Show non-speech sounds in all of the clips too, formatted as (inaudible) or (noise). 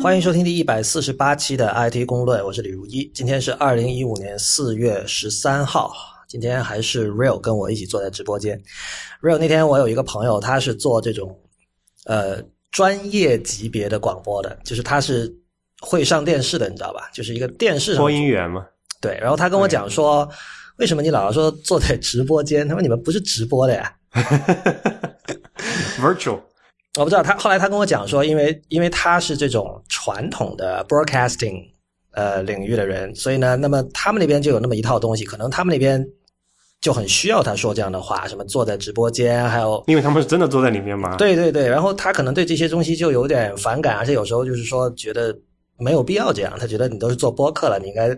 欢迎收听第一百四十八期的 IT 公论，我是李如一。今天是二零一五年四月十三号，今天还是 Real 跟我一起坐在直播间。Real 那天我有一个朋友，他是做这种呃专业级别的广播的，就是他是会上电视的，你知道吧？就是一个电视上播音员嘛。对，然后他跟我讲说，为什么你老要说坐在直播间？他说你们不是直播的呀。(laughs) Virtual，我不知道他后来他跟我讲说，因为因为他是这种传统的 broadcasting 呃领域的人，所以呢，那么他们那边就有那么一套东西，可能他们那边就很需要他说这样的话，什么坐在直播间，还有因为他们是真的坐在里面嘛。，对对对，然后他可能对这些东西就有点反感，而且有时候就是说觉得没有必要这样，他觉得你都是做播客了，你应该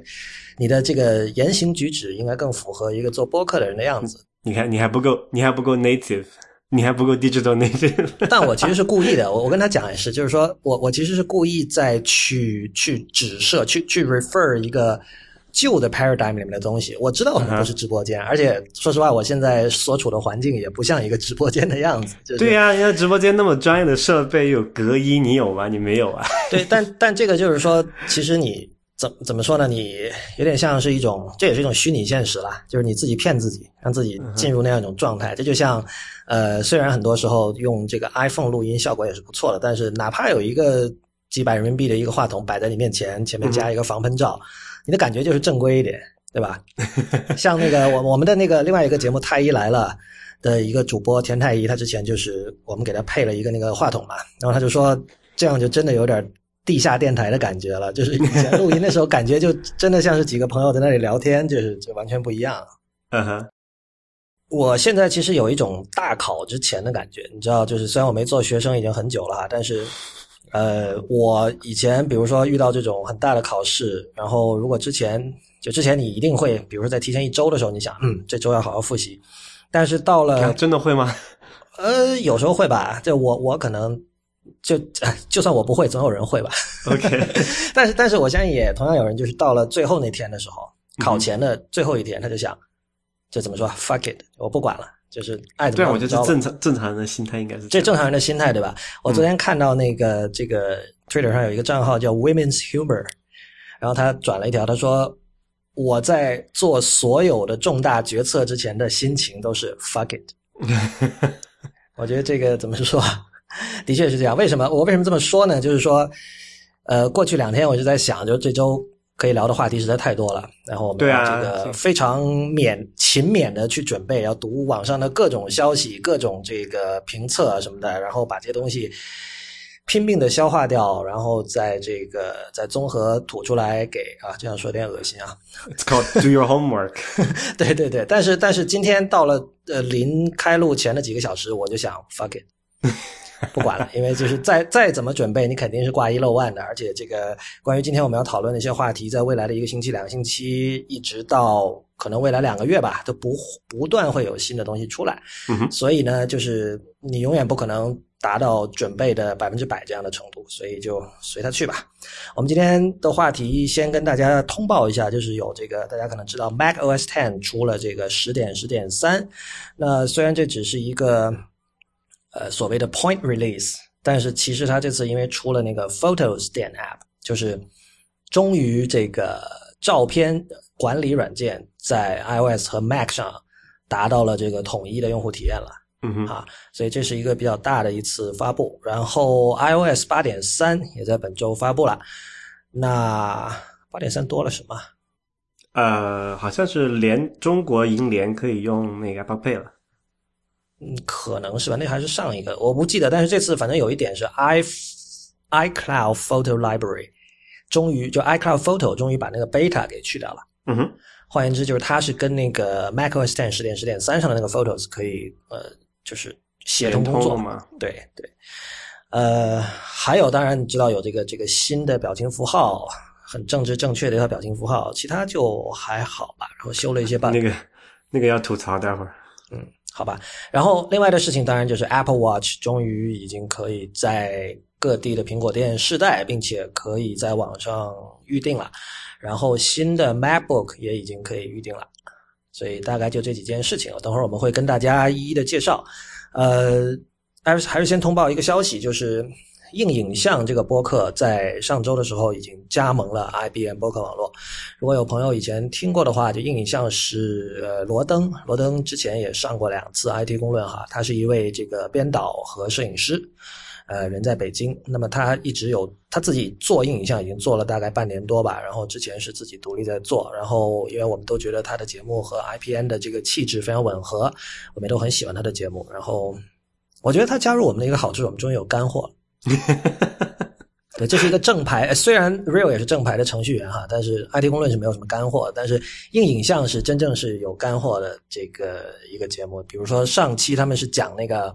你的这个言行举止应该更符合一个做播客的人的样子。你看你还不够，你还不够 native，你还不够 digital native。(laughs) 但我其实是故意的，我我跟他讲也是，就是说我我其实是故意在去去指涉去去 refer 一个旧的 paradigm 里面的东西。我知道我们不是直播间，而且说实话，我现在所处的环境也不像一个直播间的样子。就是、对呀、人家直播间那么专业的设备，有隔音，你有吗？你没有啊？对，但但这个就是说，其实你怎怎么说呢？你有点像是一种，这也是一种虚拟现实啦，就是你自己骗自己，让自己进入那样一种状态。这就像，呃，虽然很多时候用这个 iPhone 录音效果也是不错的，但是哪怕有一个几百人民币的一个话筒摆在你面前，前面加一个防喷罩，你的感觉就是正规一点，对吧？(laughs) 像那个我我们的那个另外一个节目《太医来了》的一个主播田太医，他之前就是我们给他配了一个那个话筒嘛，然后他就说这样就真的有点地下电台的感觉了，(laughs) 就是以前录音的时候感觉就真的像是几个朋友在那里聊天，就是就完全不一样。嗯哼，我现在其实有一种大考之前的感觉，你知道，就是虽然我没做学生已经很久了哈，但是，呃，我以前比如说遇到这种很大的考试，然后如果之前就之前你一定会，比如说在提前一周的时候，你想，嗯，这周要好好复习，但是到了啊真的会吗？呃，有时候会吧，就我我可能就 (laughs) 就算我不会，总有人会吧。OK，(laughs) 但是但是我相信也同样有人就是到了最后那天的时候，考前的最后一天，他就想，就怎么说，fuck it，我不管了，就是爱怎么着怎么着吧我觉得正常正常人的心态应该是样这正常人的心态，对吧？我昨天看到那个、这个 Twitter 上有一个账号叫 Women's Humor，然后他转了一条，他说我在做所有的重大决策之前的心情都是 fuck it。(laughs) 我觉得这个怎么说？(laughs) 的确是这样。为什么我为什么这么说呢？就是说，呃，过去两天我就在想，就这周可以聊的话题实在太多了，然后我们这个非常勉勤勉的去准备，要读网上的各种消息、各种这个评测啊什么的，然后把这些东西拼命的消化掉，然后在这个再综合吐出来给啊，这样说有点恶心啊。It's called do your homework。(laughs) 对对对，但是但是今天到了呃临开录前的几个小时，我就想 fuck it，(laughs) 不管了，因为就是再再怎么准备，你肯定是挂一漏万的，而且这个关于今天我们要讨论的一些话题，在未来的一个星期、两个星期，一直到可能未来两个月吧，都不不断会有新的东西出来，嗯哼，所以呢，就是你永远不可能达到准备的百分之百这样的程度，所以就随他去吧。我们今天的话题先跟大家通报一下，就是有这个大家可能知道 Mac OS Ten 出了这个十点十点三，那虽然这只是一个呃所谓的 Point Release，但是其实它这次因为出了那个 Photos 点 App，就是终于这个照片管理软件在 iOS 和 Mac 上达到了这个统一的用户体验了。嗯哼，啊，所以这是一个比较大的一次发布。然后 iOS 八点三也在本周发布了。那八点三多了什么？呃，好像是连中国银联可以用那个 Apple Pay 了。嗯，可能是吧，那还是上一个，我不记得。但是这次反正有一点是 i iCloud Photo Library 终于就 iCloud Photo 终于把那个 beta 给去掉了。嗯哼，换言之，就是它是跟那个 macOS 10十点十点三上的那个 Photos 可以呃，就是协同工作联通了吗？对对，呃，还有当然你知道有这个这个新的表情符号，很政治正确的一套表情符号，其他就还好吧。然后修了一些 bug，那个那个要吐槽，待会儿。好吧。然后另外的事情当然就是 Apple Watch 终于已经可以在各地的苹果店试戴，并且可以在网上预定了。然后新的 MacBook 也已经可以预定了，所以大概就这几件事情了。等会儿我们会跟大家一一的介绍。呃，还是还是先通报一个消息，就是硬影像这个播客在上周的时候已经加盟了 IBM 播客网络。如果有朋友以前听过的话，就硬影像是呃罗登，罗登之前也上过两次 IT 公论哈，他是一位这个编导和摄影师，呃人在北京。那么他一直有他自己做硬影像已经做了大概半年多吧，然后之前是自己独立在做，然后因为我们都觉得他的节目和 IPN 的这个气质非常吻合，我们都很喜欢他的节目，然后。我觉得他加入我们的一个好处，我们终于有干货了。(laughs) 对，这是一个正牌，虽然 Real 也是正牌的程序员哈，但是 IT 公论是没有什么干货。但是硬影像是真正是有干货的这个一个节目。比如说上期他们是讲那个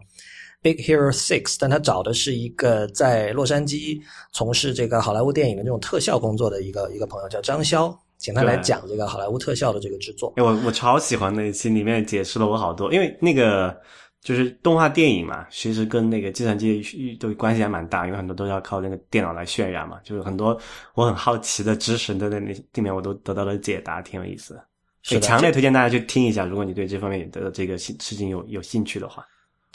Big Hero Six，但他找的是一个在洛杉矶从事这个好莱坞电影的这种特效工作的一个一个朋友，叫张潇，请他来讲这个好莱坞特效的这个制作。哎，我我超喜欢那一期，里面解释了我好多，因为那个。就是动画电影嘛，其实跟那个计算机都关系还蛮大，因为很多都要靠那个电脑来渲染嘛。就是很多我很好奇的知识都在那里面，我都得到了解答，挺有意思。所以强烈推荐大家去听一下，如果你对这方面的这个事情有有兴趣的话。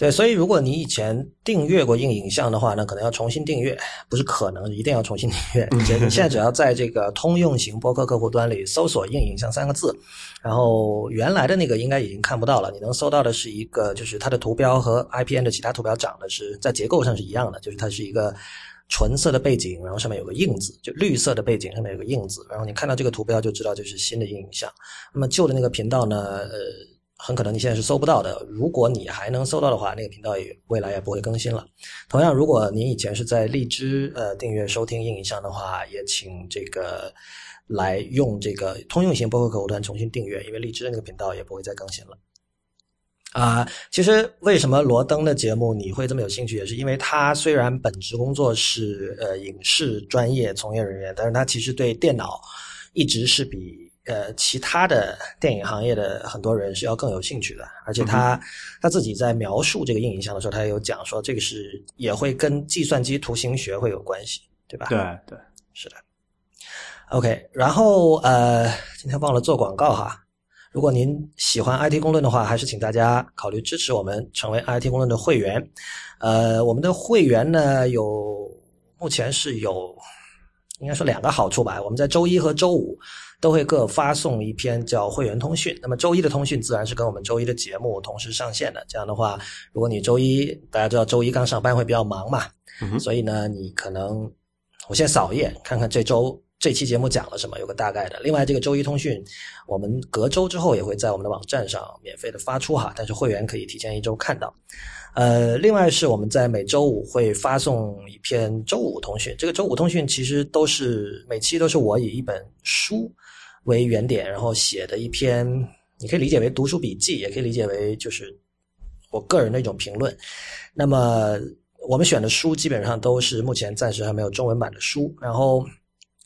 对，所以如果你以前订阅过硬影像的话呢，可能要重新订阅，不是可能，一定要重新订阅。(laughs) 你现在只要在这个通用型播客客户端里搜索“硬影像”三个字，然后原来的那个应该已经看不到了，你能搜到的是一个，就是它的图标和 IPN 的其他图标长得是在结构上是一样的，就是它是一个纯色的背景，然后上面有个印字，就绿色的背景上面有个印字，然后你看到这个图标就知道就是新的硬影像。那么旧的那个频道呢，呃。很可能你现在是搜不到的。如果你还能搜到的话，那个频道也未来也不会更新了。同样，如果您以前是在荔枝呃订阅收听硬影像的话，也请这个来用这个通用型播客客户端重新订阅，因为荔枝的那个频道也不会再更新了。啊，其实为什么罗登的节目你会这么有兴趣，也是因为他虽然本职工作是呃影视专业从业人员，但是他其实对电脑一直是比。呃，其他的电影行业的很多人是要更有兴趣的，而且他他自己在描述这个硬影像的时候，他也有讲说，这个是也会跟计算机图形学会有关系，对吧？对对，是的。OK，然后呃，今天忘了做广告哈。如果您喜欢 IT 公论的话，还是请大家考虑支持我们，成为 IT 公论的会员。呃，我们的会员呢，有目前是有应该说两个好处吧。我们在周一和周五。都会各发送一篇叫会员通讯。那么周一的通讯自然是跟我们周一的节目同时上线的。这样的话，如果你周一大家知道周一刚上班会比较忙嘛，所以呢，你可能我先扫一眼看看这周这期节目讲了什么，有个大概的。另外，这个周一通讯我们隔周之后也会在我们的网站上免费的发出哈，但是会员可以提前一周看到。呃，另外是我们在每周五会发送一篇周五通讯。这个周五通讯其实都是每期都是我以一本书。为原点，然后写的一篇，你可以理解为读书笔记，也可以理解为就是我个人的一种评论。那么我们选的书基本上都是目前暂时还没有中文版的书。然后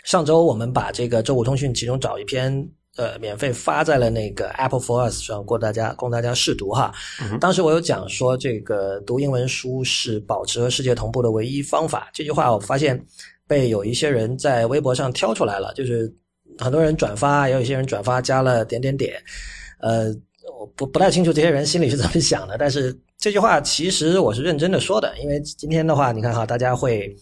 上周我们把这个周五通讯其中找一篇，呃，免费发在了那个 Apple for Us 上，供大家供大家试读哈。当时我有讲说，这个读英文书是保持和世界同步的唯一方法。这句话我发现被有一些人在微博上挑出来了，就是。很多人转发，也有一些人转发加了点点点，呃，我不不太清楚这些人心里是怎么想的。但是这句话其实我是认真的说的，因为今天的话，你看哈，大家会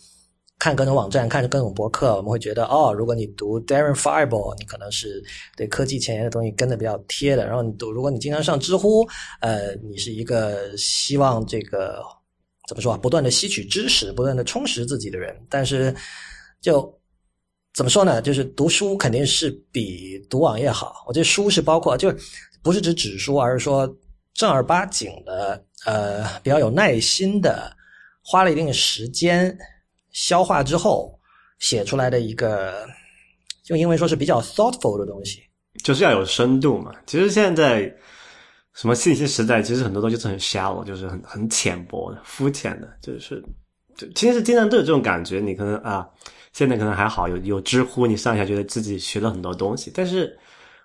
看各种网站，看各种博客，我们会觉得哦，如果你读 Darren Fireball，你可能是对科技前沿的东西跟的比较贴的。然后你读，如果你经常上知乎，呃，你是一个希望这个怎么说啊，不断的吸取知识，不断的充实自己的人。但是就。怎么说呢？就是读书肯定是比读网页好。我这书是包括，就不是指纸书，而是说正儿八经的，呃，比较有耐心的，花了一定时间消化之后写出来的一个，就因为说是比较 thoughtful 的东西。就是要有深度嘛。其实现在什么信息时代，其实很多东西是很 shallow，就是很很浅薄的、肤浅的，就是就其实经常都有这种感觉。你可能啊。现在可能还好，有有知乎，你上下觉得自己学了很多东西。但是，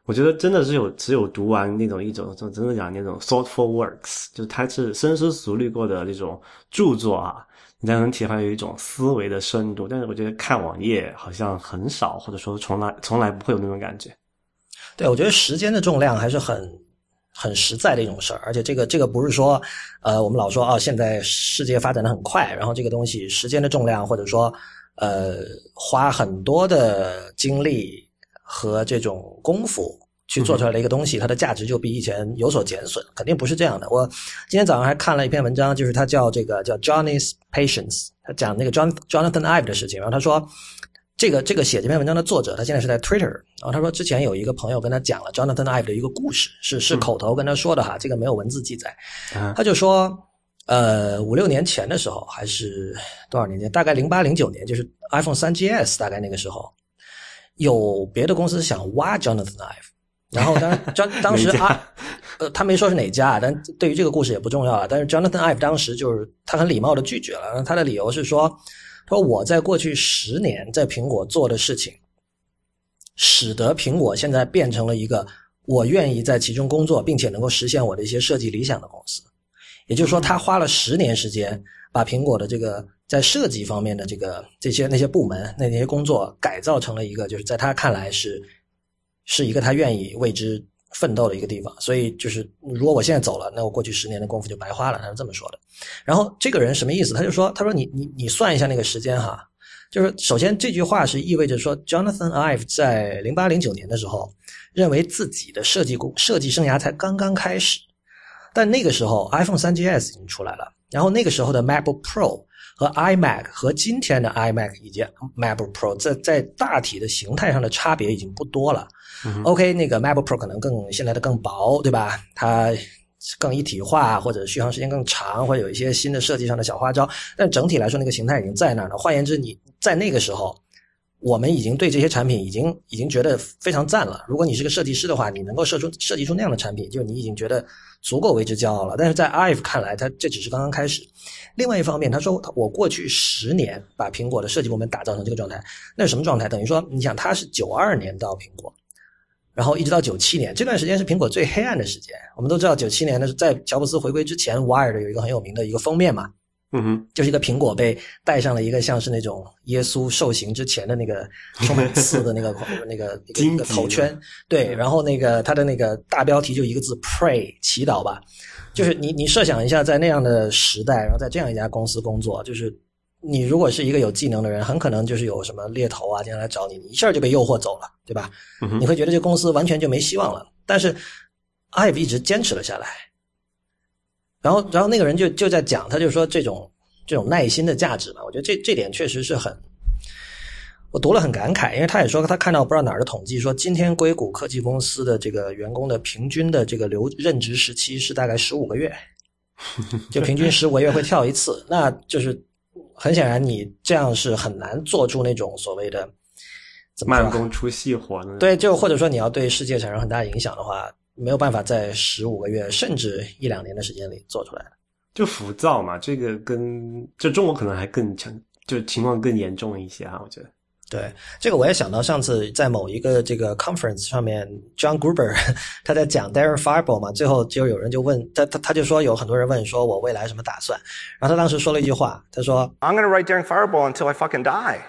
我觉得真的是有只有读完那种一种，真的讲那种 thoughtful works，就是它是深思熟虑过的那种著作啊，你才能体会有一种思维的深度。但是我觉得看网页好像很少，或者说从来从来不会有那种感觉。对，我觉得时间的重量还是很很实在的一种事儿，而且这个这个不是说，呃，我们老说啊，现在世界发展的很快，然后这个东西时间的重量，或者说，呃，花很多的精力和这种功夫去做出来的一个东西，它的价值就比以前有所减损，肯定不是这样的。我今天早上还看了一篇文章，就是他叫这个叫 Johnny's Patience，他讲那个 John Jonathan Ive 的事情，然后他说。这个这个写这篇文章的作者，他现在是在 Twitter，然后他说之前有一个朋友跟他讲了 Jonathan Ive 的一个故事，是是口头跟他说的哈，这个没有文字记载。他就说，呃，五六年前的时候，还是多少年前，大概零八零九年，就是 iPhone 三 GS 大概那个时候，有别的公司想挖 Jonathan Ive，然后当 (laughs) 当当时啊，呃，他没说是哪家，但对于这个故事也不重要了。但是 Jonathan Ive 当时就是他很礼貌的拒绝了，他的理由是说。说我在过去十年在苹果做的事情，使得苹果现在变成了一个我愿意在其中工作，并且能够实现我的一些设计理想的公司。也就是说，他花了十年时间，把苹果的这个在设计方面的这个这些那些部门那些工作改造成了一个，就是在他看来是是一个他愿意为之。奋斗的一个地方，所以就是如果我现在走了，那我过去十年的功夫就白花了。他是这么说的。然后这个人什么意思？他就说：“他说你你你算一下那个时间哈，就是首先这句话是意味着说，Jonathan Ive 在零八零九年的时候，认为自己的设计工设计生涯才刚刚开始，但那个时候 iPhone 三 GS 已经出来了，然后那个时候的 MacBook Pro 和 iMac 和今天的 iMac 以及 MacBook Pro 在在大体的形态上的差别已经不多了。” OK，那个 MacBook Pro 可能更现在的更薄，对吧？它更一体化，或者续航时间更长，或者有一些新的设计上的小花招。但整体来说，那个形态已经在那儿了。换言之，你在那个时候，我们已经对这些产品已经已经觉得非常赞了。如果你是个设计师的话，你能够设出设计出那样的产品，就你已经觉得足够为之骄傲了。但是在 Ive 看来，他这只是刚刚开始。另外一方面，他说我过去十年把苹果的设计部门打造成这个状态，那是什么状态？等于说，你想他是九二年到苹果。然后一直到九七年这段时间是苹果最黑暗的时间。我们都知道，九七年的是在乔布斯回归之前，Wired 有一个很有名的一个封面嘛，嗯哼，就是一个苹果被戴上了一个像是那种耶稣受刑之前的那个充满刺的那个 (laughs) 那个一个头圈，对，然后那个它的那个大标题就一个字 Pray 祈祷吧，就是你你设想一下，在那样的时代，然后在这样一家公司工作，就是。你如果是一个有技能的人，很可能就是有什么猎头啊，经常来找你，你一下就被诱惑走了，对吧？你会觉得这公司完全就没希望了。但是，Ive 一直坚持了下来。然后，然后那个人就就在讲，他就说这种这种耐心的价值嘛，我觉得这这点确实是很，我读了很感慨，因为他也说他看到不知道哪儿的统计说，今天硅谷科技公司的这个员工的平均的这个留任职时期是大概十五个月，(laughs) 就平均十五个月会跳一次，那就是。很显然，你这样是很难做出那种所谓的慢工出细活呢。对，就或者说你要对世界产生很大影响的话，没有办法在十五个月甚至一两年的时间里做出来的。就浮躁嘛，这个跟就中国可能还更强，就情况更严重一些啊，我觉得。对，这个我也想到上次在某一个这个 conference 上面，John Gruber (laughs) 他在讲 Darren Fireball 嘛，最后就有人就问他，他他就说有很多人问说我未来什么打算，然后他当时说了一句话，他说 I'm gonna write Darren Fireball until I fucking die。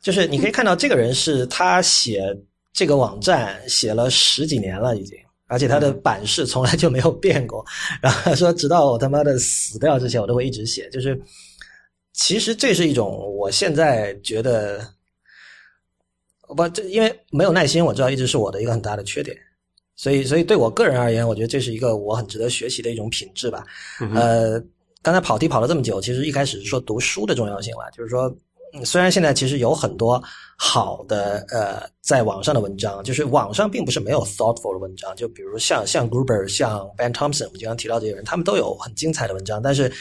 就是你可以看到这个人是他写这个网站写了十几年了已经，而且它的版式从来就没有变过，然后他说直到我他妈的死掉之前我都会一直写，就是。其实这是一种，我现在觉得，不，这因为没有耐心，我知道一直是我的一个很大的缺点，所以，所以对我个人而言，我觉得这是一个我很值得学习的一种品质吧。呃，刚才跑题跑了这么久，其实一开始是说读书的重要性了，就是说，虽然现在其实有很多好的呃在网上的文章，就是网上并不是没有 thoughtful 的文章，就比如像像 Gruber、像 Ben Thompson，我们经常提到这些人，他们都有很精彩的文章，但是，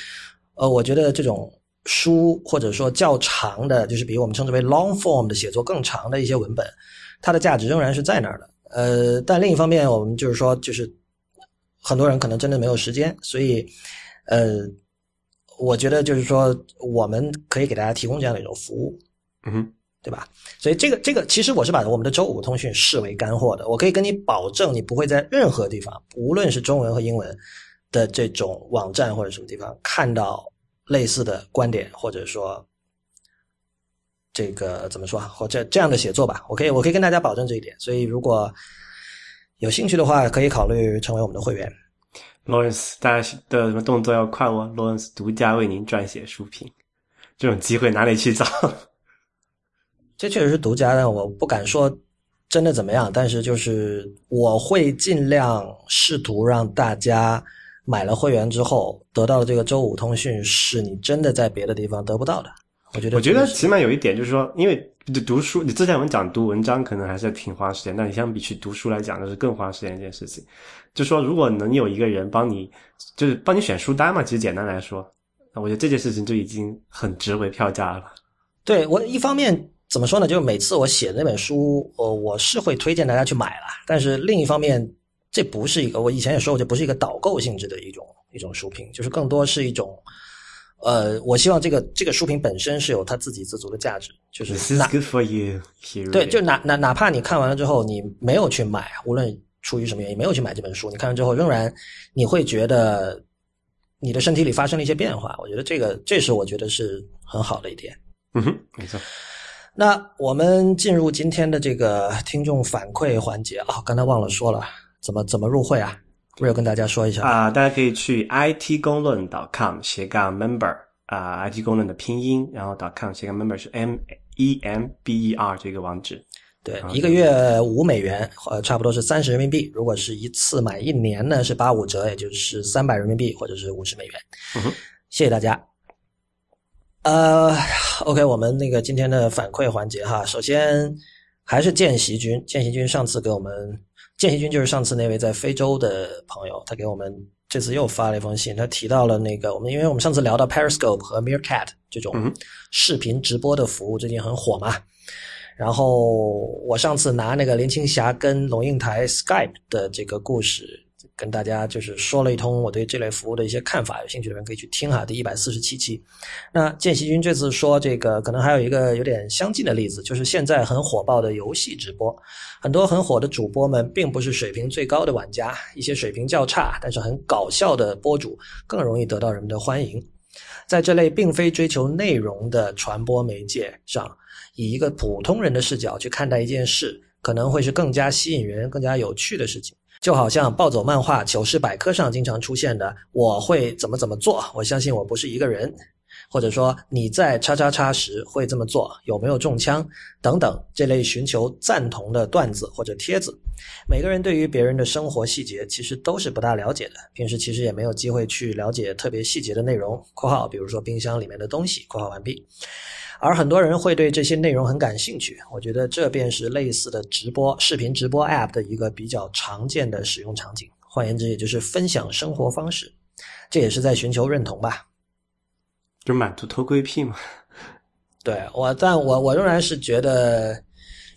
呃，我觉得这种。书或者说较长的，就是比我们称之为 long form 的写作更长的一些文本，它的价值仍然是在那儿的。呃，但另一方面，我们就是说，就是很多人可能真的没有时间，所以，呃，我觉得就是说，我们可以给大家提供这样的一种服务，嗯，对吧？所以这个这个，其实我是把我们的周五通讯视为干货的。我可以跟你保证，你不会在任何地方，无论是中文和英文的这种网站或者什么地方看到。类似的观点，或者说这个怎么说，或者这样的写作吧，我可以我可以跟大家保证这一点。所以，如果有兴趣的话，可以考虑成为我们的会员。Lawrence，大家的什么动作要快哦？Lawrence 独家为您撰写书评，这种机会哪里去找？(laughs) 这确实是独家的，我不敢说真的怎么样，但是就是我会尽量试图让大家买了会员之后得到的这个周五通讯是你真的在别的地方得不到的。我觉得，我觉得起码有一点就是说，因为读书，你之前我们讲读文章可能还是挺花时间，但你相比去读书来讲，就是更花时间一件事情。就说如果能有一个人帮你，就是帮你选书单嘛，其实简单来说，那我觉得这件事情就已经很值回票价了。对我一方面怎么说呢？就是每次我写的那本书，呃，我是会推荐大家去买了，但是另一方面，这不是一个我以前也说过，这不是一个导购性质的一种一种书评，就是更多是一种。呃，我希望这个这个书评本身是有它自给自足的价值，就是 This is good for you. Here 对，就哪哪哪怕你看完了之后，你没有去买，无论出于什么原因没有去买这本书，你看完之后仍然你会觉得你的身体里发生了一些变化。我觉得这个这是我觉得是很好的一点。嗯哼，没错。那我们进入今天的这个听众反馈环节啊，刚才忘了说了，怎么怎么入会啊？我有跟大家说一下啊、大家可以去 it 公论 .com 斜杠 member 啊、it 公论的拼音，然后 .com 斜杠 member 是 m e m b e r 这个网址。对，一个月五美元，呃，差不多是三十人民币。如果是一次买一年呢，是八五折，也就是三百人民币或者是五十美元。嗯谢谢大家。呃，OK，我们那个今天的反馈环节哈，首先还是见习君，见习君上次给我们，见习君就是上次那位在非洲的朋友，他给我们这次又发了一封信，他提到了那个我们，因为我们上次聊到 Periscope 和 Meerkat 这种视频直播的服务最近很火嘛，然后我上次拿那个林青霞跟龙应台 Skype 的这个故事，跟大家就是说了一通我对这类服务的一些看法，有兴趣的人可以去听哈，第一百四十七期。那见习君这次说这个，可能还有一个有点相近的例子，就是现在很火爆的游戏直播，很多很火的主播们并不是水平最高的玩家，一些水平较差但是很搞笑的播主更容易得到人们的欢迎。在这类并非追求内容的传播媒介上，以一个普通人的视角去看待一件事，可能会是更加吸引人、更加有趣的事情。就好像暴走漫画糗事百科上经常出现的“我会怎么怎么做”，我相信我不是一个人，或者说你在叉叉叉时会这么做，有没有中枪等等这类寻求赞同的段子或者帖子。每个人对于别人的生活细节其实都是不大了解的，平时其实也没有机会去了解特别细节的内容（括号比如说冰箱里面的东西）（括号完毕）。而很多人会对这些内容很感兴趣，我觉得这便是类似的直播视频直播 App 的一个比较常见的使用场景。换言之，也就是分享生活方式，这也是在寻求认同吧。就满足偷窥癖嘛。(laughs) 对我，但我我仍然是觉得，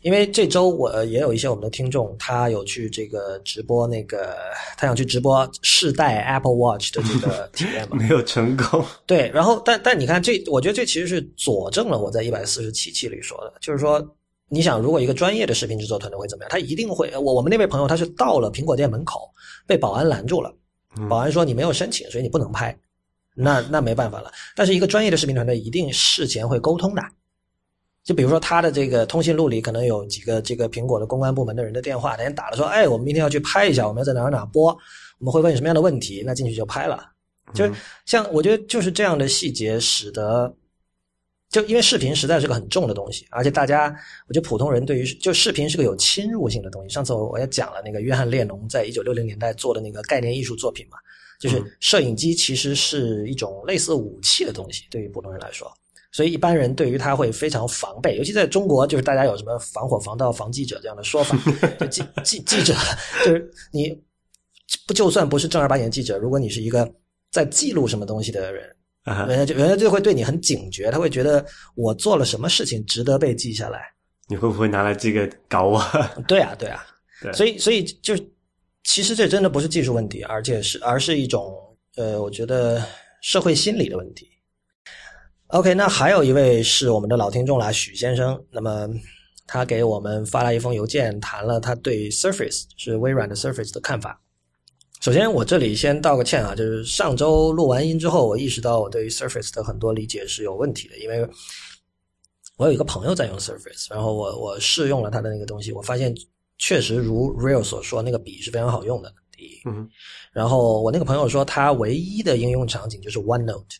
因为这周我也有一些我们的听众，他有去这个直播那个，他想去直播试戴 Apple Watch 的这个 (laughs) 体验嘛。没有成功。对，然后但但你看这，我觉得这其实是佐证了我在一百四十七期里说的，就是说，你想如果一个专业的视频制作团队会怎么样？他一定会，我我们那位朋友他是到了苹果店门口被保安拦住了，保安说你没有申请，所以你不能拍。那那没办法了。但是一个专业的视频团队一定事前会沟通的，就比如说他的这个通讯录里可能有几个这个苹果的公关部门的人的电话，那人打了说，哎，我们明天要去拍一下，我们要在哪儿哪儿播，我们会问你什么样的问题，那进去就拍了。就是像我觉得就是这样的细节，使得就因为视频实在是个很重的东西，而且大家我觉得普通人对于就视频是个有侵入性的东西。上次我我也讲了那个约翰列侬在一九六零年代做的那个概念艺术作品嘛，就是摄影机其实是一种类似武器的东西，对于普通人来说。所以一般人对于它会非常防备，尤其在中国，就是大家有什么防火、防盗、防记者这样的说法。(laughs) 就记记记者，就是你不就算不是正儿八经的记者，如果你是一个在记录什么东西的人，啊人家就人家就会对你很警觉，他会觉得我做了什么事情值得被记下来。你会不会拿来这个搞我？对啊，对啊，对所以所以就其实这真的不是技术问题，而且是而是一种呃，我觉得社会心理的问题。OK，那还有一位是我们的老听众啦，许先生。那么他给我们发了一封邮件，谈了他对 Surface 是微软的 Surface 的看法。首先，我这里先道个歉啊，就是上周录完音之后，我意识到我对于 Surface 的很多理解是有问题的，因为我有一个朋友在用 Surface，然后我我试用了他的那个东西，我发现确实如 Real 所说，那个笔是非常好用的。第一，嗯，然后我那个朋友说，他唯一的应用场景就是 OneNote。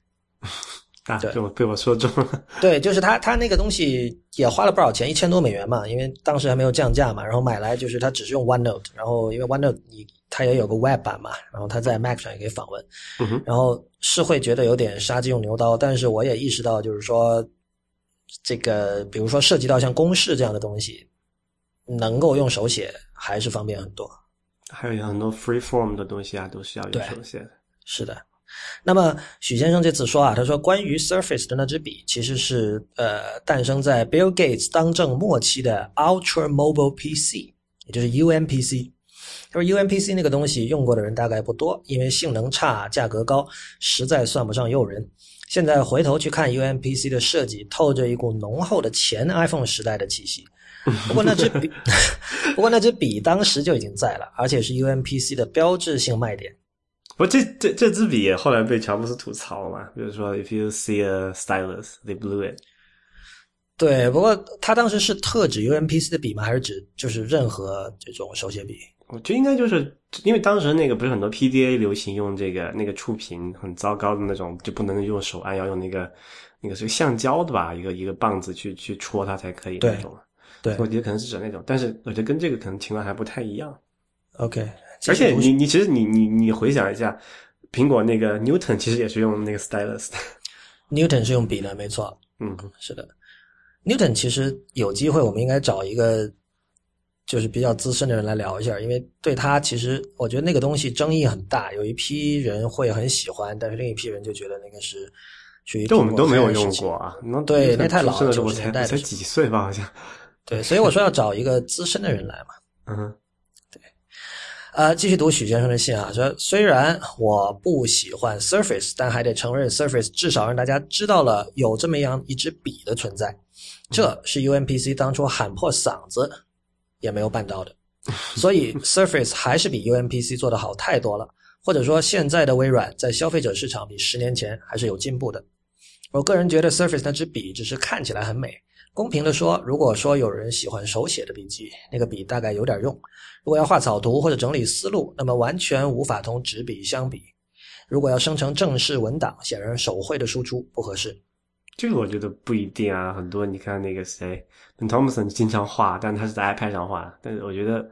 啊，对我被我说中了。(laughs) 对，就是他他那个东西也花了不少钱，一千多美元嘛，因为当时还没有降价嘛。然后买来就是他只是用 OneNote，然后因为 OneNote 你它也有个 Web 版嘛，然后它在 Mac 上也可以访问。嗯，然后是会觉得有点杀鸡用牛刀，但是我也意识到，就是说这个，比如说涉及到像公式这样的东西，能够用手写还是方便很多。还有很多 free form 的东西啊，都是要用手写的。是的，那么许先生这次说啊，他说关于 Surface 的那支笔，其实是呃诞生在 Bill Gates 当政末期的 Ultra Mobile PC，也就是 UMPC。他说 UMPC 那个东西用过的人大概不多，因为性能差、价格高，实在算不上诱人。现在回头去看 UMPC 的设计，透着一股浓厚的前 iPhone 时代的气息。不过那支笔，(laughs) 不过那支笔当时就已经在了，而且是 UMPC 的标志性卖点。不，这这这支笔也后来被乔布斯吐槽了嘛？比如说，if you see a stylus, they blew it。对，不过他当时是特指 UMPC 的笔吗？还是指就是任何这种手写笔？我觉得应该就是因为当时那个不是很多 PDA 流行用这个那个触屏很糟糕的那种，就不能用手按，要用那个那个是橡胶的吧，一个一个棒子去去戳它才可以对那种。对我觉得可能是指那种，但是我觉得跟这个可能情况还不太一样。，OK。而且你你其实你你你回想一下，苹果那个 Newton 其实也是用那个 stylus 的。Newton 是用笔的，没错，嗯，是的。Newton 其实有机会，我们应该找一个就是比较资深的人来聊一下，因为对他其实我觉得那个东西争议很大，有一批人会很喜欢，但是另一批人就觉得那个是属于这我们都没有用过啊。那对那太老了出生的时候我才年代才几岁吧，好像。对，所以我说要找一个资深的人来嘛。嗯哼，呃，继续读许先生的信啊，说虽然我不喜欢 Surface，但还得承认 Surface 至少让大家知道了有这么样一支笔的存在，这是 UMPC 当初喊破嗓子也没有办到的，所以 (laughs) Surface 还是比 UMPC 做的好太多了，或者说现在的微软在消费者市场比十年前还是有进步的。我个人觉得 Surface 那支笔只是看起来很美。公平的说，如果说有人喜欢手写的笔记，那个笔大概有点用；如果要画草图或者整理思路，那么完全无法同纸笔相比。如果要生成正式文档，显然手绘的输出不合适。这个我觉得不一定啊。很多你看那个谁，Ben Thompson 经常画，但他是在 iPad 上画。但是我觉得，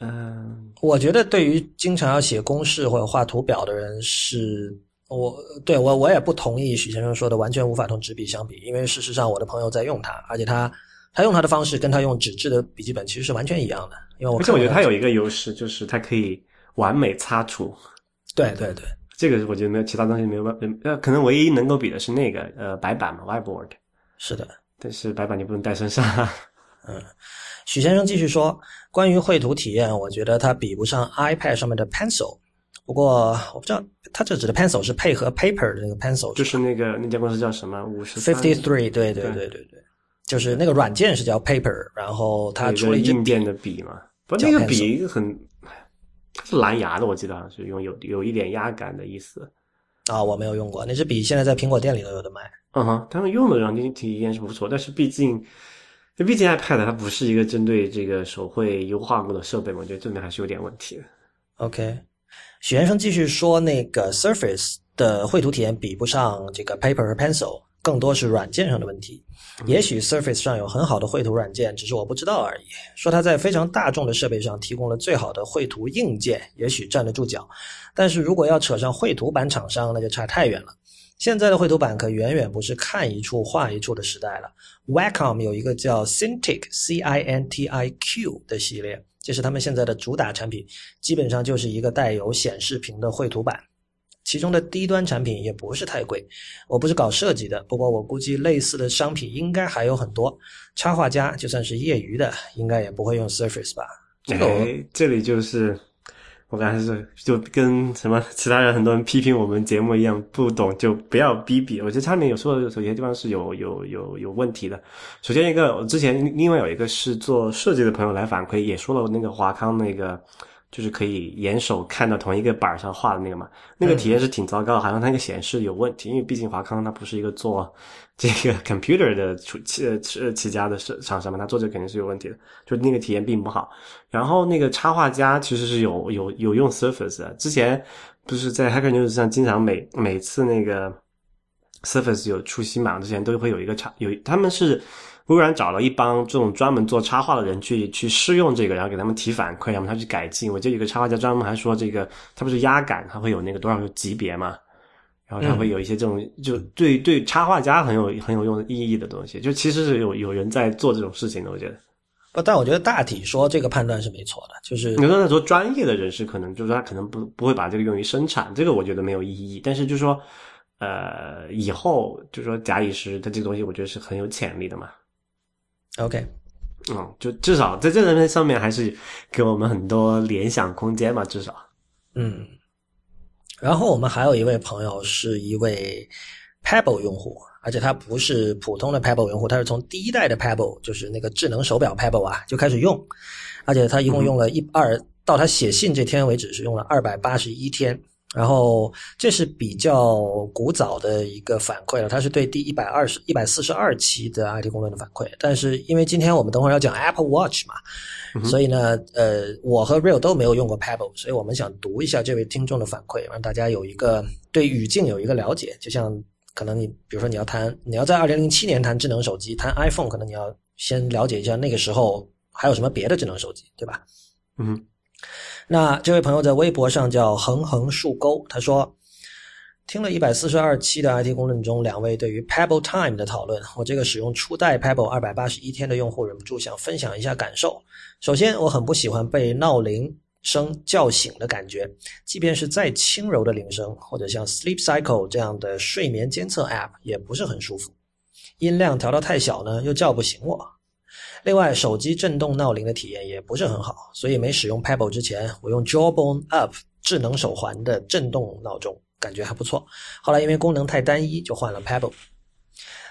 嗯、我觉得对于经常要写公式或者画图表的人是，我对我我也不同意许先生说的完全无法同纸笔相比，因为事实上我的朋友在用它，而且他他用他的方式跟他用纸质的笔记本其实是完全一样的。因为我而且我觉得它有一个优势，就是它可以完美擦除。对对对这个我觉得没有其他东西没有办，呃，可能唯一能够比的是那个呃白板嘛，whiteboard，是的。但是白板你不能带身上 (laughs) 嗯。许先生继续说，关于绘图体验，我觉得它比不上 iPad 上面的 Pencil。不过我不知道他这指的 Pencil 是配合 Paper 的那个 Pencil，就是那个那家公司叫什么？五十 Fifty Three，对对对对对对，就是那个软件是叫 Paper，然后它出了一硬件的笔嘛。不，叫那个笔很，是蓝牙的，我记得好像是用有有一点压感的意思。啊，我没有用过那支笔，现在在苹果店里都有的卖。嗯哼，他们用的软件体验是不错，但是毕竟，毕竟 iPad 它不是一个针对这个手绘优化过的设备嘛，我觉得这边还是有点问题的。OK，许先生继续说，那个 Surface 的绘图体验比不上这个 Paper 和 Pencil，更多是软件上的问题。也许 Surface 上有很好的绘图软件，只是我不知道而已。说它在非常大众的设备上提供了最好的绘图硬件，也许站得住脚。但是如果要扯上绘图板厂商，那就差太远了。现在的绘图板可远远不是看一处画一处的时代了。Wacom 有一个叫 Cintiq C I N T I Q 的系列，这是他们现在的主打产品，基本上就是一个带有显示屏的绘图板。其中的低端产品也不是太贵，我不是搞设计的，不过我估计类似的商品应该还有很多。插画家就算是业余的，应该也不会用 Surface 吧？这个我哎，这里就是我刚才是就跟什么其他人很多人批评我们节目一样，不懂就不要逼逼。我觉得他们有时候有些地方是有有有有问题的。首先一个，我之前另外有一个是做设计的朋友来反馈，也说了那个华康那个就是可以眼手看到同一个板上画的那个嘛，那个体验是挺糟糕，好像那个显示有问题，因为毕竟华康它不是一个做这个 (laughs) computer 的出起呃起家的厂厂商嘛，他做这肯定是有问题的，就那个体验并不好。然后那个插画家其实是有有有用 Surface 的，之前不是在 Hacker News 上经常每每次那个 Surface 有出新版之前都会有一个插有他们是。微软找了一帮这种专门做插画的人去去试用这个，然后给他们提反馈，让他去改进。我记得有个插画家专门还说，这个它不是压感，它会有那个多少个级别嘛，然后它会有一些这种就对对插画家很有很有用的意义的东西。就其实是有有人在做这种事情的，我觉得。不，但我觉得大体说这个判断是没错的，就是你说那说专业的人士可能就是他可能不不会把这个用于生产，这个我觉得没有意义。但是就是说，呃，以后就是说假以时，它这个东西我觉得是很有潜力的嘛。OK，嗯，就至少在这个上面还是给我们很多联想空间嘛，至少，嗯。然后我们还有一位朋友是一位 Pebble 用户，而且他不是普通的 Pebble 用户，他是从第一代的 Pebble，就是那个智能手表 Pebble 啊就开始用，而且他一共用了一二，到他写信这天为止是用了二百八十一天。然后这是比较古早的一个反馈了，它是对第一百二十一百四十二期的 IT 公论的反馈。但是因为今天我们等会儿要讲 Apple Watch 嘛，所以呢，呃，我和 Real 都没有用过 Pebble，所以我们想读一下这位听众的反馈，让大家有一个对语境有一个了解。就像可能你比如说你要谈，你要在二零零七年谈智能手机，谈 iPhone，可能你要先了解一下那个时候还有什么别的智能手机，对吧？嗯。那这位朋友在微博上叫横横竖钩，他说听了一百四十二期的 IT 公论中两位对于 Pebble Time 的讨论，我这个使用初代 Pebble 二百八十一天的用户忍不住想分享一下感受。首先，我很不喜欢被闹铃声叫醒的感觉，即便是再轻柔的铃声，或者像 Sleep Cycle 这样的睡眠监测 App 也不是很舒服。音量调到太小呢，又叫不醒我。另外，手机震动闹铃的体验也不是很好，所以没使用 Pebble 之前，我用 Jawbone Up 智能手环的震动闹钟，感觉还不错。后来因为功能太单一，就换了 Pebble。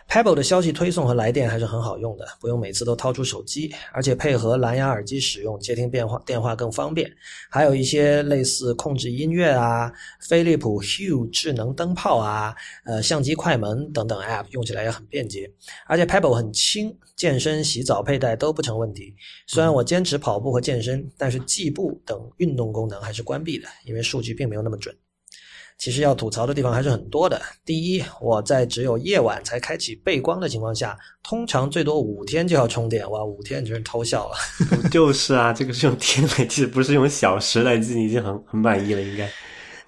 Pebble 的消息推送和来电还是很好用的，不用每次都掏出手机，而且配合蓝牙耳机使用，接听电话电话更方便。还有一些类似控制音乐啊、飞利浦 Hue 智能灯泡啊、呃相机快门等等 App 用起来也很便捷。而且 Pebble 很轻，健身、洗澡佩戴都不成问题。虽然我坚持跑步和健身，但是计步等运动功能还是关闭的，因为数据并没有那么准。其实要吐槽的地方还是很多的。第一，我在只有夜晚才开启背光的情况下，通常最多五天就要充电。哇，五天真是偷笑了。(laughs) 就是啊，这个是用天来计，不是用小时来计，已经很很满意了，应该。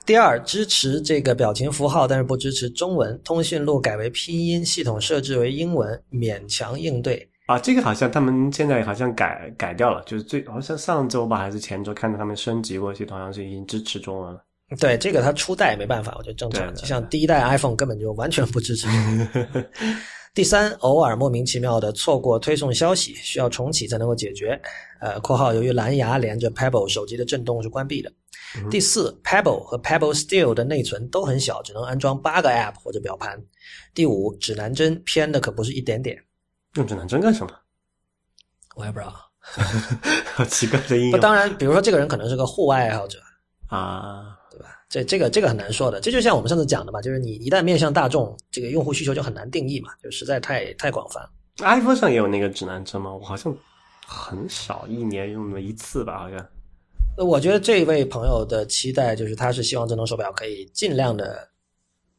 第二，支持这个表情符号，但是不支持中文。通讯录改为拼音，系统设置为英文，勉强应对。啊，这个好像他们现在好像改改掉了，就是最好像上周吧，还是前周看到他们升级过系统，好像是已经支持中文了。对这个，它初代没办法，我觉得正常。就像第一代 iPhone 根本就完全不支持。第三，偶尔莫名其妙的错过推送消息，需要重启才能够解决。呃，括号由于蓝牙连着 Pebble 手机的震动是关闭的。第四，Pebble 和 Pebble Steel 的内存都很小，只能安装八个 App 或者表盘。第五，指南针偏的可不是一点点。用指南针干什么？我也不知道。(laughs) 好奇怪的应用。当然，比如说这个人可能是个户外爱好者啊。这这个这个很难说的，这就像我们上次讲的嘛，就是你一旦面向大众，这个用户需求就很难定义嘛，就实在太太广泛。iPhone 上也有那个指南针吗？我好像很少，一年用那么一次吧，好像。我觉得这位朋友的期待就是，他是希望智能手表可以尽量的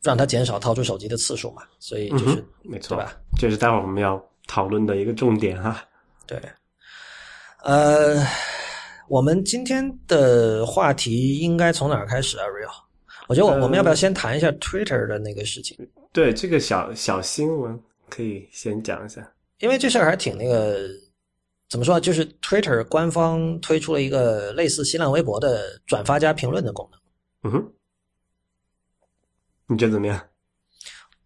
让他减少掏出手机的次数嘛，所以就是没错，对吧？这是待会儿我们要讨论的一个重点哈。对，呃。我们今天的话题应该从哪儿开始啊？Real，我觉得我我们要不要先谈一下 Twitter 的那个事情？对，这个小小新闻可以先讲一下，因为这事儿还挺那个，怎么说？就是 Twitter 官方推出了一个类似新浪微博的转发加评论的功能。嗯哼，你觉得怎么样？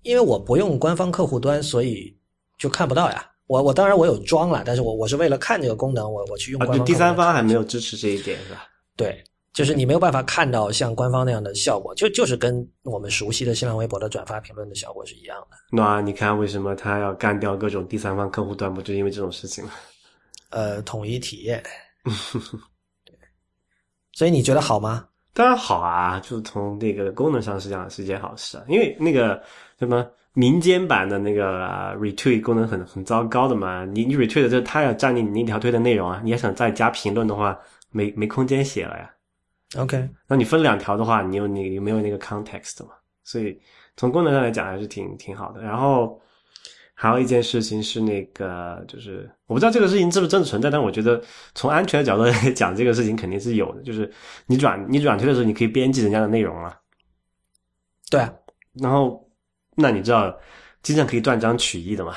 因为我不用官方客户端，所以就看不到呀。我我当然我有装了，但是我我是为了看这个功能，我我去用。啊，就第三方还没有支持这一点是吧？对，就是你没有办法看到像官方那样的效果，就就是跟我们熟悉的新浪微博的转发评论的效果是一样的。那你看为什么他要干掉各种第三方客户端？不就因为这种事情吗？呃，统一体验。对。所以你觉得好吗？当然好啊，就是从那个功能上是讲是件好事啊，因为那个什么民间版的那个、啊 retweet 功能很很糟糕的嘛，你你 retweet 的这它要占领你那条推的内容啊，你要想再加评论的话，没没空间写了呀。OK，那你分两条的话，你有你有没有那个 context 嘛？所以从功能上来讲还是挺挺好的。然后还有一件事情是那个，就是我不知道这个事情是不是真的存在，但我觉得从安全的角度来讲，这个事情肯定是有的。就是你转你转推的时候，你可以编辑人家的内容啊。对啊然后那你知道经常可以断章取义的嘛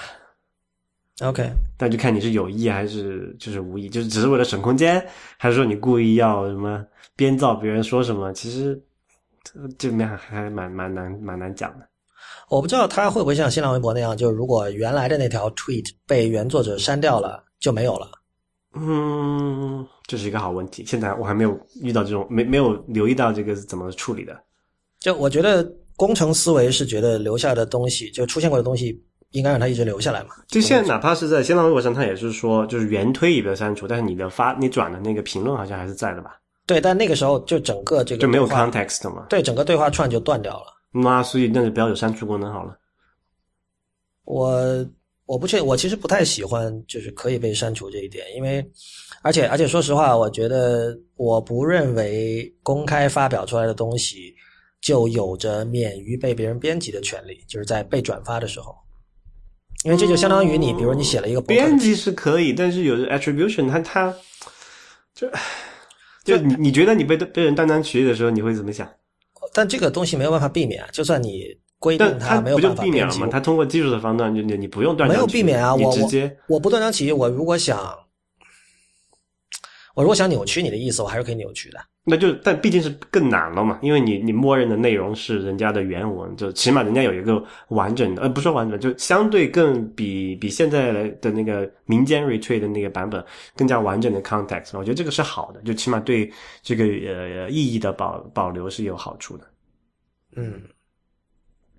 ？，OK，那就看你是有意还是就是无意，就是只是为了省空间，还是说你故意要什么编造别人说什么？其实这这里面还还蛮蛮难蛮难讲的。我不知道他会不会像新浪微博那样，就是如果原来的那条 tweet 被原作者删掉了，就没有了。嗯，这是一个好问题。现在我还没有遇到这种，没没有留意到这个是怎么处理的。就我觉得工程思维是觉得留下的东西，就出现过的东西，应该让它一直留下来嘛。就现在哪怕是在新浪微博上，它也是说就是原推已被删除，但是你的发你转的那个评论好像还是在的吧？对，但那个时候就整个这个就没有 context 嘛？对，整个对话串就断掉了。那所以那就不要有删除功能好了。我我不确，我其实不太喜欢就是可以被删除这一点，因为而且而且说实话，我觉得我不认为公开发表出来的东西就有着免于被别人编辑的权利，就是在被转发的时候，因为这就相当于你，比如你写了一个编辑是可以，但是有的 attribution 它它就就你你觉得你被被人断章取义的时候，你会怎么想？但这个东西没有办法避免啊，就算你规定但它没有办法避免了吗？，它通过技术的方段，就你你不用断章取义，没有避免啊，我直接我我不断章取义，我如果想，我如果想扭曲你的意思，我还是可以扭曲的。那就但毕竟是更难了嘛，因为你你默认的内容是人家的原文，就起码人家有一个完整的，呃，不说完整，就相对更比比现在的那个民间 retweet 的那个版本更加完整的 context，我觉得这个是好的，就起码对这个呃意义的保保留是有好处的。嗯，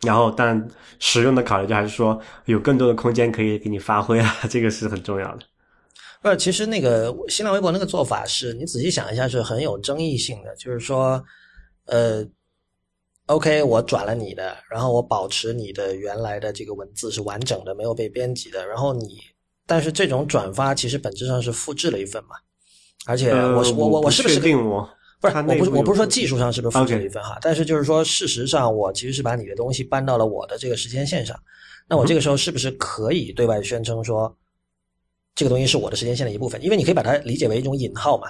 然后，当然实用的考虑就还是说有更多的空间可以给你发挥啊，(laughs) 这个是很重要的。不是，其实那个新浪微博那个做法是你仔细想一下是很有争议性的，就是说，呃，OK，我转了你的，然后我保持你的原来的这个文字是完整的，没有被编辑的，然后你，但是这种转发其实本质上是复制了一份嘛，而且呃，我是、我我我是不是确定我不是，我不是我不是说技术上是不是复制了一份哈但是就是说，事实上我其实是把你的东西搬到了我的这个时间线上，那我这个时候是不是可以对外宣称说，这个东西是我的时间线的一部分？因为你可以把它理解为一种引号嘛。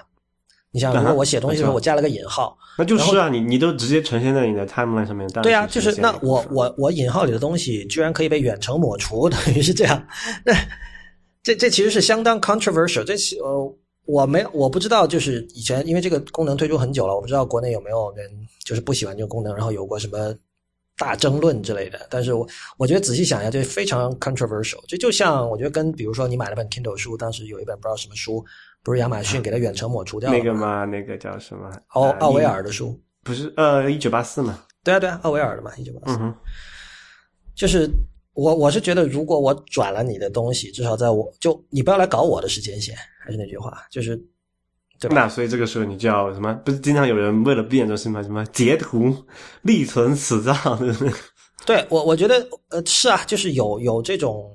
你想，啊哈如果我写东西的时候我加了个引号，那就是啊，你你都直接呈现在你的 timeline 上面，对啊，就是那我我我引号里的东西居然可以被远程抹除，(laughs) 等于是这样。那这这其实是相当 controversial。这其呃，我没我不知道，就是以前因为这个功能推出很久了，我不知道国内有没有人就是不喜欢这个功能，然后有过什么大争论之类的。但是我我觉得仔细想一下，这非常 controversial。这就像我觉得跟比如说你买了本 Kindle 书，当时有一本不知道什么书，不是亚马逊给它远程抹除掉？那个吗，那个叫什么？呃奥奥维尔的书，不是呃，一九八四嘛，对啊对啊，奥维尔的嘛，一九八四。就是我我是觉得，如果我转了你的东西，至少在我就你不要来搞我的时间线，还是那句话，就是对吧？那所以这个时候你就要什么？不是经常有人为了避免这种事情？什么截图立存此照，对不对？对我我觉得呃是啊，就是有有这种，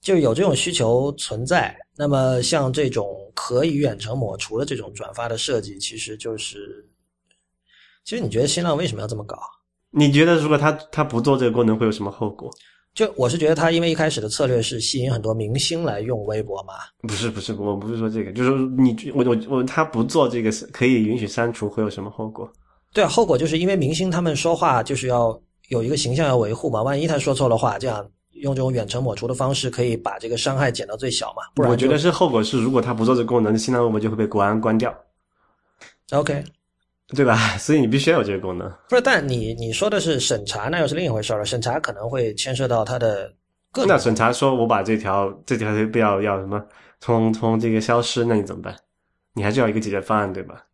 就有这种需求存在。那么像这种可以远程抹除的这种转发的设计，其实就是，其实你觉得新浪为什么要这么搞？你觉得如果他他不做这个功能会有什么后果？就我是觉得他因为一开始的策略是吸引很多明星来用微博嘛，不是不是，我不是说这个，就是说你我我我他不做这个是可以允许删除，会有什么后果？对啊，后果就是因为明星他们说话就是要有一个形象要维护嘛，万一他说错了话，这样用这种远程抹除的方式可以把这个伤害减到最小嘛，不然我觉得是后果是，如果他不做这个功能，新浪微博就会被国安关掉，OK。对吧？(laughs) 所以你必须要有这个功能。不是，但你你说的是审查，那又是另一回事了。审查可能会牵涉到它的各种，那审查说我把这条这条不要要什么从从这个消失，那你怎么办？你还是要一个解决方案，对吧？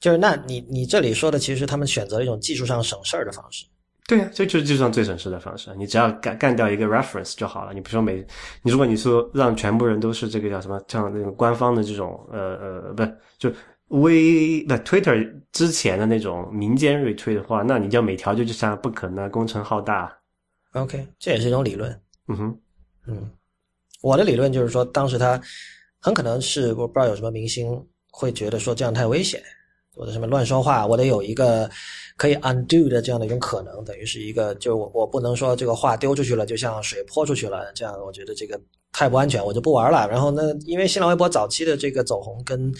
就是那你你这里说的，其实他们选择了一种技术上省事儿的方式。对呀、这就是技术上最省事的方式。你只要干干掉一个 reference 就好了。你不说每，你如果你说让全部人都是这个叫什么，像那种官方的这种呃呃，不是就微不 Twitter 之前的那种民间 retweet 的话，那你就每条就就像不可能，工程浩大。OK，这也是一种理论。嗯哼，嗯，我的理论就是说，当时他很可能是我不知道有什么明星会觉得说这样太危险，或者什么乱说话，我得有一个可以 undo 的这样的一种可能，等于是一个，就我我不能说这个话丢出去了，就像水泼出去了，这样我觉得这个太不安全，我就不玩了。然后呢，因为新浪微博早期的这个走红，跟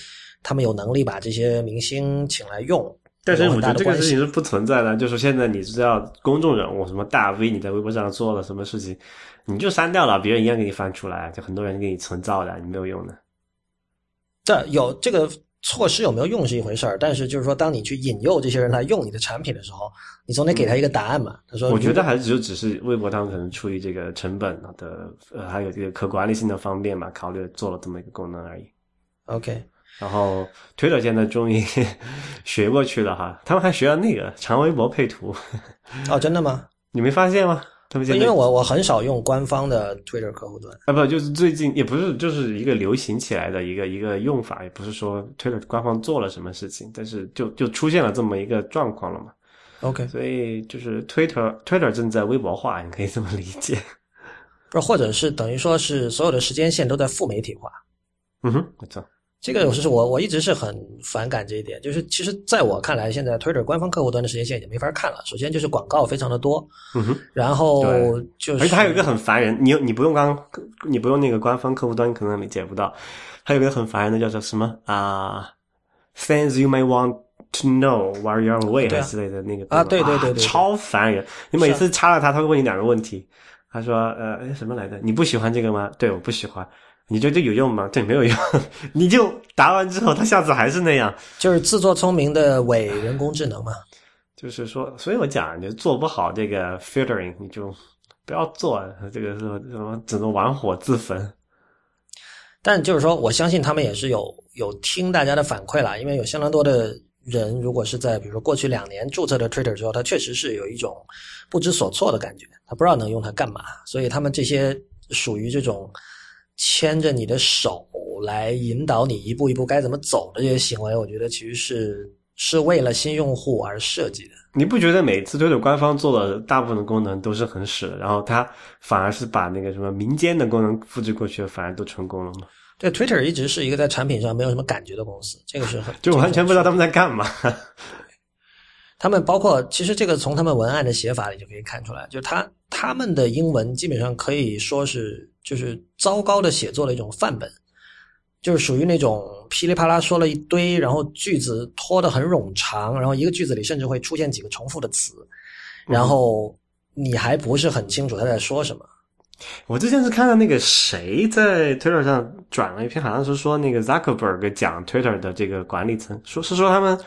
他们有能力把这些明星请来用，但是我觉得这个事情。是不存在的，就是现在你知道公众人物什么大 V，你在微博上做了什么事情，你就删掉了，别人一样给你翻出来，就很多人给你存造的，你没有用的。这有这个措施有没有用是一回事儿，但是就是说，当你去引诱这些人来用你的产品的时候，你总得给他一个答案嘛。他说，我觉得还是就只是微博他们可能出于这个成本的呃，还有这个可管理性的方便嘛，考虑做了这么一个功能而已。OK，然后 Twitter 现在终于 (laughs) 学过去了哈，他们还学了那个长微博配图，哦，真的吗？你没发现吗？他们现在因为我我很少用官方的 Twitter 客户端。啊不就是最近也不是就是一个流行起来的一个一个用法，也不是说 Twitter 官方做了什么事情，但是就就出现了这么一个状况了嘛。OK，所以就是 Twitter Twitter 正在微博化，你可以这么理解。不，或者是等于说是所有的时间线都在负媒体化。嗯哼，没错。这个是我我一直是很反感这一点，就是其实在我看来，现在 Twitter 官方客户端的时间线已经没法看了。首先就是广告非常的多，嗯哼。然后就是而且还有一个很烦人，你你不用刚你不用那个官方客户端，可能理解不到。还有一个很烦人的叫做什么啊、things you may want to know while you're away 之类的那个啊对对对对超烦人。你每次插了他，他会问你两个问题。他说呃哎什么来着？你不喜欢这个吗？对，我不喜欢。你觉得这有用吗？对，没有用。(laughs) 你就答完之后，他下次还是那样。就是自作聪明的伪人工智能嘛。就是说，所以我讲，你做不好这个 filtering，你就不要做，这个是什么，只能玩火自焚。但就是说，我相信他们也是有有听大家的反馈啦，因为有相当多的人，如果是在比如说过去两年注册的 Twitter 之后，他确实是有一种不知所措的感觉，他不知道能用它干嘛，所以他们这些属于这种牵着你的手来引导你一步一步该怎么走的这些行为，我觉得其实是是为了新用户而设计的。你不觉得每次推特官方做的大部分的功能都是很屎，然后他反而是把那个什么民间的功能复制过去，反而都成功了吗？对，Twitter 一直是一个在产品上没有什么感觉的公司，这个是很 (laughs) 就完全不知道他们在干嘛。他们包括其实这个从他们文案的写法里就可以看出来，就是他他们的英文基本上可以说是就是糟糕的写作的一种范本，就是属于那种噼里啪啦说了一堆，然后句子拖得很冗长，然后一个句子里甚至会出现几个重复的词，然后你还不是很清楚他在说什么。我之前是看到那个谁在 Twitter 上转了一篇，好像是说那个 Zuckerberg 讲 Twitter 的这个管理层，说是说他们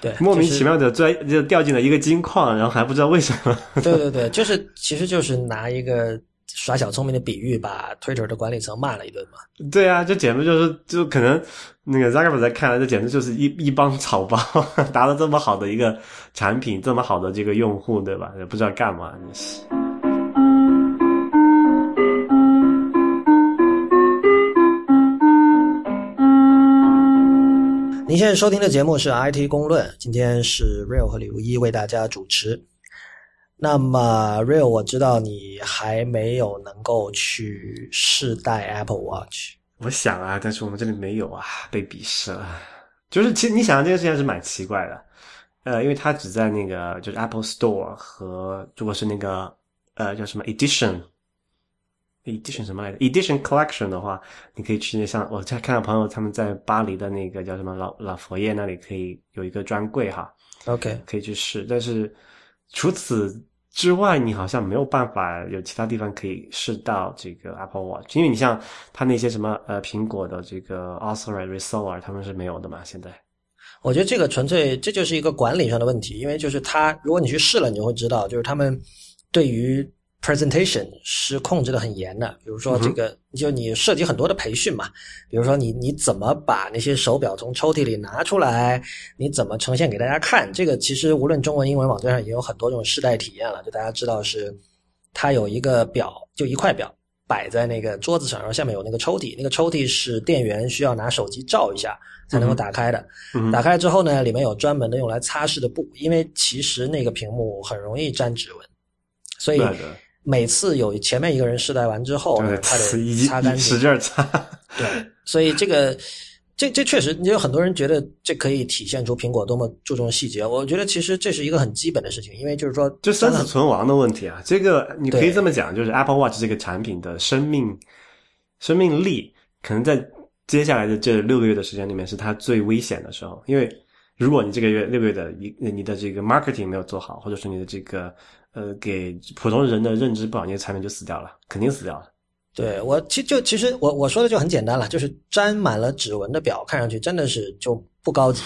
对，莫名其妙的钻就掉进了一个金矿，然后还不知道为什么。对对对，就是其实就是拿一个耍小聪明的比喻，把 Twitter 的管理层骂了一顿嘛。对啊，这简直就是就可能那个 Zuckerberg 在看来，这简直就是一一帮草包，(laughs) 达到这么好的一个产品，这么好的这个用户，对吧？也不知道干嘛，真是。您现在收听的节目是 IT 公论，今天是 Real 和李如一为大家主持。那么 Real，我知道你还没有能够去试戴 Apple Watch。我想啊，但是我们这里没有啊，被鄙视了。就是其实你想这件事情还是蛮奇怪的，呃，因为它只在那个就是 Apple Store 和如果是那个呃叫什么 Edition。edition 什么来着？edition collection 的话，你可以去那像我在看到朋友他们在巴黎的那个叫什么老老佛爷那里可以有一个专柜哈，OK，可以去试。但是除此之外，你好像没有办法有其他地方可以试到这个 Apple Watch，因为你像它那些什么呃苹果的这个 Authorized Reseller 他们是没有的嘛，现在。我觉得这个纯粹这就是一个管理上的问题，因为就是它，如果你去试了，你就会知道，就是他们对于 presentation 是控制的很严的，比如说这个，就你涉及很多的培训嘛，比如说你你怎么把那些手表从抽屉里拿出来，你怎么呈现给大家看，这个其实无论中文、英文网站上也有很多这种试戴体验了，就大家知道是它有一个表，就一块表摆在那个桌子上，然后下面有那个抽屉，那个抽屉是店员需要拿手机照一下才能够打开的，打开之后呢，里面有专门的用来擦拭的布，因为其实那个屏幕很容易沾指纹，所以。每次有前面一个人试戴完之后，对，他得一擦干净。使劲儿擦。对，所以这个这这确实，也有很多人觉得这可以体现出苹果多么注重细节。我觉得其实这是一个很基本的事情，因为就是说，就生死存亡的问题啊。这个你可以这么讲，就是 Apple Watch 这个产品的生命生命力，可能在接下来的这六个月的时间里面是它最危险的时候，因为。如果你这个月六个月的一你的这个 marketing 没有做好，或者说你的这个呃给普通人的认知不好，你的产品就死掉了，肯定死掉了。对我其就其实我我说的就很简单了，就是沾满了指纹的表，看上去真的是就不高级，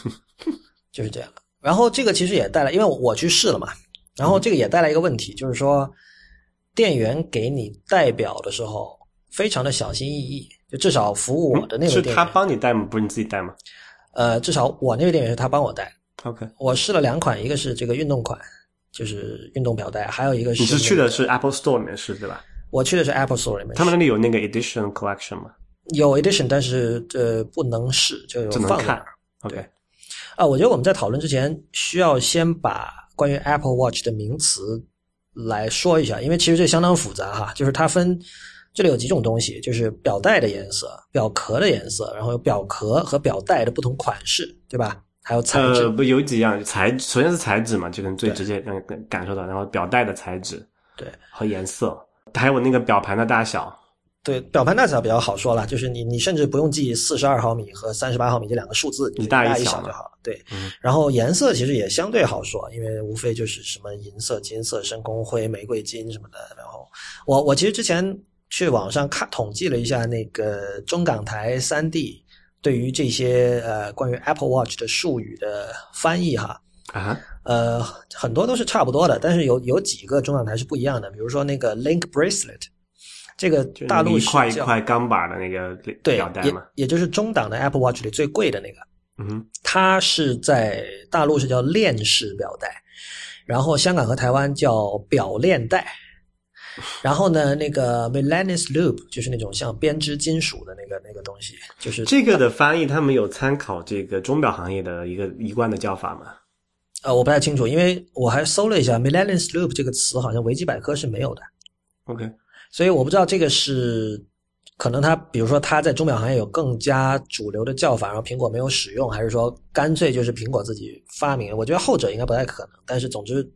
(laughs) 就是这样。然后这个其实也带来，因为我去试了嘛，然后这个也带来一个问题，就是说店员给你戴表的时候非常的小心翼翼，就至少服务我的那是他位店员，帮你戴吗？不是你自己戴吗呃，至少我那个店员是他帮我戴。？OK，我试了两款，一个是这个运动款，就是运动表带，还有一个是你是去的是 Apple Store 里面试对吧？我去的是 Apple Store 里面，他们那里有那个 Edition Collection 吗？有 edition，但是呃不能试，就有只能看放在那儿。OK，啊，我觉得我们在讨论之前，需要先把关于 Apple Watch 的名词来说一下，因为其实这相当复杂哈，就是它分这里有几种东西，就是表带的颜色、表壳的颜色，然后有表壳和表带的不同款式，对吧？还有材质。呃，不有几样材，首先是材质嘛，就可能最直接让感感受到，然后表带的材质对和颜色，还有那个表盘的大小。对，表盘大小比较好说了，就是你你甚至不用记四十二毫米和三十八毫米这两个数字，你大大一小就好了。对，嗯然后颜色其实也相对好说，因为无非就是什么银色、金色、深空灰、玫瑰金什么的。然后我我其实之前去网上看统计了一下那个中港台三地对于这些呃关于 Apple Watch 的术语的翻译哈，啊，呃很多都是差不多的，但是有有几个中港台是不一样的，比如说那个 Link Bracelet，这个大陆一块一块钢板的那个对也表带嘛。也就是中档的 Apple Watch 里最贵的那个。嗯，它是在大陆是叫链式表带，然后香港和台湾叫表链带。然后呢，那个 Milanese Loop 就是那种像编织金属的那个那个东西，就是这个的翻译他们有参考这个钟表行业的一个一贯的叫法吗？呃我不太清楚，因为我还搜了一下 Milanese Loop 这个词，好像维基百科是没有的，OK，所以我不知道这个是可能它，比如说它在钟表行业有更加主流的叫法，然后苹果没有使用，还是说干脆就是苹果自己发明？我觉得后者应该不太可能，但是总之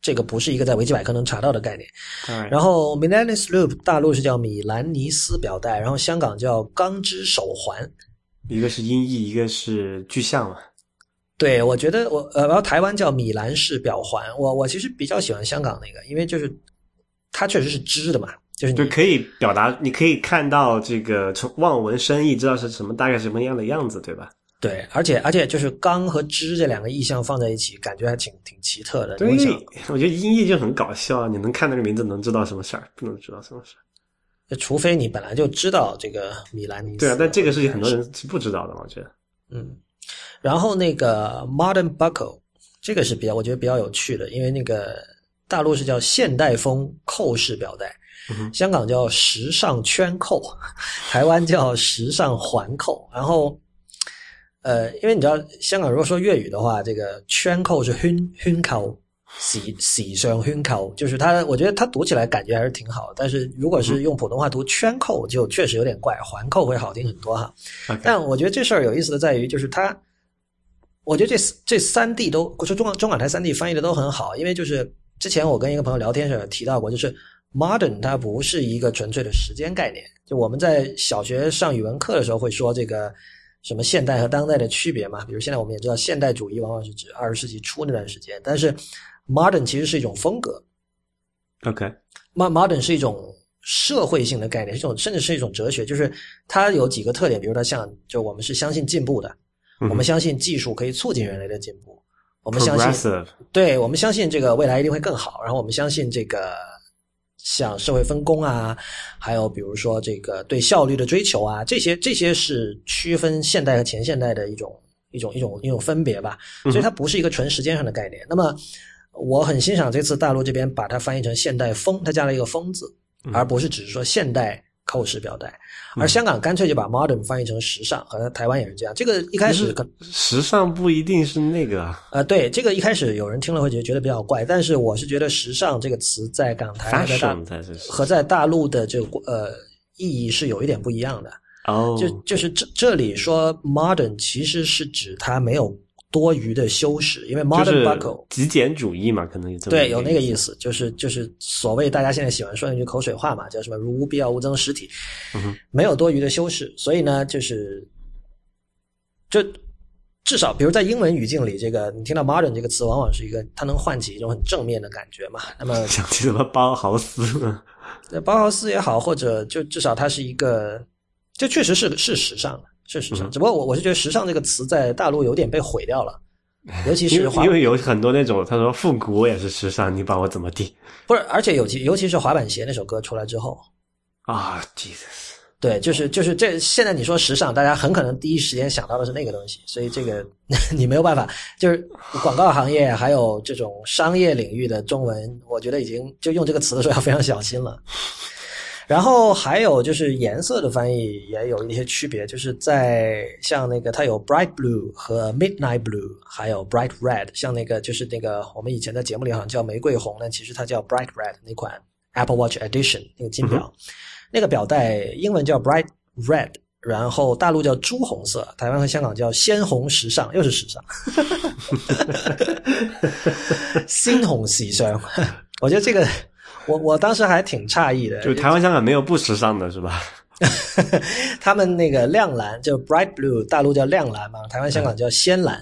这个不是一个在维基百科能查到的概念。当然，后 Milanese Loop 大陆是叫米兰尼斯表带，然后香港叫钢之手环。一个是音译，一个是具象嘛。对，我觉得我呃，然后台湾叫米兰式表环。我我其实比较喜欢香港那个，因为就是它确实是织的嘛，就是你就可以表达，你可以看到这个从望文生义，知道是什么大概什么样的样子，对吧？对，而且而且就是钢和织这两个意象放在一起，感觉还挺挺奇特的。对我觉得音译就很搞笑啊！你能看那个名字，能知道什么事儿，不能知道什么事儿。除非你本来就知道这个米兰尼斯。对啊，但这个事情很多人是不知道的嘛，我觉得。嗯，然后那个 Modern Buckle 这个是比较我觉得比较有趣的，因为那个大陆是叫现代风扣式表带，香港叫时尚圈扣，(laughs) 台湾叫时尚环扣。然后，呃，因为你知道香港如果说粤语的话，这个圈扣是圈圈扣。喜喜上圈扣，就是它，我觉得它读起来感觉还是挺好。但是如果是用普通话读圈扣，就确实有点怪，环扣会好听很多哈。但我觉得这事儿有意思的在于，就是它，我觉得这这三地都，我说中港中港台三地翻译的都很好，因为就是之前我跟一个朋友聊天时候提到过，就是 modern 它不是一个纯粹的时间概念，就我们在小学上语文课的时候会说这个什么现代和当代的区别嘛，比如现在我们也知道现代主义往往是指二十世纪初那段时间，但是 modern 其实是一种风格，OK，mo- modern 是一种社会性的概念，是一种甚至是一种哲学，就是它有几个特点，比如它像，就我们是相信进步的，嗯我们相信技术可以促进人类的进步，我们相信，对我们相信这个未来一定会更好，然后我们相信这个像社会分工啊，还有比如说这个对效率的追求啊，这些这些是区分现代和前现代的一种一种一种一种分别吧。所以它不是一个纯时间上的概念。那么我很欣赏这次大陆这边把它翻译成现代风，它加了一个风字，而不是只是说现代。扣式表带，而香港干脆就把 modern 翻译成时尚，好像台湾也是这样。这个一开始可时尚不一定是那个啊。呃，对，这个一开始有人听了会觉得觉得比较怪，但是我是觉得时尚这个词在港台和大和在大陆的这个呃意义是有一点不一样的。哦，就就是这这里说 modern 其实是指它没有。多余的修饰，因为 modern buckle 极简主义嘛，可能有对有那个意思，就是就是所谓大家现在喜欢说那句口水话嘛，叫什么“如无必要，勿增实体”，没有多余的修饰，所以呢，就是就至少，比如在英文语境里，这个你听到 modern 这个词，往往是一个它能唤起一种很正面的感觉嘛。那么 (laughs) 想起什么包豪斯？(laughs) 包豪斯也好，或者就至少它是一个，这确实是是时尚的。是时尚，只不过我我是觉得“时尚”这个词在大陆有点被毁掉了，(laughs) 尤其是因为有很多那种他说复古也是时尚，你把我怎么地？不是，而且尤其尤其是滑板鞋那首歌出来之后啊，Jesus，对，就是就是这现在你说时尚，大家很可能第一时间想到的是那个东西，所以这个 (laughs) 你没有办法，就是广告行业还有这种商业领域的中文，我觉得已经就用这个词的时候要非常小心了。然后还有就是颜色的翻译也有一些区别，就是在像那个它有 bright blue 和 midnight blue，还有 bright red，像那个就是那个我们以前在节目里好像叫玫瑰红，但其实它叫 bright red 那款 Apple Watch Edition 那个金表，那个表带英文叫 bright red，然后大陆叫朱红色，台湾和香港叫鲜红时尚，又是时尚 (laughs) (laughs) 鲜红时尚，(laughs) 我觉得这个。我我当时还挺诧异的，就台湾、香港没有不时尚的是吧？(laughs) 他们那个亮蓝就 bright blue，大陆叫亮蓝嘛，台湾、香港叫鲜蓝。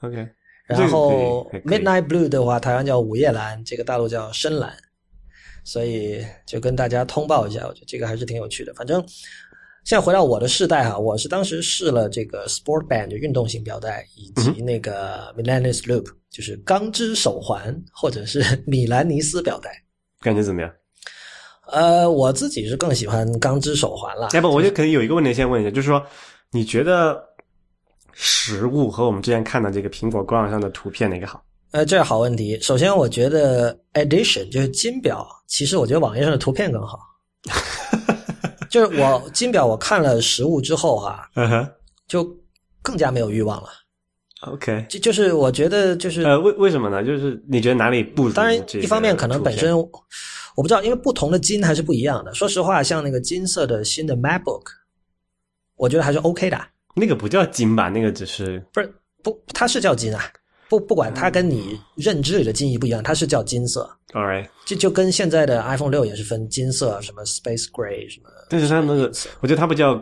OK，然后 midnight blue 的话，台湾叫午夜蓝，这个大陆叫深蓝。所以就跟大家通报一下，我觉得这个还是挺有趣的。反正现在回到我的世代哈，我是当时试了这个 sport band 就运动型表带，以及那个 Milanese loop，就是钢之手环，或者是米兰尼斯表带。感觉怎么样？呃，我自己是更喜欢钢之手环了。哎不，我就可能有一个问题先问一下，就是说，你觉得实物和我们之前看的这个苹果官网上的图片哪个好？呃，这是好问题。首先，我觉得 Edition 就是金表，其实我觉得网页上的图片更好。就是我金表，我看了实物之后哈，嗯哼，就更加没有欲望了。OK，就就是我觉得就是呃为为什么呢？就是你觉得哪里不？当然，一方面可能本身我不知道，因为不同的金还是不一样的。说实话，像那个金色的新的 MacBook，我觉得还是 OK 的。那个不叫金吧？那个只是不是不，它是叫金啊。不不管它跟你认知里的金一不一样，它是叫金色。All right，这就跟现在的 iPhone 六也是分金色，什么 Space Gray 什么。但是它那个，我觉得它不叫，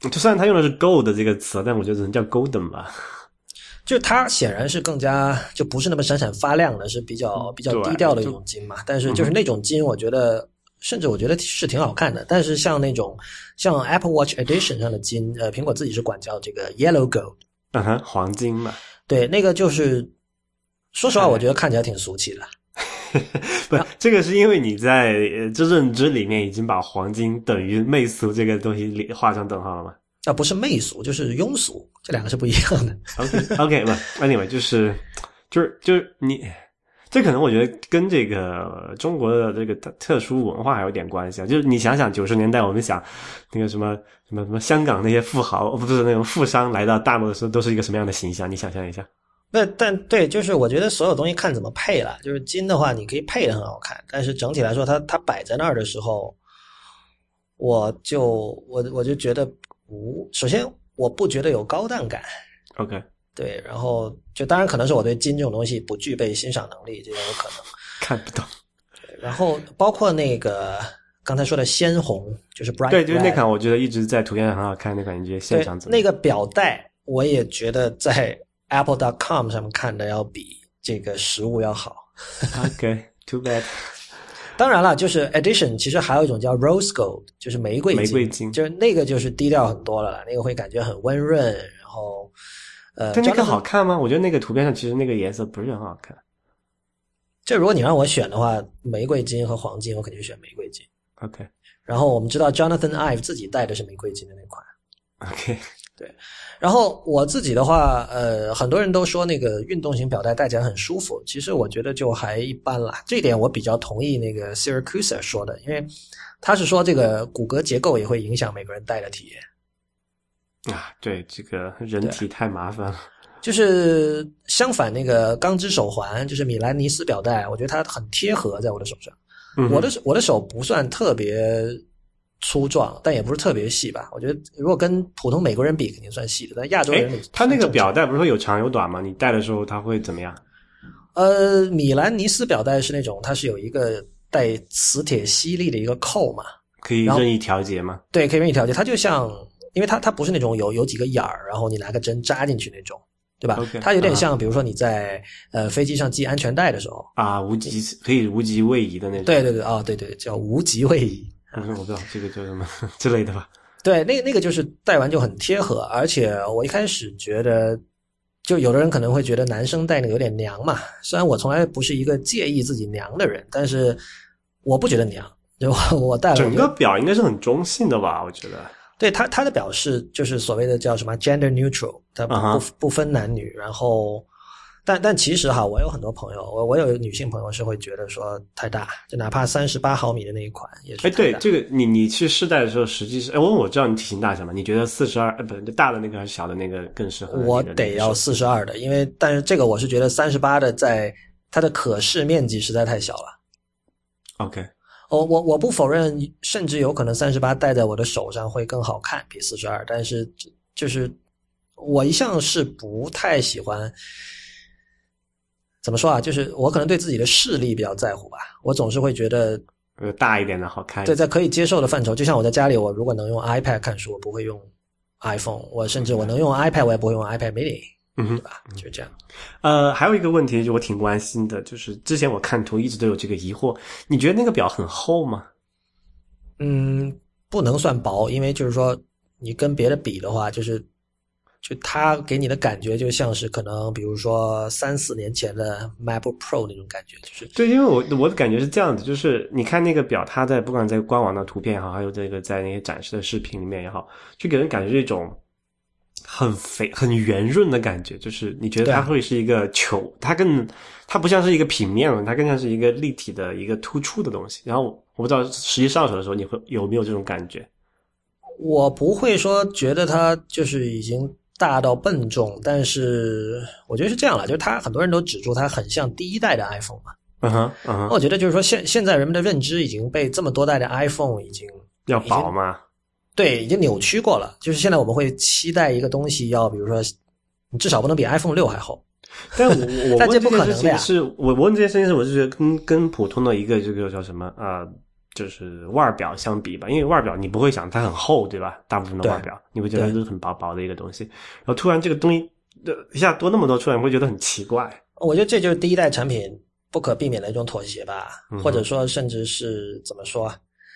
就虽然它用的是 Gold 这个词，但我觉得只能叫 Golden 吧。就它显然是更加就不是那么闪闪发亮的，是比较比较低调的一种金嘛。但是就是那种金，我觉得甚至我觉得是挺好看的。但是像那种像 Apple Watch Edition 上的金，呃，苹果自己是管叫这个 Yellow Gold，嗯哼，黄金嘛。对，那个就是说实话，我觉得看起来挺俗气的。(laughs) 不，这个是因为你在这认知里面已经把黄金等于媚俗这个东西画上等号了吗？啊，不是媚俗，就是庸俗，这两个是不一样的。OK，OK，不，Anyway，就是，就是就是你，这可能我觉得跟这个中国的这个特殊文化还有点关系啊。就是你想想九十年代，我们想那个什么什么什么香港那些富豪，不是那种富商来到大陆的时候，都是一个什么样的形象？你想象一下。那但对，就是我觉得所有东西看怎么配了。就是金的话，你可以配的很好看，但是整体来说，它它摆在那儿的时候，我就我我就觉得。不，首先我不觉得有高档感。OK，对，然后就当然可能是我对金这种东西不具备欣赏能力，这也有可能看不懂。然后包括那个刚才说的鲜红，就是 bright，对，就是那款，我觉得一直在图片上很好看那款，你觉得现场怎么？那个表带我也觉得在 Apple.com 上面看的要比这个实物要好。OK，too bad。当然了，就是 addition，其实还有一种叫 rose gold，就是玫瑰金，玫瑰金，就是那个就是低调很多了，那个会感觉很温润，然后，呃，但那个好看吗？我觉得那个图片上其实那个颜色不是很好看。就如果你让我选的话，玫瑰金和黄金，我肯定选玫瑰金。OK 然后我们知道 Jonathan Ive 自己戴的是玫瑰金的那款。OK，然后我自己的话，呃，很多人都说那个运动型表带戴起来很舒服，其实我觉得就还一般啦。这一点我比较同意那个 Syracuse 说的，因为他是说这个骨骼结构也会影响每个人戴的体验。啊，对，这个人体太麻烦了。(laughs) 就是相反，那个钢织手环，就是米兰尼斯表带，我觉得它很贴合在我的手上。嗯我的手我的手不算特别粗壮，但也不是特别细吧。我觉得如果跟普通美国人比，肯定算细的。但亚洲哎人里，它那个表带不是说有长有短吗？你戴的时候它会怎么样？呃，米兰尼斯表带是那种，它是有一个带磁铁吸力的一个扣嘛，可以任意调节吗？对，可以任意调节。它就像，因为它它不是那种有有几个眼儿，然后你拿个针扎进去那种，对吧它有点啊像，比如说你在呃飞机上系安全带的时候，啊，无极可以无极位移的那种。对对对，哦，对对，叫无极位移。嗯，我不知道这个叫什么 (laughs) 之类的吧。对，那个那个就是戴完就很贴合，而且我一开始觉得，就有的人可能会觉得男生戴那个有点娘嘛。虽然我从来不是一个介意自己娘的人，但是我不觉得娘。就我我戴了，整个表应该是很中性的吧？我觉得。对它它的表示就是所谓的叫什么 gender neutral，它不不分男女。然后，但但其实哈，我有很多朋友，我我有女性朋友是会觉得说太大，就哪怕三十八毫米的那一款也是哎，对这个，你你去试戴的时候，实际是，哎，我我知道你体型大小嘛？你觉得四十二，呃，不，大的那个还是小的那个更适合我得要手四十二的，因为但是这个我是觉得三十八的在它的可视面积实在太小了。OK，我我我不否认，甚至有可能三十八戴在我的手上会更好看，比四十二。但是就就是我一向是不太喜欢，怎么说啊？就是我可能对自己的视力比较在乎吧。我总是会觉得，呃，大一点的好看一对，在可以接受的范畴，就像我在家里，我如果能用 iPad 看书，我不会用 iPhone。我甚至我能用 iPad，我也不会用 iPad mini，嗯哼对，吧？就这样。呃，还有一个问题，就我挺关心的，就是之前我看图一直都有这个疑惑，你觉得那个表很厚吗？嗯，不能算薄，因为就是说你跟别的比的话，就是就它给你的感觉就像是可能比如说三四年前的 MacBook Pro 那种感觉，就是对，因为我我的感觉是这样子，就是你看那个表，它在不管在官网的图片也好，还有这个在那些展示的视频里面也好，就给人感觉是一种很肥、很圆润的感觉，就是你觉得它会是一个球，它更它不像是一个平面了，它更像是一个立体的一个突出的东西。然后我不知道实际上手的时候你会有没有这种感觉？我不会说觉得它就是已经大到笨重，但是我觉得是这样了，就是它很多人都指出它很像第一代的 iPhone 嘛。嗯哼，嗯哼，我觉得就是说现现在人们的认知已经被这么多代的 iPhone 已经要薄吗？对，已经扭曲过了。就是现在我们会期待一个东西要，比如说，你至少不能比 iPhone 六还厚。(laughs) 但我我问这件事不可能的呀情是我我问这件事情是，我是觉得跟跟普通的一个这个叫什么啊、呃就是腕表相比吧，因为腕表你不会想它很厚，对吧？大部分的腕表你会觉得对就是很薄薄的一个东西，然后突然这个东西呃一下多那么多出来，你会觉得很奇怪。我觉得这就是第一代产品不可避免的一种妥协吧，嗯或者说甚至是怎么说，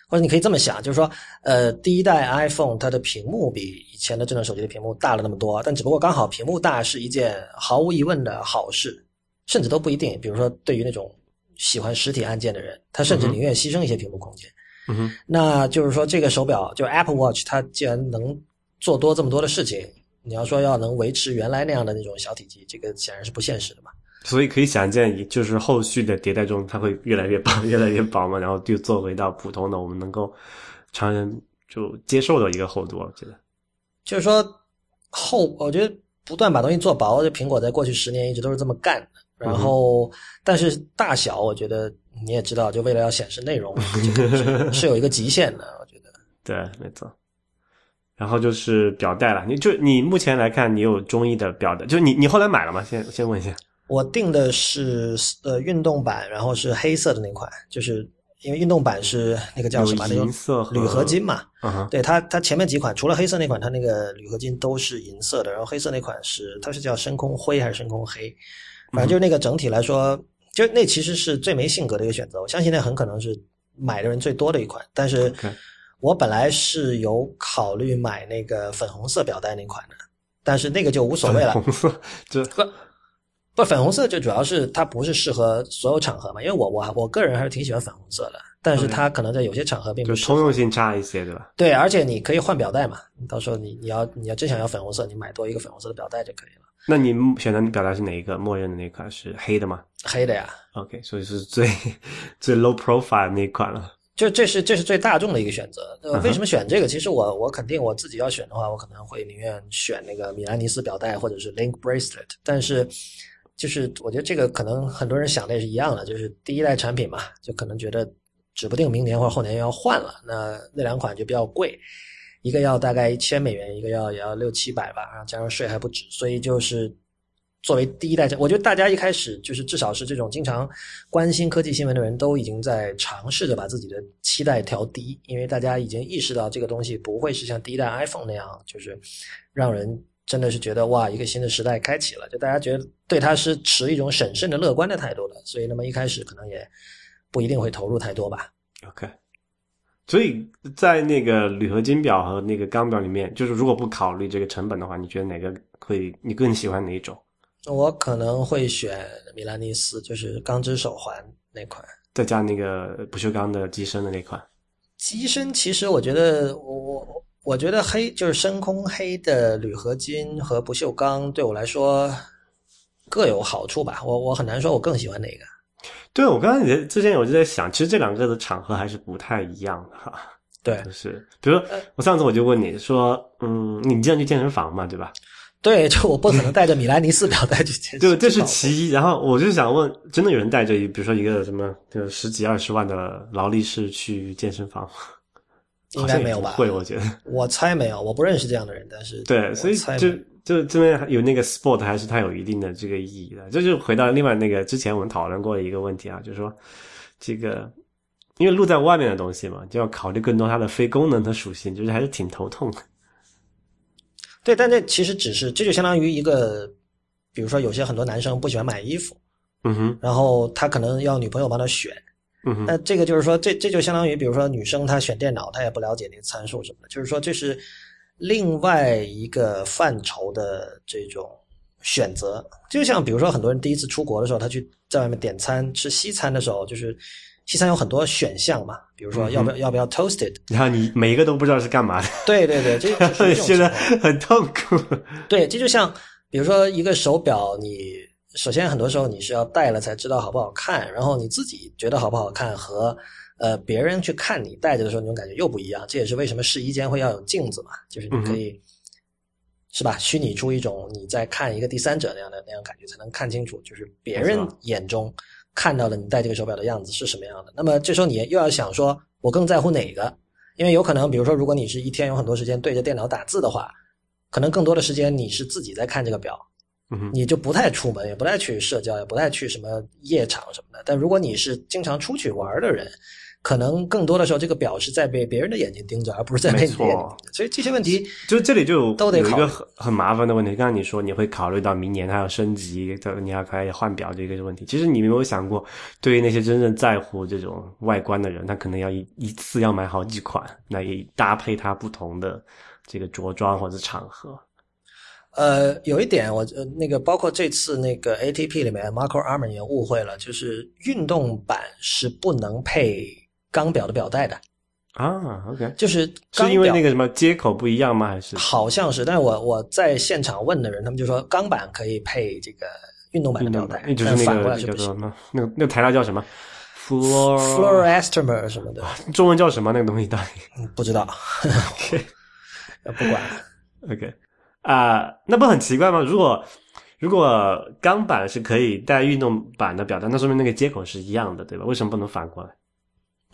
或者你可以这么想，就是说，呃，第一代 iPhone 它的屏幕比以前的智能手机的屏幕大了那么多，但只不过刚好屏幕大是一件毫无疑问的好事，甚至都不一定。比如说，对于那种喜欢实体按键的人，他甚至宁愿牺牲一些屏幕空间。嗯哼，那就是说，这个手表就 Apple Watch，它既然能做多这么多的事情，你要说要能维持原来那样的那种小体积，这个显然是不现实的嘛。所以可以想见，就是后续的迭代中，它会越来越薄，(laughs) 越来越薄嘛，然后就做回到普通的我们能够常人就接受的一个厚度，我觉得。就是说厚，我觉得不断把东西做薄，这苹果在过去十年一直都是这么干的。然后，但是大小，我觉得你也知道，就为了要显示内容，这个是是有一个极限的。我觉得，(laughs) 对，没错。然后就是表带了，你就你目前来看，你有中意的表带，就你你后来买了吗？先先问一下。我订的是呃运动版，然后是黑色的那款，就是因为运动版是那个叫什么那种银色铝合金嘛。对它，它前面几款除了黑色那款，它那个铝合金都是银色的，然后黑色那款是它是叫深空灰还是深空黑？反正就是那个整体来说，就那其实是最没性格的一个选择。我相信那很可能是买的人最多的一款，但是我本来是有考虑买那个粉红色表带那款的，但是那个就无所谓了。红色，这不不，粉红色就主要是它不是适合所有场合嘛，因为我我我个人还是挺喜欢粉红色的，但是它可能在有些场合并不适合。就通用性差一些，对吧？对，而且你可以换表带嘛，到时候你你要你要真想要粉红色，你买多一个粉红色的表带就可以了。那你选择你表达是哪一个？默认的那款是黑的吗黑的呀，？OK，所以是最 (laughs) 最 low profile 那一款了。就这是这是最大众的一个选择。为什么选这个？其实我我肯定我自己要选的话，我可能会宁愿选那个米兰尼斯表带或者是 Link Bracelet。但是，就是我觉得这个可能很多人想的也是一样的，就是第一代产品嘛，就可能觉得指不定明年或者后年要换了，那那两款就比较贵，一个要大概一千美元，一个要也要六七百吧，然后加上税还不止，所以就是作为第一代，我觉得大家一开始就是至少是这种经常关心科技新闻的人都已经在尝试着把自己的期待调低，因为大家已经意识到这个东西不会是像第一代 iPhone 那样，就是让人真的是觉得哇，一个新的时代开启了，就大家觉得对它是持一种审慎的乐观的态度的，所以那么一开始可能也不一定会投入太多吧。OK，所以在那个铝合金表和那个钢表里面，就是如果不考虑这个成本的话，你觉得哪个会你更喜欢哪一种？我可能会选米兰尼斯，就是钢之手环那款。再加那个不锈钢的机身的那款。机身其实我觉得我我我觉得黑就是深空黑的铝合金和不锈钢对我来说各有好处吧。我我很难说我更喜欢哪个。对，我刚才也之前我就在想，其实这两个的场合还是不太一样的哈。对就是比如说，我上次我就问你说，嗯，你经常去健身房嘛，对吧？(laughs) 对，就我不可能带着米兰尼斯表带去健身。对，这是其一。然后我就想问，真的有人带着一，比如说一个什么，就十几二十万的劳力士去健身房？应该没有吧会，我觉得。我猜没有，我不认识这样的人，但是对，所以就猜没有就这边有那个 sport 还是它有一定的这个意义的。这就回到另外那个之前我们讨论过的一个问题啊，就是说这个因为露在外面的东西嘛，就要考虑更多它的非功能的属性，就是还是挺头痛的。对，但这其实只是这就相当于一个，比如说有些很多男生不喜欢买衣服，嗯哼，然后他可能要女朋友帮他选，嗯，那这个就是说，这这就相当于，比如说女生她选电脑，她也不了解那个参数什么的，就是说这是另外一个范畴的这种选择。就像比如说很多人第一次出国的时候，他去在外面点餐吃西餐的时候，就是西餐有很多选项嘛，比如说要不要、要不要 toasted，然后你每一个都不知道是干嘛的，对对对，这 (laughs) 就是这种现在很痛苦。对，这就像比如说一个手表，你首先很多时候你是要戴了才知道好不好看，然后你自己觉得好不好看和呃别人去看你戴着的时候那种感觉又不一样。这也是为什么试衣间会要有镜子嘛，就是你可以、是吧，虚拟出一种你在看一个第三者那样的那样感觉，才能看清楚，就是别人眼中看到的你戴这个手表的样子是什么样的。那么这时候你又要想说，我更在乎哪个？因为有可能，比如说，如果你是一天有很多时间对着电脑打字的话，可能更多的时间你是自己在看这个表，你就不太出门，也不太去社交，也不太去什么夜场什么的。但如果你是经常出去玩的人，可能更多的时候这个表是在被别人的眼睛盯着，而不是在被你的眼睛盯着。所以这些问题，就这里就有有一都得考虑个很很麻烦的问题。刚才你说你会考虑到明年它要升级，你要开始换表这个问题。其实你有没有想过，对于那些真正在乎这种外观的人，他可能要一一次要买好几款，那也搭配他不同的这个着装或者场合。呃，有一点我呃那个包括这次那个 ATP 里面，Marco Arman 也误会了，就是运动版是不能配钢表的表带的，啊，OK，就是是因为那个什么接口不一样吗？还是好像是，但是我我在现场问的人，他们就说钢板可以配这个运动版的表带但就是那反过个来是不行。叫什么？那个那个材料叫什么？Fluor Fluoroelastomer 什么的，中文叫什么？那个东西到底？嗯不知道，(laughs) 呃 (laughs) 不管。OK，啊、那不很奇怪吗？如果如果钢板是可以带运动版的表带，那说明那个接口是一样的，对吧？为什么不能反过来？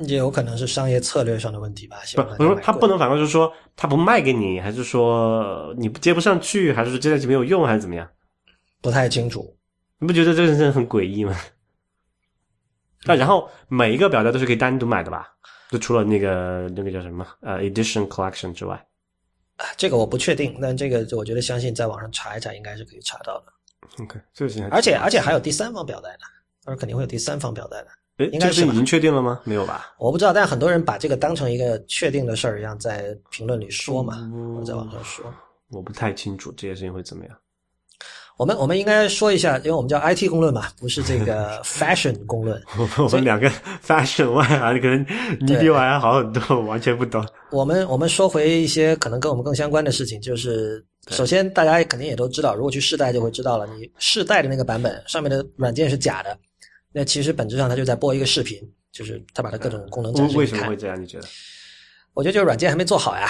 也有可能是商业策略上的问题吧。不不，望大我说家买贵它不能反过来，就是说它不卖给你，还是说你接不上去，还是说接上去没有用，还是怎么样？不太清楚。你不觉得这个真的很诡异吗？(laughs) 啊，然后每一个表带都是可以单独买的吧？就除了那个那个叫什么呃 edition collection 之外啊这个我不确定，但这个我觉得相信在网上查一查应该是可以查到的。，OK，这个事情还而且而且还有第三方表带的，到时候肯定会有第三方表带的。哎，应该是已经确定了吗？没有吧？我不知道，但很多人把这个当成一个确定的事儿一样，在评论里说嘛，嗯或者在网上说。我不太清楚这件事情会怎么样。我们我们应该说一下，因为我们叫 IT 公论嘛，不是这个 (laughs) fashion 公论。(laughs) 我们两个 fashion 外行，可能你比我还好很多，完全不懂。我们我们说回一些可能跟我们更相关的事情，就是首先大家肯定也都知道，如果去试戴就会知道了，你试戴的那个版本上面的软件是假的，那其实本质上它就在播一个视频，就是它把它各种功能展示给为。什么会这样？你觉得？我觉得就是软件还没做好呀。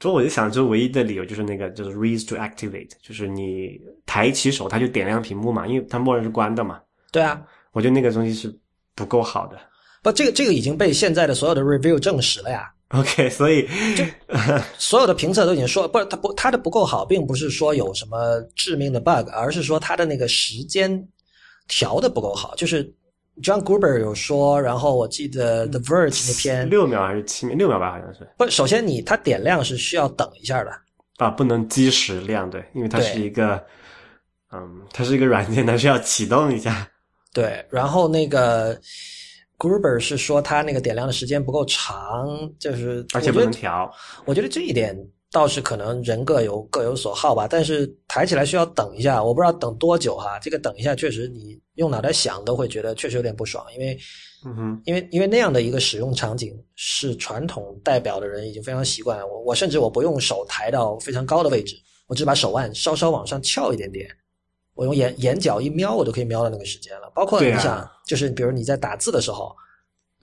所以我就想，就唯一的理由就是那个，就是 raise to activate，就是你抬起手，它就点亮屏幕嘛，因为它默认是关的嘛。对啊，我觉得那个东西是不够好的。不，这个这个已经被现在的所有的 review 证实了呀。OK，所以就 (laughs) 所有的评测都已经说，不是它不它的不够好，并不是说有什么致命的 bug，而是说它的那个时间调的不够好。就是 John Gruber 有说，然后我记得 The Verge 那篇，六秒还是七秒？六秒吧，好像是不，首先你它点亮是需要等一下的，啊，不能即时亮，对，因为它是一个，嗯，它是一个软件，它需要启动一下。对，然后那个 Gruber 是说它那个点亮的时间不够长，就是而且不能调。我觉得这一点倒是可能人各有各有所好吧，但是抬起来需要等一下，我不知道等多久哈。这个等一下确实你用脑袋想都会觉得确实有点不爽，因为嗯哼，因为因为那样的一个使用场景是传统代表的人已经非常习惯了。我我甚至我不用手抬到非常高的位置，我只把手腕稍稍往上翘一点点，我用眼眼角一瞄，我就可以瞄到那个时间了。包括你想，就是比如你在打字的时候，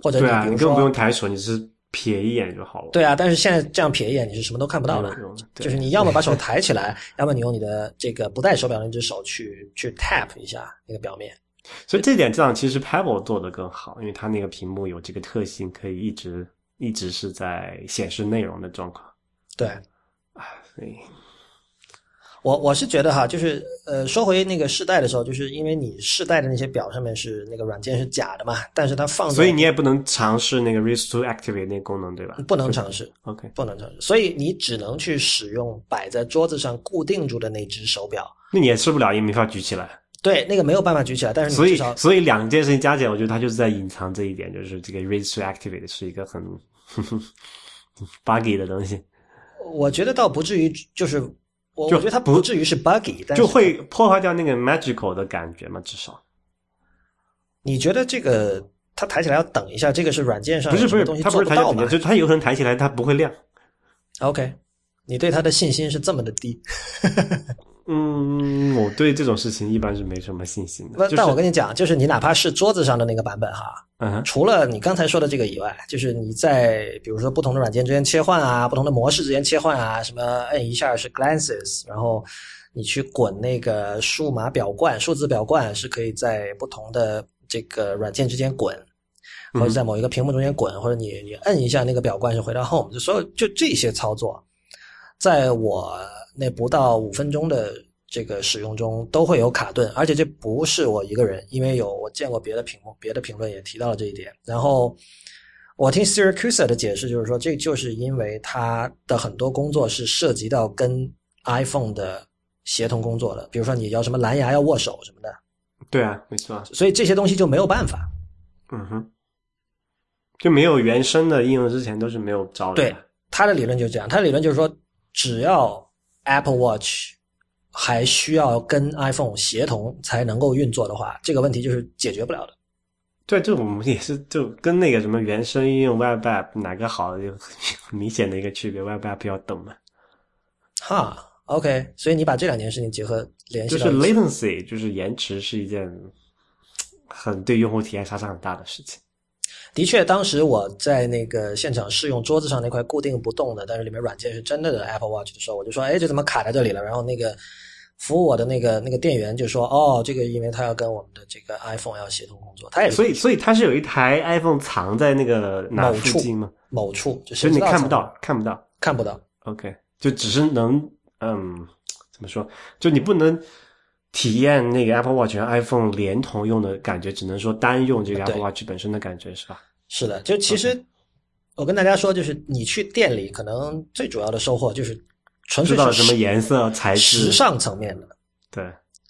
或者你对啊，比如说你根本不用抬手，你是瞥一眼就好了。对啊，但是现在这样瞥一眼，你是什么都看不到的就是你要么把手抬起来，要么你用你的这个不带手表的那只手去去 tap 一下那个表面。所以这点上其实 Pebble 做的更好，因为它那个屏幕有这个特性，可以一直一直是在显示内容的状况。对所以我我是觉得哈，就是呃，说回那个试戴的时候，就是因为你试戴的那些表上面是那个软件是假的嘛，但是它放在所以你也不能尝试那个 Raise to Activate 那个功能，对吧不能尝试，？OK，不能尝试，所以你只能去使用摆在桌子上固定住的那只手表。那你也试不了，也没法举起来。对，那个没有办法举起来，但是所以你至少，所以两件事情加起来，我觉得它就是在隐藏这一点，就是这个 Raise to Activate 是一个很 (laughs) buggy 的东西，我觉得倒不至于，就是我我觉得它不至于是 buggy，但就会破坏掉那个 magical 的感觉嘛，至少。你觉得这个它抬起来要等一下，这个是软件上不是不是它不是弹起来，就它有可能抬起来它不会亮。？OK，你对它的信心是这么的低。(laughs) 嗯，我对这种事情一般是没什么信心的。那、就是、但我跟你讲，就是你哪怕是桌子上的那个版本哈，嗯除了你刚才说的这个以外，就是你在比如说不同的软件之间切换啊，不同的模式之间切换啊，什么摁一下是 glances，然后你去滚那个数码表冠、数字表冠是可以在不同的这个软件之间滚，或者在某一个屏幕中间滚，或者你你摁一下那个表冠是回到 home，就所有就这些操作，在我那不到五分钟的这个使用中都会有卡顿，而且这不是我一个人，因为有我见过别的屏幕、别的评论也提到了这一点。然后我听 Siracusa 的解释就是说，这就是因为它的很多工作是涉及到跟 iPhone 的协同工作的，比如说你要什么蓝牙要握手什么的，对啊，没错啊，所以这些东西就没有办法。嗯哼，就没有原生的应用之前都是没有招的。对，他的理论就是这样，他的理论就是说，只要 Apple Watch 还需要跟 iPhone 协同才能够运作的话，这个问题就是解决不了的。对，这我们也是就跟那个什么原生应用 Web App 哪个好，就明显的一个区别。Web App 要等嘛，哈，OK，所以你把这两件事情结合联系就是 latency，就是延迟是一件很对用户体验杀伤很大的事情。的确，当时我在那个现场试用桌子上那块固定不动的，但是里面软件是真的的 Apple Watch 的时候，我就说，哎，这怎么卡在这里了？然后那个服务我的那个那个店员就说，哦，这个因为他要跟我们的这个 iPhone 要协同工作，他也是所以，所以它是有一台 iPhone 藏在那个哪某处附近吗？某处，就所以谁知道怎么你看不到，看不到。看不到。OK，就只是能，嗯，怎么说？就你不能体验那个 Apple Watch 和 iPhone 连同用的感觉，只能说单用这个 Apple Watch 本身的感觉，是吧？是的，就其实我跟大家说，就是你去店里，可能最主要的收获就是纯粹是知道什么颜色、材质，时尚层面的，对，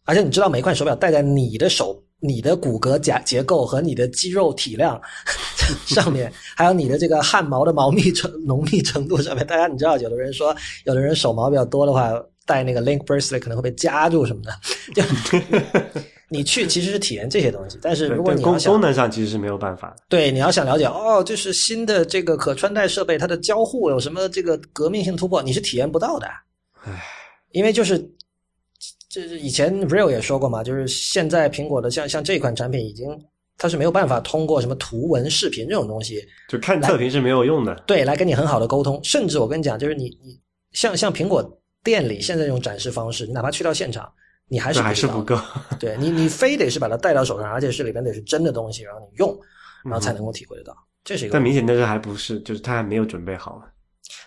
而且你知道每款手表戴在你的手、你的骨骼结结构和你的肌肉体量 (laughs) 上面，(laughs) 还有你的这个汗毛的毛密程浓密程度上面。大家你知道，有的人说，有的人手毛比较多的话，戴那个 Link Bracelet 可能会被夹住什么的。(laughs) 就你去其实是体验这些东西，但是如果你要想功能上其实是没有办法的。对，你要想了解哦，就是新的这个可穿戴设备，它的交互有什么这个革命性突破，你是体验不到的。唉，因为就是就是以前 Real 也说过嘛，就是现在苹果的像像这款产品已经它是没有办法通过什么图文、视频这种东西就看测评是没有用的。对来跟你很好的沟通，甚至我跟你讲，就是你你像像苹果店里现在这种展示方式，你哪怕去到现场，你还是还是不够。对你，你非得是把它带到手上，而且是里边得是真的东西，然后你用，然后才能够体会得到。这是一个但明显但是还不是，就是他还没有准备好。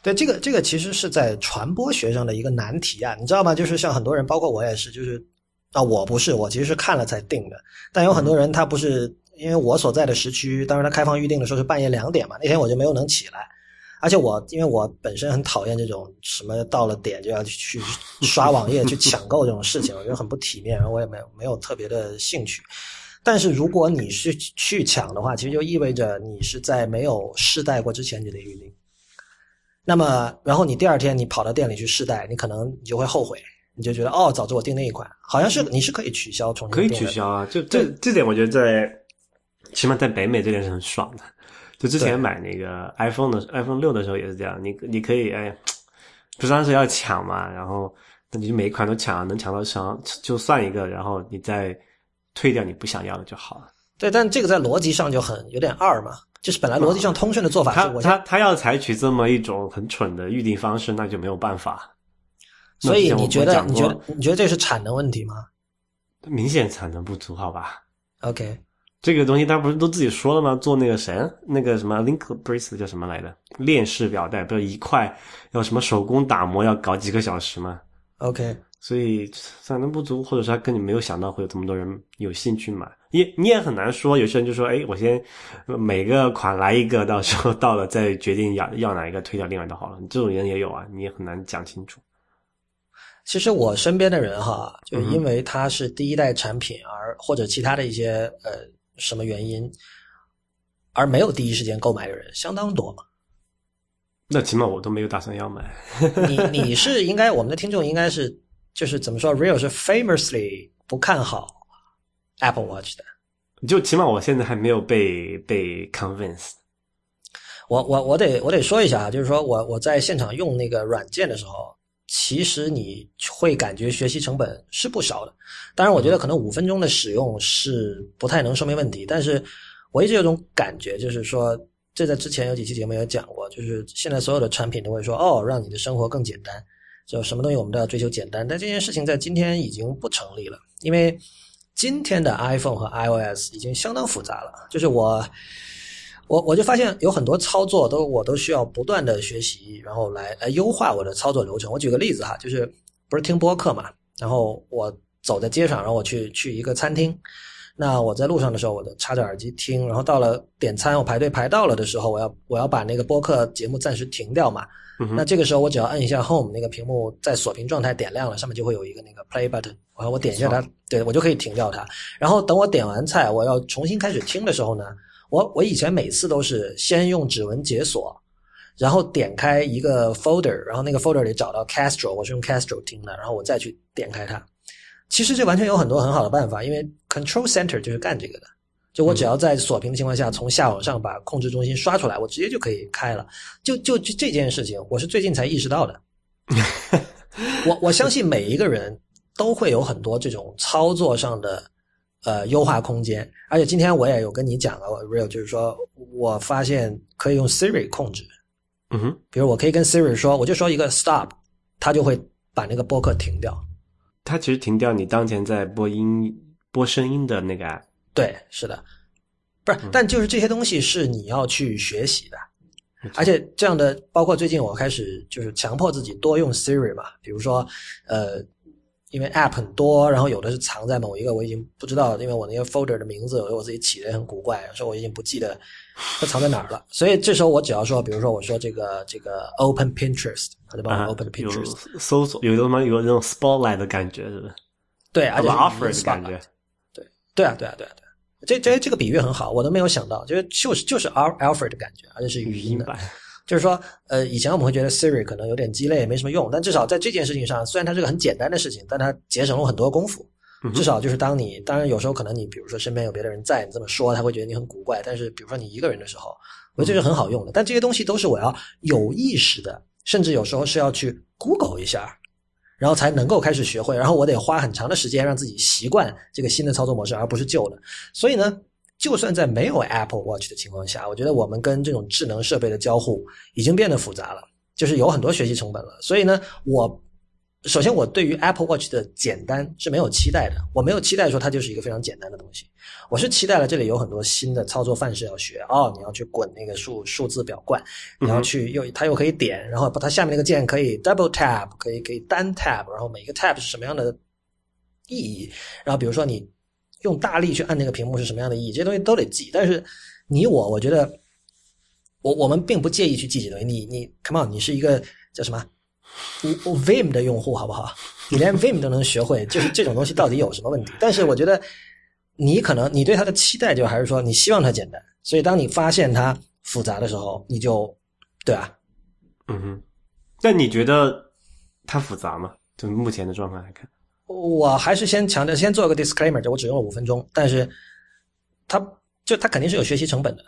对这个这个其实是在传播学上的一个难题啊，你知道吗？就是像很多人，包括我也是，就是啊，我不是，我其实是看了才定的，但有很多人他不是，因为我所在的时区，当时他开放预定的时候是半夜两点嘛，那天我就没有能起来。而且我因为我本身很讨厌这种什么到了点就要去刷网页去抢购这种事情，我觉得很不体面，然后我也没有没有特别的兴趣。但是如果你是去抢的话，其实就意味着你是在没有试戴过之前你得预定。那么，然后你第二天你跑到店里去试戴，你可能你就会后悔，你就觉得哦，早知我订那一款，好像是你是可以取消重新可以取消啊，就这这点我觉得在，起码在北美这点是很爽的。就之前买那个 iPhone 的 iPhone 六的时候也是这样，你你可以哎，(tsk) 不是当时要抢嘛，然后那你就每一款都抢，能抢到上就算一个，然后你再退掉你不想要的就好了。对，但这个在逻辑上就很有点二嘛，就是本来逻辑上通顺的做法他是我先，他他要采取这么一种很蠢的预定方式，那就没有办法。所以你觉得你觉得你觉得这是产能问题吗明显产能不足，好吧？？OK，这个东西他不是都自己说了吗？做那个谁，那个什么 Link Bracelet 叫什么来着？链式表带，不是一块要什么手工打磨要搞几个小时吗？OK，所以产能不足，或者说他根本没有想到会有这么多人有兴趣买，也你也很难说。有些人就说，哎，我先每个款来一个，到时候到了再决定要要哪一个，推掉另外的好了。你这种人也有啊，你也很难讲清楚。其实我身边的人哈，就因为它是第一代产品而或者其他的一些呃什么原因，而没有第一时间购买的人相当多嘛。那起码我都没有打算要买。你你是应该我们的听众应该是就是怎么说，Real 是 famously 不看好 Apple Watch 的。就起码我现在还没有被被 convince。我我我得我得说一下啊，就是说我我在现场用那个软件的时候，其实你会感觉学习成本是不少的。当然，我觉得可能五分钟的使用是不太能说明问题，但是我一直有种感觉，就是说，这在之前有几期节目也讲过，就是现在所有的产品都会说，哦，让你的生活更简单，就什么东西我们都要追求简单，但这件事情在今天已经不成立了，因为今天的 iPhone 和 iOS 已经相当复杂了，就是我。我我就发现有很多操作都我都需要不断的学习，然后来来优化我的操作流程。我举个例子哈，就是不是听播客嘛，然后我走在街上，然后我去去一个餐厅，那我在路上的时候，我就插着耳机听，然后到了点餐，我排队排到了的时候，我要我要把那个播客节目暂时停掉嘛。嗯那这个时候我只要按一下 Home 那个屏幕在锁屏状态点亮了，上面就会有一个那个 Play button，然后我点一下它，对我就可以停掉它。然后等我点完菜，我要重新开始听的时候呢，我我以前每次都是先用指纹解锁，然后点开一个 folder，然后那个 folder 里找到 Castro，我是用 Castro 听的，然后我再去点开它。其实这完全有很多很好的办法，因为 Control Center 就是干这个的。就我只要在锁屏的情况下，从下往上把控制中心刷出来，我直接就可以开了。就就就这件事情，我是最近才意识到的。(laughs) 我我相信每一个人都会有很多这种操作上的呃优化空间，而且今天我也有跟你讲了，real 就是说我发现可以用 Siri 控制，嗯哼，比如我可以跟 Siri 说，我就说一个 stop，它就会把那个播客停掉。它其实停掉你当前在播音播声音的那个 app。对，是的，不是，但就是这些东西是你要去学习的，而且这样的，包括最近我开始就是强迫自己多用 Siri 嘛，比如说，呃，因为 App 很多，然后有的是藏在某一个我已经不知道，因为我那个 folder 的名字有的我自己起的也很古怪，有时候我已经不记得它藏在哪儿了，所以这时候我只要说，比如说我说这个这个 Open Pinterest，它就帮啊我 Open Pinterest，、搜索，有什么有那种 spotlight 的感觉，是不是？对，而且是 offer 的感觉。对对啊，对啊，对啊，对啊，这这这个比喻很好，我都没有想到，就是就是就是 Al Alfred 的感觉，而且是语音的。版。就是说，呃，以前我们会觉得 Siri 可能有点鸡肋，没什么用，但至少在这件事情上，虽然它是个很简单的事情，但它节省了很多功夫。至少就是当你，当然有时候可能你比如说身边有别的人在，你这么说他会觉得你很古怪。但是比如说你一个人的时候，我觉得这是很好用的。但这些东西都是我要有意识的，甚至有时候是要去 Google 一下，然后才能够开始学会。然后我得花很长的时间让自己习惯这个新的操作模式，而不是旧的。所以呢，就算在没有 Apple Watch 的情况下，我觉得我们跟这种智能设备的交互已经变得复杂了，就是有很多学习成本了。所以呢，我。首先，我对于 Apple Watch 的简单是没有期待的。我没有期待说它就是一个非常简单的东西。我是期待了这里有很多新的操作范式要学。哦，你要去滚那个数数字表冠，你要去又它又可以点，然后把它下面那个键可以 double tap，可以可以单 tap，然后每一个 tap 是什么样的意义？然后比如说你用大力去按那个屏幕是什么样的意义？这些东西都得记。但是你我，我觉得我我们并不介意去记这些东西。你你 come on，你是一个叫什么？我 Vim 的用户好不好？你连 Vim 都能学会，就是这种东西到底有什么问题？但是我觉得你可能你对它的期待就还是说你希望它简单，所以当你发现它复杂的时候，你就对啊，嗯哼。那你觉得它复杂吗？就目前的状况来看，我还是先强调，先做个 disclaimer，就我只用了五分钟，但是它就它肯定是有学习成本的，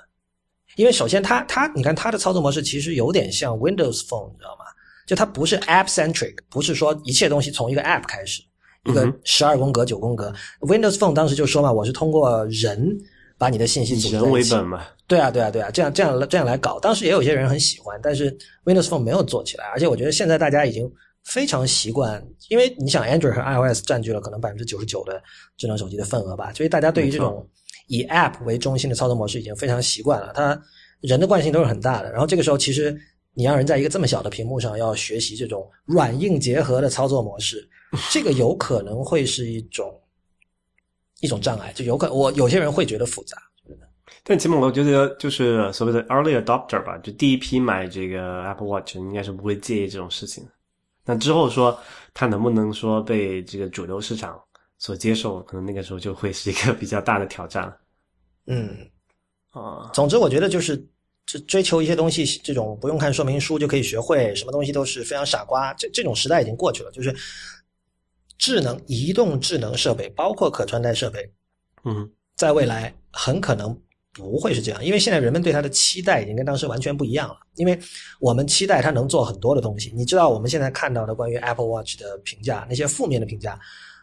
因为首先它它你看它的操作模式其实有点像 Windows Phone，你知道吗？就它不是 app centric，不是说一切东西从一个 app 开始，一个十二宫格九宫格。Windows Phone 当时就说嘛，我是通过人把你的信息组人为本嘛。对啊，对啊，对啊，这样这样这样来搞。当时也有些人很喜欢，但是 Windows Phone 没有做起来。而且我觉得现在大家已经非常习惯，因为你想 Android 和 iOS 占据了可能百分之九十九的智能手机的份额吧，所以大家对于这种以 app 为中心的操作模式已经非常习惯了。它人的惯性都是很大的。然后这个时候其实。你让人在一个这么小的屏幕上要学习这种软硬结合的操作模式，这个有可能会是一种一种障碍，就有可我有些人会觉得复杂。但起码我觉得就是所谓的 early adopter 吧，就第一批买这个 Apple Watch 应该是不会介意这种事情。那之后说它能不能说被这个主流市场所接受，可能那个时候就会是一个比较大的挑战了。嗯，啊，总之我觉得就是。这追求一些东西，这种不用看说明书就可以学会，什么东西都是非常傻瓜。这这种时代已经过去了。就是智能移动智能设备，包括可穿戴设备，嗯，在未来很可能不会是这样，因为现在人们对它的期待已经跟当时完全不一样了。因为我们期待它能做很多的东西。你知道我们现在看到的关于 Apple Watch 的评价，那些负面的评价，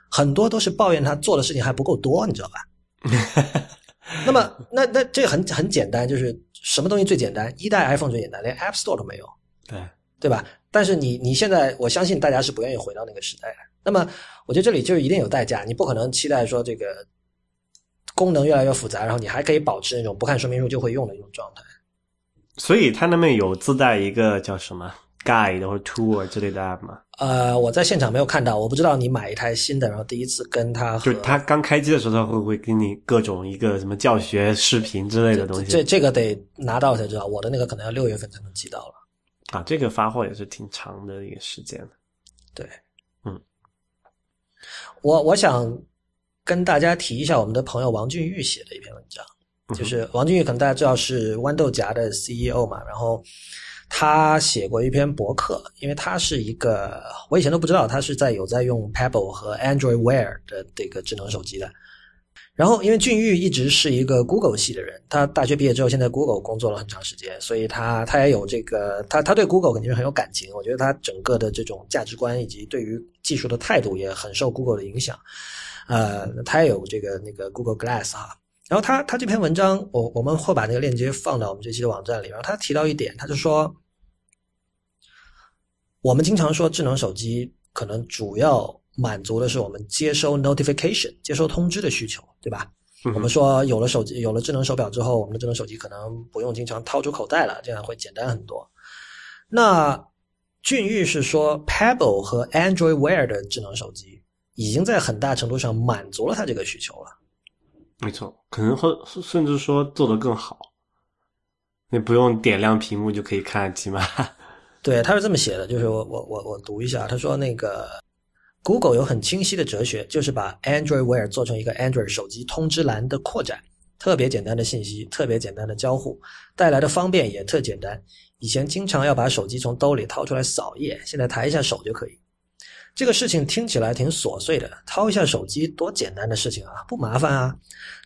很多都是抱怨它做的事情还不够多，你知道吧？(laughs) 那么，那那这很很简单，就是什么东西最简单？一代 iPhone 最简单，连 App Store 都没有，对对吧？但是你你现在，我相信大家是不愿意回到那个时代的。那么，我觉得这里就是一定有代价，你不可能期待说这个功能越来越复杂，然后你还可以保持那种不看说明书就会用的一种状态。所以它那边有自带一个叫什么？Guide 或者 Tour 之类的 app 吗？呃，我在现场没有看到，我不知道你买一台新的，然后第一次跟它，就是他刚开机的时候，它会不会给你各种一个什么教学视频之类的东西？这这个得拿到才知道，我的那个可能要六月份才能寄到了。啊，这个发货也是挺长的一个时间对，嗯，我我想跟大家提一下我们的朋友王俊玉写的一篇文章，就是王俊玉可能大家知道是豌豆荚的 CEO 嘛，然后。他写过一篇博客，因为他是一个我以前都不知道他是在有在用 Pebble 和 Android Wear 的这个智能手机的。然后，因为俊玉一直是一个 Google 系的人，他大学毕业之后现在 Google 工作了很长时间，所以他他也有这个他他对 Google 肯定是很有感情。我觉得他整个的这种价值观以及对于技术的态度也很受 Google 的影响。呃，他也有这个那个 Google Glass 哈。然后他他这篇文章，我我们会把那个链接放到我们这期的网站里。然后他提到一点，他就说。我们经常说智能手机可能主要满足的是我们接收 notification、接收通知的需求，对吧？我们说有了手机、有了智能手表之后，我们的智能手机可能不用经常掏出口袋了，这样会简单很多。那俊玉是说，Pebble 和 Android Wear 的智能手机已经在很大程度上满足了他这个需求了。没错，可能会甚至说做得更好，你不用点亮屏幕就可以看，起码。(laughs) 对，他是这么写的，就是我我我我读一下，他说那个 Google 有很清晰的哲学，就是把 Android Wear 做成一个 Android 手机通知栏的扩展。特别简单的信息，特别简单的交互，带来的方便也特简单。以前经常要把手机从兜里掏出来扫一眼，现在抬一下手就可以。这个事情听起来挺琐碎的，掏一下手机多简单的事情啊，不麻烦啊。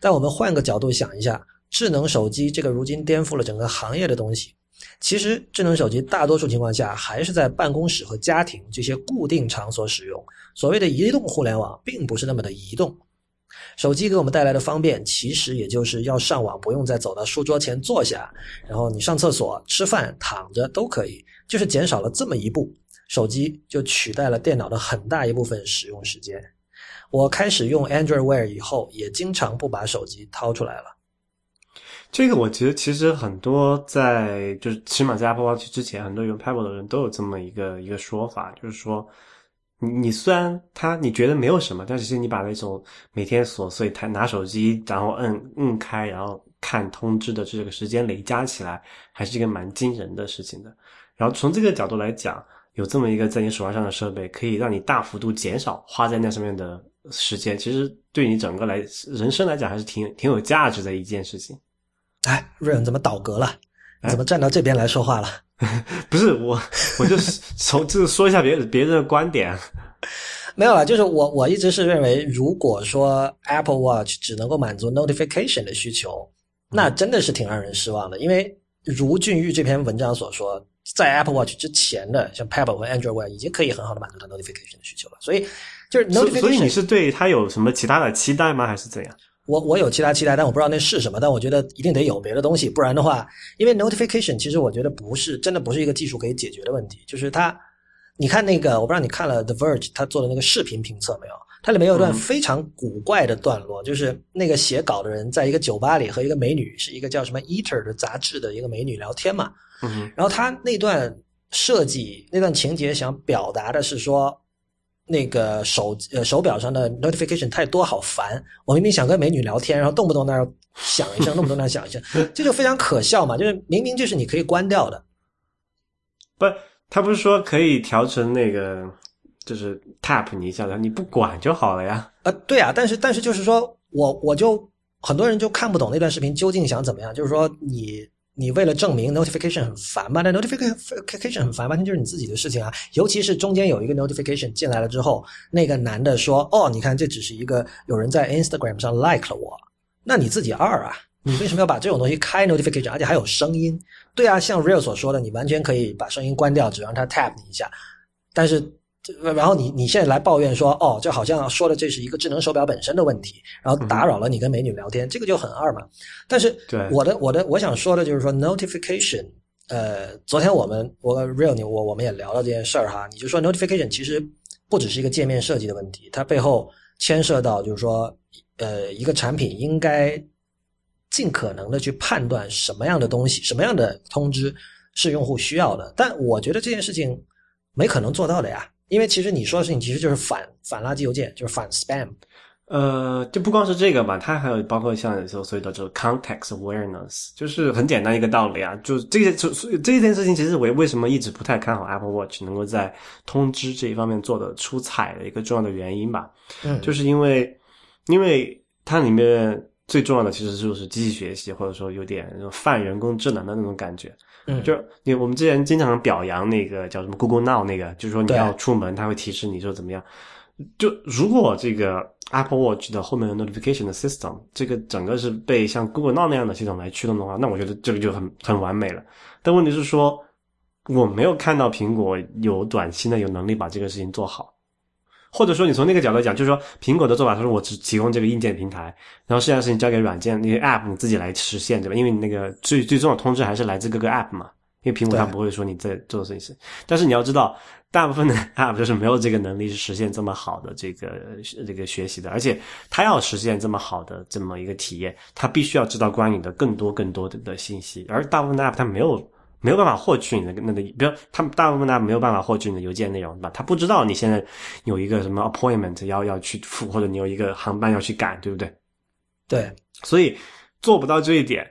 但我们换个角度想一下，智能手机这个如今颠覆了整个行业的东西，其实智能手机大多数情况下还是在办公室和家庭这些固定场所使用。所谓的移动互联网，并不是那么的移动。手机给我们带来的方便，其实也就是要上网不用再走到书桌前坐下，然后你上厕所、吃饭、躺着都可以，就是减少了这么一步，手机就取代了电脑的很大一部分使用时间。我开始用 Android Wear 以后，也经常不把手机掏出来了。这个我觉得其实很多在就是起码在 Apple Watch 之前，很多用 Pebble 的人都有这么一个一个说法，就是说。你虽然它你觉得没有什么，但其实你把那种每天琐碎，他拿手机然后摁摁开，然后看通知的这个时间累加起来，还是一个蛮惊人的事情的。然后从这个角度来讲，有这么一个在你手腕上的设备，可以让你大幅度减少花在那上面的时间，其实对你整个来人生来讲，还是挺挺有价值的一件事情。哎，瑞恩怎么倒戈了？怎么站到这边来说话了？(laughs) 不是我，我就是从就是说一下别别人的观点。(laughs) 没有了，就是我我一直是认为，如果说 Apple Watch 只能够满足 notification 的需求，那真的是挺让人失望的。因为如俊玉这篇文章所说，在 Apple Watch 之前的像 Pebble 和 Android Wear 已经可以很好的满足它 notification 的需求了。所以就是 notification，所以你是对它有什么其他的期待吗？还是怎样？我我有其他期待，但我不知道那是什么。但我觉得一定得有别的东西，不然的话，因为 notification 其实我觉得不是真的不是一个技术可以解决的问题。就是它，你看那个，我不知道你看了 The Verge 他做的那个视频评测没有？它里面有一段非常古怪的段落，就是那个写稿的人在一个酒吧里和一个美女，是一个叫什么 Eater 的杂志的一个美女聊天嘛。嗯。然后他那段设计那段情节想表达的是说。那个手呃手表上的 notification 太多，好烦。我明明想跟美女聊天，然后动不动那儿响一声，动不动那儿响一声，(laughs) 这就非常可笑嘛。就是明明就是你可以关掉的。不，他不是说可以调成那个，就是 tap 你一下，然后你不管就好了呀？呃，对啊，但是但是就是说我我就很多人就看不懂那段视频究竟想怎么样，就是说你。你为了证明 notification 很烦吧？那 notification 很烦，完全就是你自己的事情啊。尤其是中间有一个 notification 进来了之后，那个男的说：“哦，你看，这只是一个有人在 Instagram 上 like 了我，那你自己二啊？你为什么要把这种东西开 notification，而且还有声音？对啊，像 Real 所说的，你完全可以把声音关掉，只让他 tap 你一下，但是。”然后你你现在来抱怨说，哦，就好像说的这是一个智能手表本身的问题，然后打扰了你跟美女聊天，这个就很二嘛。但是我的我的我想说的就是说，notification，呃，昨天我们我跟 real 你我我们也聊了这件事儿哈，你就说 notification 其实不只是一个界面设计的问题，它背后牵涉到就是说，呃，一个产品应该尽可能的去判断什么样的东西，什么样的通知是用户需要的。但我觉得这件事情没可能做到的呀。因为其实你说的事情其实就是反反垃圾邮件，就是反 spam。呃，就不光是这个吧，它还有包括像所所谓的这个 context awareness，就是很简单一个道理啊，就这些，就这件事情，其实我为什么一直不太看好 Apple Watch 能够在通知这一方面做的出彩的一个重要的原因吧。嗯，就是因为，因为它里面最重要的其实就是机器学习，或者说有点那种泛人工智能的那种感觉。嗯，就你我们之前经常表扬那个叫什么 Google Now 那个，就是说你要出门，它会提示你说怎么样。就如果这个 Apple Watch 的后面的 notification 的 system，这个整个是被像 Google Now 那样的系统来驱动的话，那我觉得这个就很很完美了。但问题是说，我没有看到苹果有短期内有能力把这个事情做好。或者说，你从那个角度讲，就是说，苹果的做法，他说我只提供这个硬件平台，然后剩下的事情交给软件那些 App 你自己来实现，对吧？因为你那个最最重要的通知还是来自各个 App 嘛。因为苹果它不会说你在做这件事，但是你要知道，大部分的 (laughs) App 就是没有这个能力去实现这么好的这个这个学习的，而且它要实现这么好的这么一个体验，它必须要知道关于你的更多更多的的信息，而大部分的 App 它没有。没有办法获取你的那个，比如他们大部分呢没有办法获取你的邮件内容，对吧？他不知道你现在有一个什么 appointment 要要去付，或者你有一个航班要去赶，对不对？对，所以做不到这一点，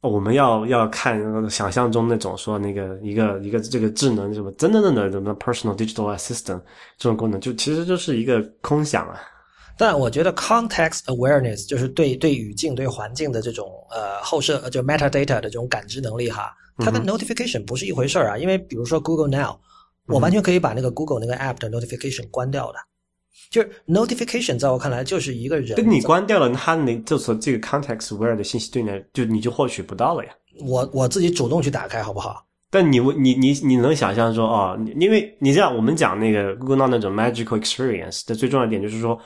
我们要要看想象中那种说那个一个一个这个智能什么真正的什么 personal digital assistant 这种功能，就其实就是一个空想啊。但我觉得 context awareness 就是对对语境、对环境的这种呃后设，呃就 metadata 的这种感知能力哈，它跟 notification 不是一回事儿啊。因为比如说 Google Now，我完全可以把那个 Google 那个 app 的 notification 关掉的。就是 notification 在我看来就是一个人，跟你关掉了，它那就是这个 context where 的信息对呢就你就获取不到了呀。我我自己主动去打开好不好？但你你你你能想象说哦，因为你这样我们讲那个 Google 那种 magical experience 的最重要的点就是说。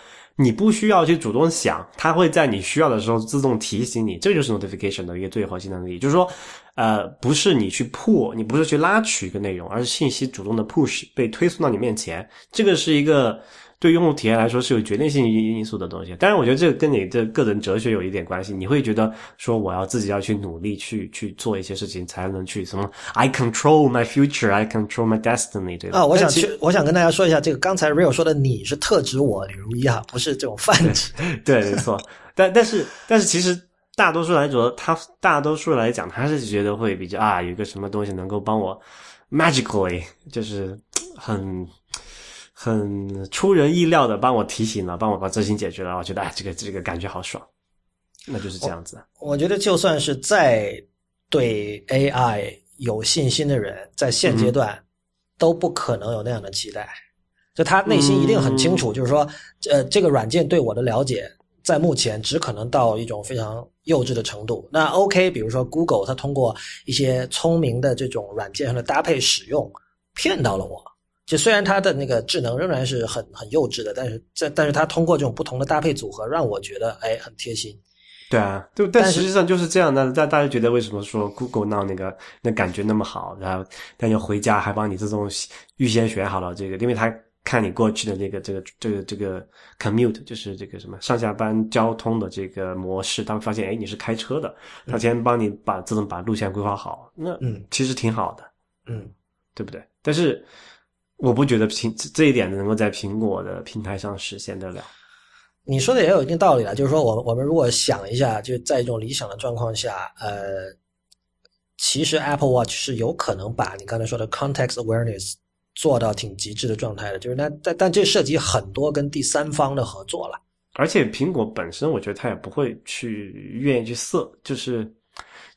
你不需要去主动想，它会在你需要的时候自动提醒你，这就是 notification 的一个最核心的能力。就是说，呃，不是你去 pull，你不是去拉取一个内容，而是信息主动的 push 被推送到你面前，这个是一个。对用户体验来说是有决定性因素的东西，当然我觉得这个跟你的个人哲学有一点关系。你会觉得说我要自己要去努力去去做一些事情，才能去什么？I control my future, I control my destiny，对吧？啊，我想去，我想跟大家说一下，这个刚才 Real 说的你是特指我李如一啊，不是这种泛指。(laughs) 对，没错。但但是但是其实大多数来说，他大多数来讲，他是觉得会比较啊，有一个什么东西能够帮我 magically，就是很。很出人意料的帮我提醒了，帮我把事情解决了，我觉得哎，这个这个感觉好爽，那就是这样子。我觉得就算是再对 AI 有信心的人，在现阶段都不可能有那样的期待。就他内心一定很清楚，就是说，呃，这个软件对我的了解，在目前只可能到一种非常幼稚的程度。那 OK，比如说 Google，它通过一些聪明的这种软件上的搭配使用，骗到了我。就虽然它的那个智能仍然是很很幼稚的，但是这但是它通过这种不同的搭配组合，让我觉得哎很贴心。对啊，对，但实际上就是这样的。但大家觉得为什么说 Google Now 那个那感觉那么好？然后但又回家还帮你自动预先选好了这个，因为他看你过去的那个这个这个这个 commute，就是这个什么上下班交通的这个模式，他们发现哎你是开车的，他先帮你把自动把路线规划好，那嗯其实挺好的，嗯，对不对？但是。我不觉得苹这一点能够在苹果的平台上实现得了。你说的也有一定道理了，就是说，我我们如果想一下，就在一种理想的状况下，呃，其实 Apple Watch 是有可能把你刚才说的 context awareness 做到挺极致的状态的，就是那但但这涉及很多跟第三方的合作了。而且苹果本身，我觉得它也不会去愿意去设，就是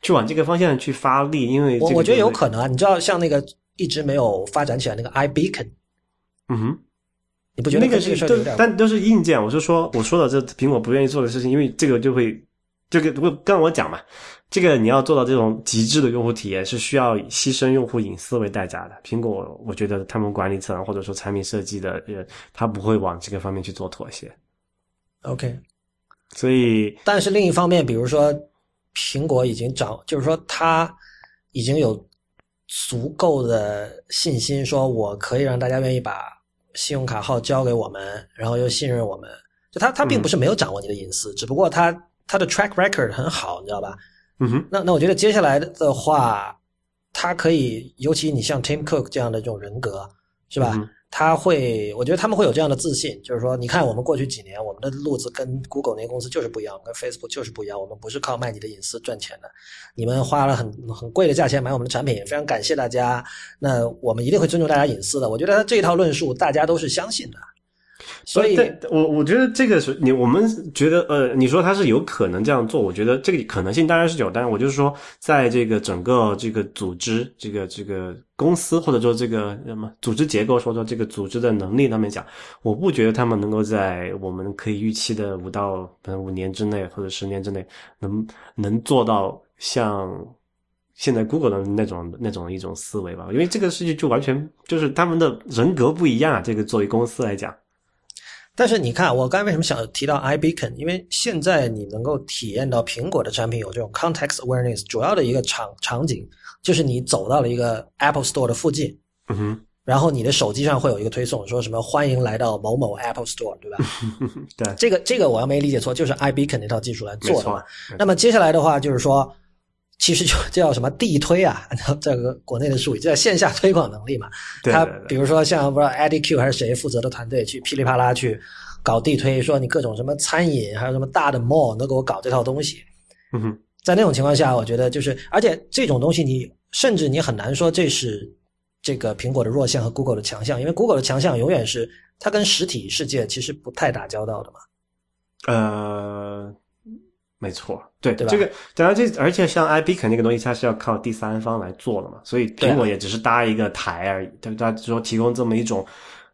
去往这个方向去发力，因为我我觉得有可能啊，你知道像那个。一直没有发展起来那个 iBeacon，嗯哼，你不觉得那个是都但都是硬件？我是说，我说的这苹果不愿意做的事情，因为这个就会这个不刚我讲嘛，这个你要做到这种极致的用户体验，是需要牺牲用户隐私为代价的。苹果我觉得他们管理层或者说产品设计的，人，他不会往这个方面去做妥协。OK，所以，但是另一方面，比如说苹果已经掌，就是说他已经有。足够的信心，说我可以让大家愿意把信用卡号交给我们，然后又信任我们。就他，他并不是没有掌握你的隐私，只不过他他的 track record 很好，你知道吧？嗯哼。那那我觉得接下来的话，他可以，尤其你像 Tim Cook 这样的这种人格，是吧？他会，我觉得他们会有这样的自信，就是说，你看我们过去几年，我们的路子跟 Google 那些公司就是不一样，跟 Facebook 就是不一样。我们不是靠卖你的隐私赚钱的，你们花了很很贵的价钱买我们的产品，非常感谢大家。那我们一定会尊重大家隐私的。我觉得这一套论述大家都是相信的。所以，我我觉得这个是你我们觉得呃，你说他是有可能这样做，我觉得这个可能性当然是有，但是我就是说，在这个整个这个组织、这个这个公司或者说这个什么组织结构，说说这个组织的能力上面讲，我不觉得他们能够在我们可以预期的五到可能五年之内或者十年之内，能能做到像现在 Google 的那种那种一种思维吧，因为这个事情就完全就是他们的人格不一样啊，这个作为公司来讲。但是你看，我刚才为什么想提到 iBeacon？因为现在你能够体验到苹果的产品有这种 context awareness，主要的一个场场景就是你走到了一个 Apple Store 的附近，嗯哼，然后你的手机上会有一个推送，说什么欢迎来到某某 Apple Store，对吧？(laughs) 对，这个这个我要没理解错，就是 iBeacon 那套技术来做的嘛。那么接下来的话就是说。其实就叫什么地推啊，(laughs) 这个国内的术语叫线下推广能力嘛。他比如说像不知道 IDQ 还是谁负责的团队去噼里啪啦去搞地推，说你各种什么餐饮还有什么大的 mall 都给我搞这套东西。嗯哼，在那种情况下，我觉得就是，而且这种东西你甚至你很难说这是这个苹果的弱项和 Google 的强项，因为 Google 的强项永远是它跟实体世界其实不太打交道的嘛。呃，没错，对对吧？这个，当然这而且像 i Beacon 那个东西，它是要靠第三方来做的嘛，所以苹果也只是搭一个台而已，对它只说提供这么一种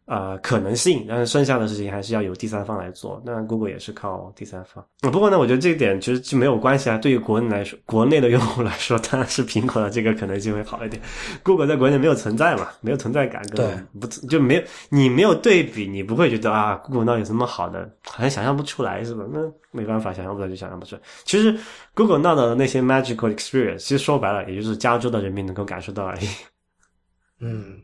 呃可能性，但是剩下的事情还是要由第三方来做。那 Google 也是靠第三方。嗯不过呢，我觉得这一点其实就没有关系啊。对于国内来说，国内的用户来说，当然是苹果的这个可能性会好一点。Google 在国内没有存在嘛，没有存在感，根本不就没有你没有对比，你不会觉得啊，Google 那有什么好的，好像想象不出来是吧？那没办法，想象不出来就想象不出来。其实 Google 闹的那些 magical experience，其实说白了，也就是加州的人民能够感受到而已。(laughs) 嗯，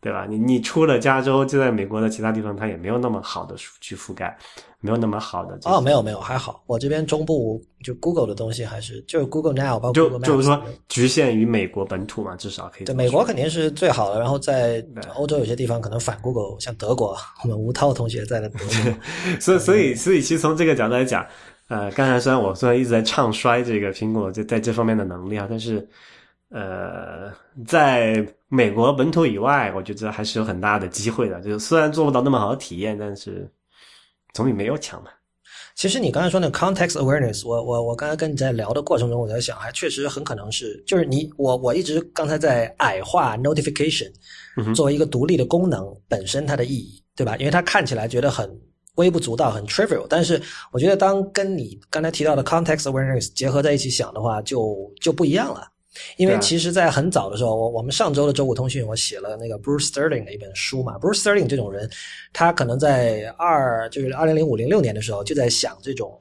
对吧？你你出了加州，就在美国的其他地方，它也没有那么好的数据覆盖，没有那么好的哦，没有没有，还好，我这边中部就 Google 的东西还是就是 Google Now，包括就 Google 就是说 Maps 局限于美国本土嘛，至少可以对，美国肯定是最好的，然后在欧洲有些地方可能反 Google，像德国，我们吴涛同学在那边，(laughs) 所以，所以，所以，其实从这个角度来讲，呃，刚才虽然我虽然一直在唱衰这个苹果在在这方面的能力啊，但是，呃，在美国本土以外，我觉得还是有很大的机会的。就是虽然做不到那么好的体验，但是总比没有强嘛。其实你刚才说那个 context awareness，我我我刚才跟你在聊的过程中，我在想，还确实很可能是，就是你我我一直刚才在矮化 notification 作为一个独立的功能本身它的意义，对吧？因为它看起来觉得很微不足道，很 trivial，但是我觉得当跟你刚才提到的 context awareness 结合在一起想的话，就就不一样了。因为其实，在很早的时候，我我们上周的周五通讯，我写了那个 Bruce Sterling 的一本书嘛。Bruce Sterling 这种人，他可能在二就是二零零五零六年的时候，就在想这种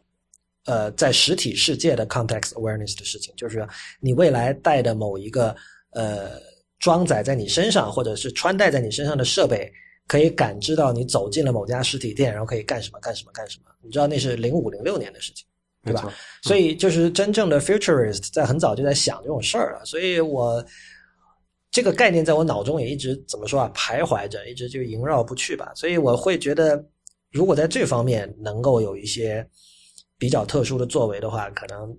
呃在实体世界的 context awareness 的事情，就是你未来带的某一个呃装载在你身上或者是穿戴在你身上的设备，可以感知到你走进了某家实体店，然后可以干什么干什么干什么。你知道那是零五零六年的事情。对吧，所以就是真正的 futurist 在很早就在想这种事儿了，所以我这个概念在我脑中也一直怎么说啊，徘徊着，一直就萦绕不去吧。所以我会觉得，如果在这方面能够有一些比较特殊的作为的话，可能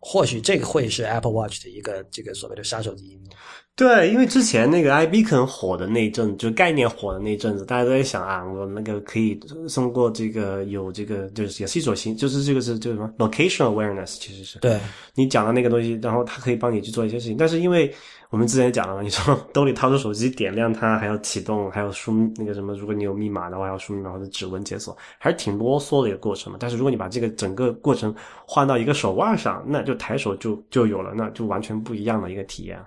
或许这个会是 Apple Watch 的一个这个所谓的杀手级应用。对，因为之前那个 iBeacon 火的那一阵，就概念火的那一阵子，大家都在想啊，我那个可以通过这个有这个，就是也是一种新，就是这个是就是什么 location awareness，其实是对，你讲的那个东西，然后它可以帮你去做一些事情。但是因为我们之前讲了嘛，你从兜里掏出手机点亮它，还要启动，还要输那个什么，如果你有密码的话，要输密码或者指纹解锁，还是挺啰嗦的一个过程嘛。但是如果你把这个整个过程换到一个手腕上，那就抬手就就有了，那就完全不一样的一个体验。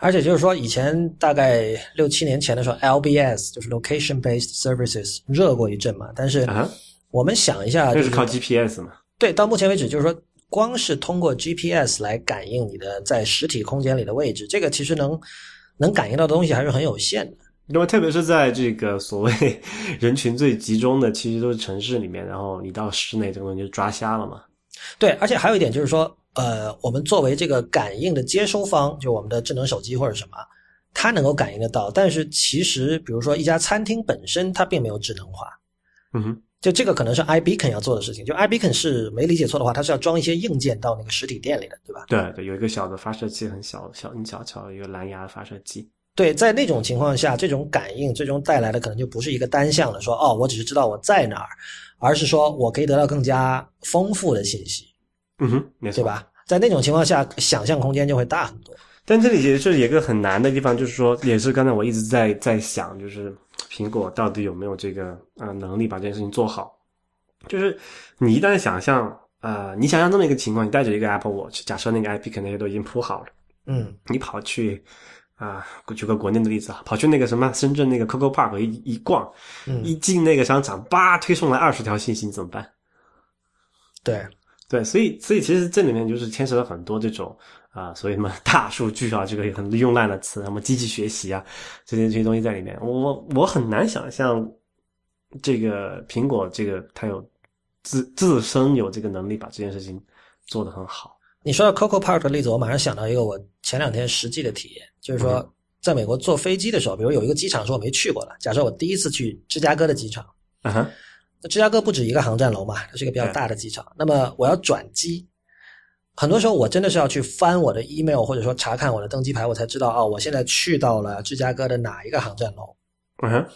而且就是说，以前大概六七年前的时候，LBS 就是 location based services 热过一阵嘛。但是啊我们想一下，就是那靠 GPS 嘛。对，到目前为止，就是说，光是通过 GPS 来感应你的在实体空间里的位置，这个其实能能感应到的东西还是很有限的。那么特别是在这个所谓人群最集中的，其实都是城市里面，然后你到室内，这个东西就抓瞎了嘛。对，而且还有一点就是说，呃，我们作为这个感应的接收方，就我们的智能手机或者什么，它能够感应得到，但是其实，比如说一家餐厅本身，它并没有智能化。嗯哼，就这个可能是 iBeacon 要做的事情。就 iBeacon 是没理解错的话，它是要装一些硬件到那个实体店里的，对吧？对对，有一个小的发射器，很小小很小巧，一个蓝牙发射器。对，在那种情况下，这种感应最终带来的可能就不是一个单向的说哦，我只是知道我在哪儿，而是说我可以得到更加丰富的信息，嗯哼，没错对。吧？在那种情况下，想象空间就会大很多。但这里也是有一个很难的地方，就是说，也是刚才我一直在在想，就是苹果到底有没有这个呃能力把这件事情做好？就是你一旦想象呃，你想象这么一个情况，你带着一个 Apple Watch，假设那个 IP 可能也都已经铺好了，嗯，你跑去啊、举个国内的例子啊，跑去那个什么深圳那个 Coco Park 一一逛，嗯一进那个商场，叭推送来二十条信息，你怎么办？对，对，所以所以其实这里面就是牵扯了很多这种啊、所以什么 (laughs) 大数据啊，这个很用烂的词，什么机器学习啊，这些这些东西在里面。我我很难想象这个苹果这个它有自自身有这个能力把这件事情做得很好。你说到 Coco Park 的例子，我马上想到一个我前两天实际的体验，就是说，在美国坐飞机的时候，比如有一个机场是我没去过的，假设我第一次去芝加哥的机场，啊哈，那芝加哥不止一个航站楼嘛，它是一个比较大的机场。那么我要转机，很多时候我真的是要去翻我的 email，或者说查看我的登机牌，我才知道哦，我现在去到了芝加哥的哪一个航站楼。嗯哼，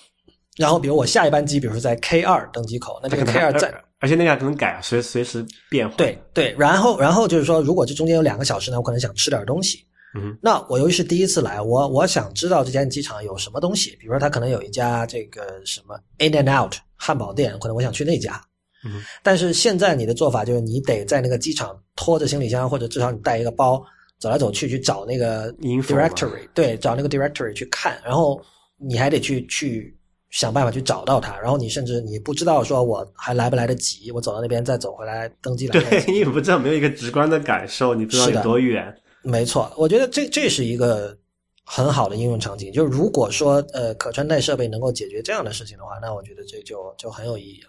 然后，比如我下一班机，比如说在 K 二登机口，那这个 K 二在而且那个还可能改，随随时变化。对对，然后然后就是说，如果这中间有两个小时呢，我可能想吃点东西。嗯那我由于是第一次来，我我想知道这家机场有什么东西，比如说它可能有一家这个什么 In and Out 汉堡店，可能我想去那家。嗯但是现在你的做法就是你得在那个机场拖着行李箱，或者至少你带一个包走来走去去找那个 directory，对，找那个 directory 去看，然后你还得去去想办法去找到它，然后你甚至你不知道说我还来不来得及，我走到那边再走回来登机来对，因为不知道没有一个直观的感受，你不知道有多远。没错，我觉得这这是一个很好的应用场景。就是如果说呃可穿戴设备能够解决这样的事情的话，那我觉得这就就很有意义了。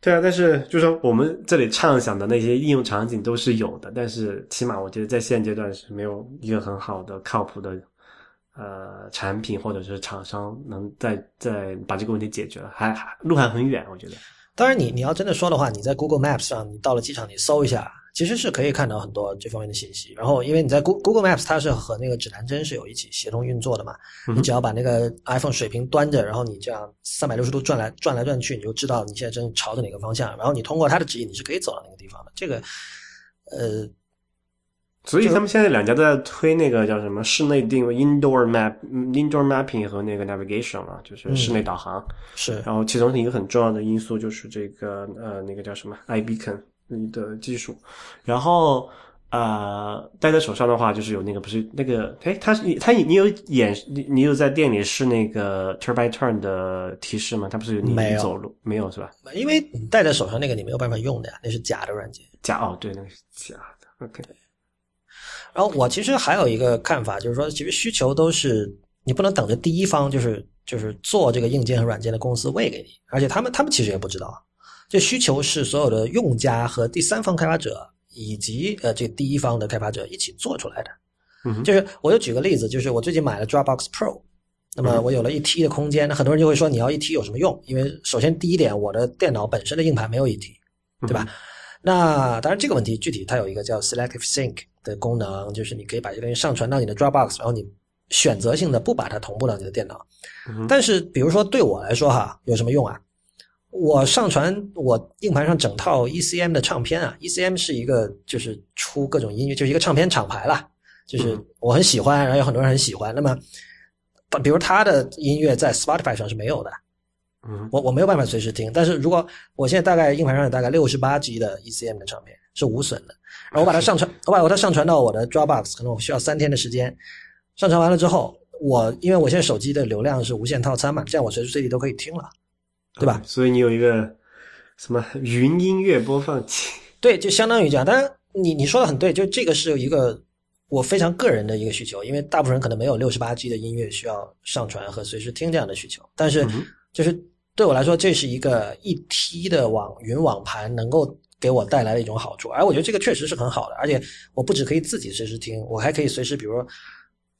对啊，但是就是说我们这里畅想的那些应用场景都是有的，但是起码我觉得在现阶段是没有一个很好的、靠谱的呃产品或者是厂商能再再把这个问题解决了，还还路还很远，我觉得。当然你，你要真的说的话，你在 Google Maps 上，你到了机场，你搜一下，其实是可以看到很多这方面的信息。然后，因为你在 Goo- Google Maps 它是和那个指南针是有一起协同运作的嘛，你只要把那个 iPhone 水平端着，然后你这样三百六十度转来转来转去，你就知道你现在正朝着哪个方向。然后你通过它的指引，你是可以走到那个地方的。这个，呃，所以他们现在两家都在推那个叫什么室内定位 （indoor map）、嗯 indoor mapping 和那个 navigation 啊，就是室内导航。是然后其中一个很重要的因素就是这个呃那个叫什么 iBeacon 的技术，然后呃戴在手上的话就是有那个不是那个哎它是它你有演你你有在店里试那个 turn by turn 的提示吗？它不是有你没有走路没有是吧？因为你戴在手上那个你没有办法用的呀，那是假的软件。假哦对那个是假的 OK 然后我其实还有一个看法，就是说，其实需求都是你不能等着第一方就是就是做这个硬件和软件的公司喂给你，而且他们他们其实也不知道，这需求是所有的用家和第三方开发者以及呃这第一方的开发者一起做出来的。嗯就是我就举个例子，就是我最近买了 Dropbox Pro，那么我有了一 T 的空间，那很多人就会说你要一 T 有什么用？因为首先第一点，我的电脑本身的硬盘没有一 T，对吧？那当然，这个问题具体它有一个叫 Selective Sync 的功能，就是你可以把这个东西上传到你的 Dropbox，然后你选择性的不把它同步到你的电脑。嗯但是，比如说对我来说哈，有什么用啊？我上传我硬盘上整套 ECM 的唱片啊，ECM 是一个就是出各种音乐，就是一个唱片厂牌啦，就是我很喜欢，然后有很多人很喜欢。那么，比如他的音乐在 Spotify 上是没有的，嗯。我我没有办法随时听，但是如果我现在大概硬盘上有大概六十八 G 的 ECM 的唱片是无损的，然后我把它上传，我把它上传到我的 Dropbox，可能我需要三天的时间，上传完了之后，我因为我现在手机的流量是无限套餐嘛，这样我随时随地都可以听了，对吧？所以你有一个什么云音乐播放器？(laughs) 对，就相当于这样。当然，你你说的很对，就这个是一个我非常个人的一个需求，因为大部分人可能没有六十八 G 的音乐需要上传和随时听这样的需求。但是，就是对我来说，这是一个一 T 的网云网盘能够给我带来的一种好处，而我觉得这个确实是很好的。而且，我不只可以自己随时听，我还可以随时，比如说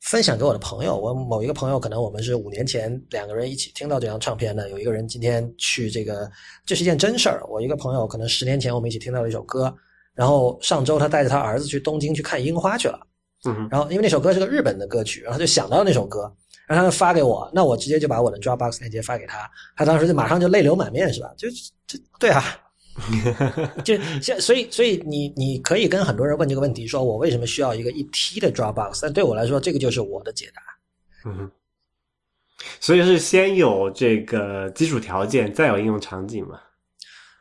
分享给我的朋友。我某一个朋友，可能我们是五年前两个人一起听到这张唱片的，有一个人今天去这个，这是一件真事儿。我一个朋友可能十年前我们一起听到了一首歌，然后上周他带着他儿子去东京去看樱花去了。嗯然后因为那首歌是个日本的歌曲，然后他就想到了那首歌，然后他就发给我，那我直接就把我的 Dropbox 链接发给他，他当时就马上就泪流满面，是吧？就这对啊，(laughs) 就现所以所以你你可以跟很多人问这个问题，说我为什么需要一个一 T 的 Dropbox？但对我来说，这个就是我的解答。嗯哼，所以是先有这个基础条件，再有应用场景嘛？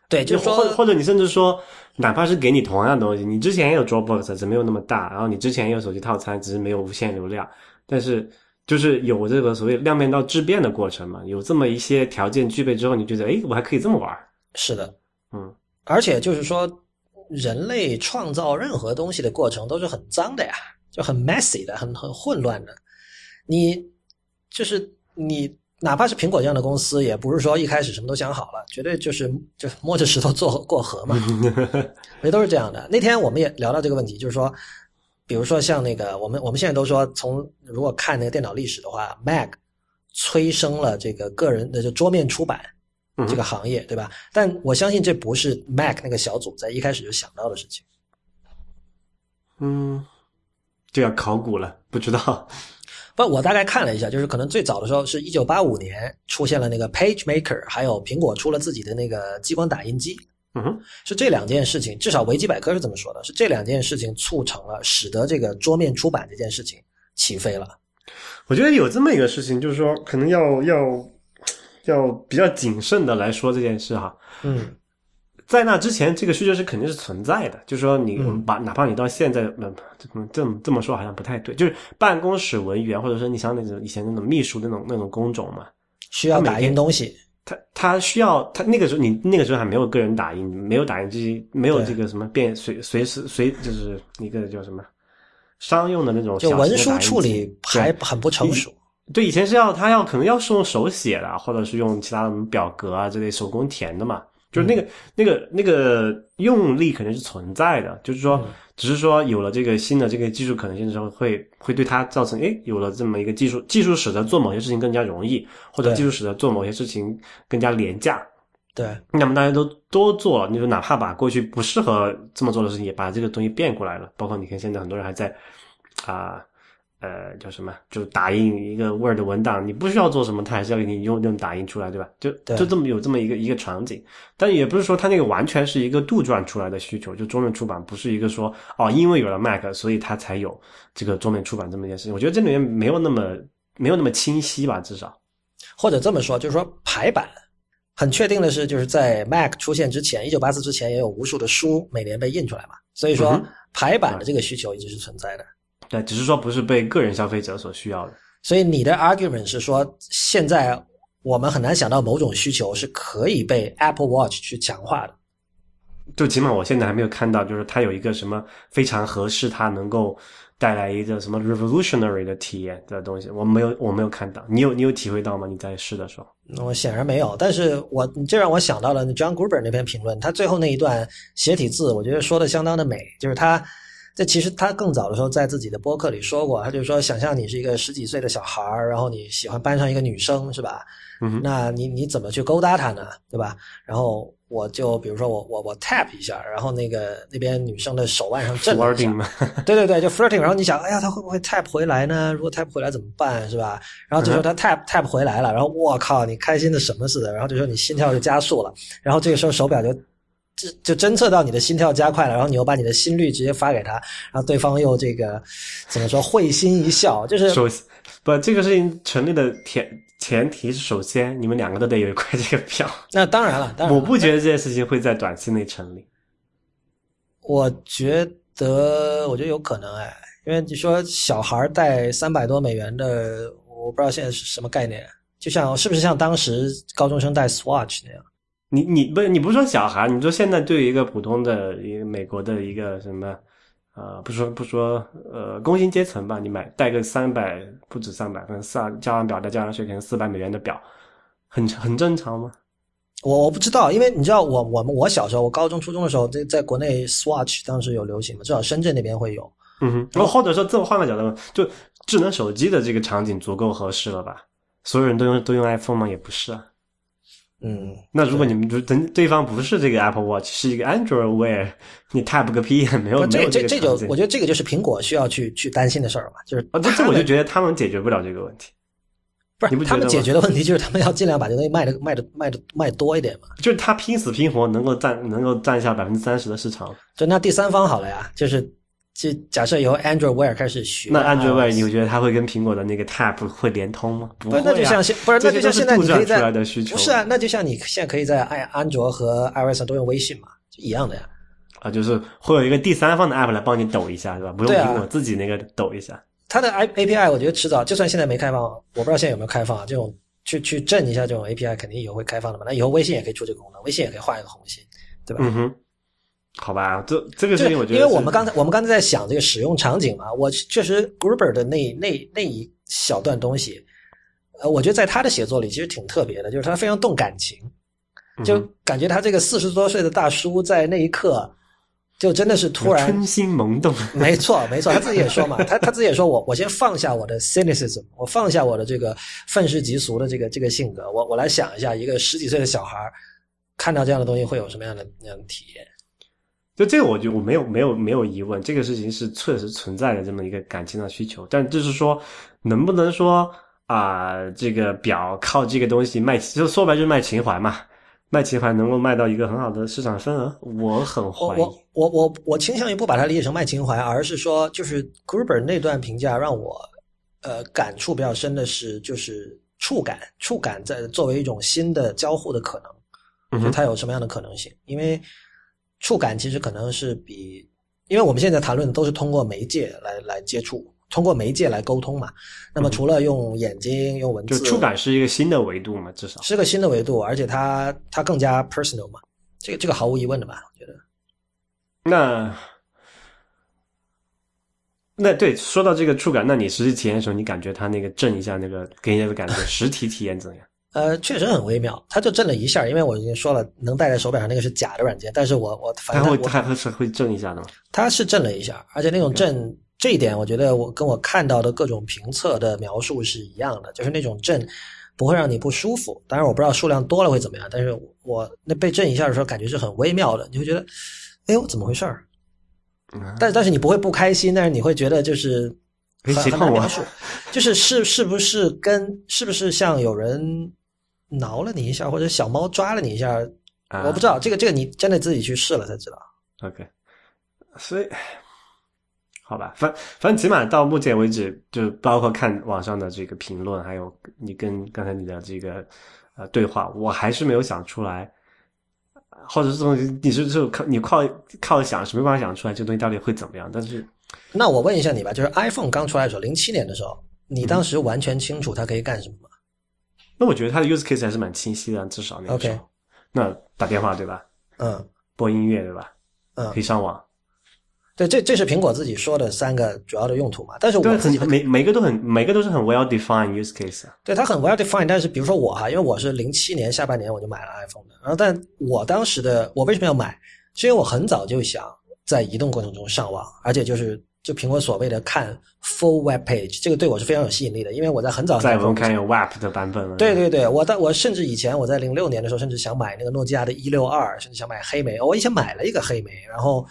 对，就是说，或者或者你甚至说，哪怕是给你同样的东西，你之前也有 Dropbox，只没有那么大，然后你之前也有手机套餐，只是没有无限流量，但是就是有这个所谓量变到质变的过程嘛，有这么一些条件具备之后，你觉得，哎，我还可以这么玩儿，是的，嗯而且就是说，人类创造任何东西的过程都是很脏的呀，就很 messy 的，很很混乱的。你就是你，哪怕是苹果这样的公司，也不是说一开始什么都想好了，绝对就是就摸着石头做过河嘛，(laughs) 也都是这样的。那天我们也聊到这个问题，就是说，比如说像那个我们我们现在都说，从如果看那个电脑历史的话，Mac 催生了这个个人的就桌面出版。嗯这个行业，对吧？但我相信这不是 Mac 那个小组在一开始就想到的事情。嗯，就要考古了，不知道，(laughs) 不，我大概看了一下，就是可能最早的时候是一九八五年出现了那个 PageMaker，还有苹果出了自己的那个激光打印机。嗯哼，是这两件事情，至少维基百科是这么说的，是这两件事情促成了，使得这个桌面出版这件事情起飞了。我觉得有这么一个事情，就是说可能要要要比较谨慎的来说这件事哈。嗯在那之前，这个需求是肯定是存在的。就是说你，嗯把哪怕你到现在，嗯，这么这么这么说好像不太对。就是办公室文员，或者说你像那种以前那种秘书那种那种工种嘛，需要打印东西，他他需要他那个时候你那个时候还没有个人打印，没有打印机，没有这个什么便随随时随就是一个叫什么商用的那种就文书处理还很不成熟。对，以前是要他要可能要是用手写的，或者是用其他的表格啊这类手工填的嘛。就是那个、那个那个用力肯定是存在的，就是说，只是说有了这个新的这个技术可能性之后，会会对它造成，诶，有了这么一个技术，技术使得做某些事情更加容易，或者技术使得做某些事情更加廉价。对，那么大家都都做了，你说哪怕把过去不适合这么做的事情，也把这个东西变过来了。包括你看现在很多人还在啊。呃，叫什么？就打印一个 Word 文档，你不需要做什么，它还是要给你用用打印出来，对吧？就就这么有这么一个一个场景，但也不是说它那个完全是一个杜撰出来的需求，就桌面出版不是一个说哦，因为有了 Mac，所以它才有这个桌面出版这么一件事情。我觉得这里面没有那么没有那么清晰吧，至少。或者这么说，就是说排版。很确定的是，就是在 Mac 出现之前，一九八四之前，也有无数的书每年被印出来嘛，所以说排版的这个需求一直是存在的。对，只是说不是被个人消费者所需要的。所以你的 argument 是说，现在我们很难想到某种需求是可以被 Apple Watch 去强化的。就起码我现在还没有看到，就是它有一个什么非常合适，它能够带来一个什么 revolutionary 的体验的东西，我没有，我没有看到。你有，你有体会到吗？你在试的时候？我显然没有，但是我这让我想到了 John Gruber 那篇评论，他最后那一段斜体字，我觉得说的相当的美，就是他。这其实他更早的时候在自己的播客里说过，他就说，想象你是一个十几岁的小孩儿，然后你喜欢班上一个女生，是吧？嗯，那你你怎么去勾搭她呢？对吧？然后我就比如说我我我 tap 一下，然后那个那边女生的手腕上震了一下 (laughs) 对对对，就 flirting。然后你想，哎呀，她会不会 tap 回来呢？如果 tap 回来怎么办，是吧？然后这时候她 tap tap 回来了，然后我靠，你开心的什么似的。然后这时候你心跳就加速了，然后这个时候手表就就就侦测到你的心跳加快了，然后你又把你的心率直接发给他，然后对方又这个怎么说会心一笑，就是首先不，这个事情成立的前前提是，首先你们两个都得有一块这个表。(laughs) 那当然了，当然了 (laughs) 我不觉得这件事情会在短期内成立。我觉得，我觉得有可能哎，因为你说小孩带三百多美元的，我不知道现在是什么概念，就像是不是像当时高中生带 Swatch 那样？你你不你不是说小孩，你说现在对于一个普通的一个美国的一个什么呃，不说不说呃工薪阶层吧，你买带个三百不止三百，可能四加完表再加上税，可能四百美元的表，很很正常吗？我我不知道，因为你知道我我们我小时候，我高中初中的时候，在在国内 Swatch 当时有流行嘛，至少深圳那边会有。嗯哼，然后或者说这么换个角度，就智能手机的这个场景足够合适了吧？所有人都用都用 iPhone 吗？也不是啊。嗯，那如果你们就对对方不是这个 Apple Watch，是一个 Android Wear，你 tap 个屁也没有没有这这这就我觉得这个就是苹果需要去去担心的事儿嘛，就是啊，这这我就觉得他们解决不了这个问题。不是他们解决的问题就是他们要尽量把这东西卖的卖的卖的卖多一点嘛。就是他拼死拼活能够占能够占下百分之三十的市场，就那第三方好了呀，就是就假设由 Android Wear 开始学，那 Android Wear 啊你会觉得它会跟苹果的那个 Tap 会连通吗？不会、啊，那就像现不是，那就像现在你可以在的需求，不是啊，那就像你现在可以在安安卓和 iOS 上都用微信嘛，就一样的呀。啊，就是会有一个第三方的 App 来帮你抖一下，是吧？不用苹果自己那个抖一下。它的 I API 我觉得迟早，就算现在没开放，我不知道现在有没有开放啊。这种去去震一下这种 API，肯定以后会开放的嘛。那以后微信也可以出这个功能，微信也可以画一个红心，对吧？嗯哼，好吧，这这个事，情我觉得是因为我们刚才我们刚才在想这个使用场景嘛，我确实 Gruber 的那那那一小段东西，呃，我觉得在他的写作里其实挺特别的，就是他非常动感情，就感觉他这个四十多岁的大叔在那一刻，就真的是突然春心萌动，没错，没错，他自己也说嘛，他他自己也说我我先放下我的 cynicism，我放下我的这个愤世嫉俗的这个这个性格，我我来想一下，一个十几岁的小孩看到这样的东西会有什么样的那样的体验？就这个，我觉得我没有没有没有疑问，这个事情是确实存在的这么一个感情的需求，但就是说，能不能说啊、这个表靠这个东西卖，就说白就是卖情怀嘛。卖情怀能够卖到一个很好的市场份额，我很怀疑。我我我我倾向于不把它理解成卖情怀，而是说，就是 Gruber 那段评价让我呃感触比较深的是，就是触感，触感在作为一种新的交互的可能，就它有什么样的可能性？因为触感其实可能是比，因为我们现在谈论的都是通过媒介来来接触，通过媒介来沟通嘛。那么除了用眼睛、用文字，就触感是一个新的维度嘛，至少。是个新的维度，而且它它更加 personal 嘛，这个这个毫无疑问的吧？我觉得。那那对，说到这个触感，那你实际体验的时候，你感觉它那个震一下，那个给你的感觉，(laughs) 实体体验怎样？呃，确实很微妙，它就震了一下，因为我已经说了，能戴在手表上那个是假的软件，但是我我反它会正我它会是会震一下的吗？它是震了一下，而且那种震这一点，我觉得我跟我看到的各种评测的描述是一样的，就是那种震不会让你不舒服。当然我不知道数量多了会怎么样，但是我那被震一下的时候，感觉是很微妙的，你会觉得，哎呦怎么回事儿？嗯但但是你不会不开心，但是你会觉得就是哎很描述，就是是是不是跟是不是像有人挠了你一下，或者小猫抓了你一下，啊我不知道这个这个你真的自己去试了才知道。OK，所以好吧，反反正起码到目前为止，就包括看网上的这个评论，还有你跟刚才你的这个呃对话，我还是没有想出来，或者是这东西你是就靠你靠靠想是没办法想出来这东西到底会怎么样，但是那我问一下你吧，就是 iPhone 刚出来的时候，零七年的时候，你当时完全清楚它可以干什么吗？那我觉得它的 use case 还是蛮清晰的，至少那个时候 OK 那打电话对吧？嗯播音乐对吧？嗯可以嗯，上网，对，这这是苹果自己说的三个主要的用途嘛。但是对，我自己很每每个都很每个都是很 well defined use case 啊。对它很 well defined，但是比如说我哈，因为我是零七年下半年我就买了 iPhone 的，然后但我当时的我为什么要买？是因为我很早就想在移动过程中上网，而且就是就苹果所谓的看 full web page，这个对我是非常有吸引力的，因为我在很早在我们看有 web 的版本了。对对对，我当我甚至以前我在零六年的时候，甚至想买那个诺基亚的一六二，甚至想买黑莓。我以前买了一个黑莓，然后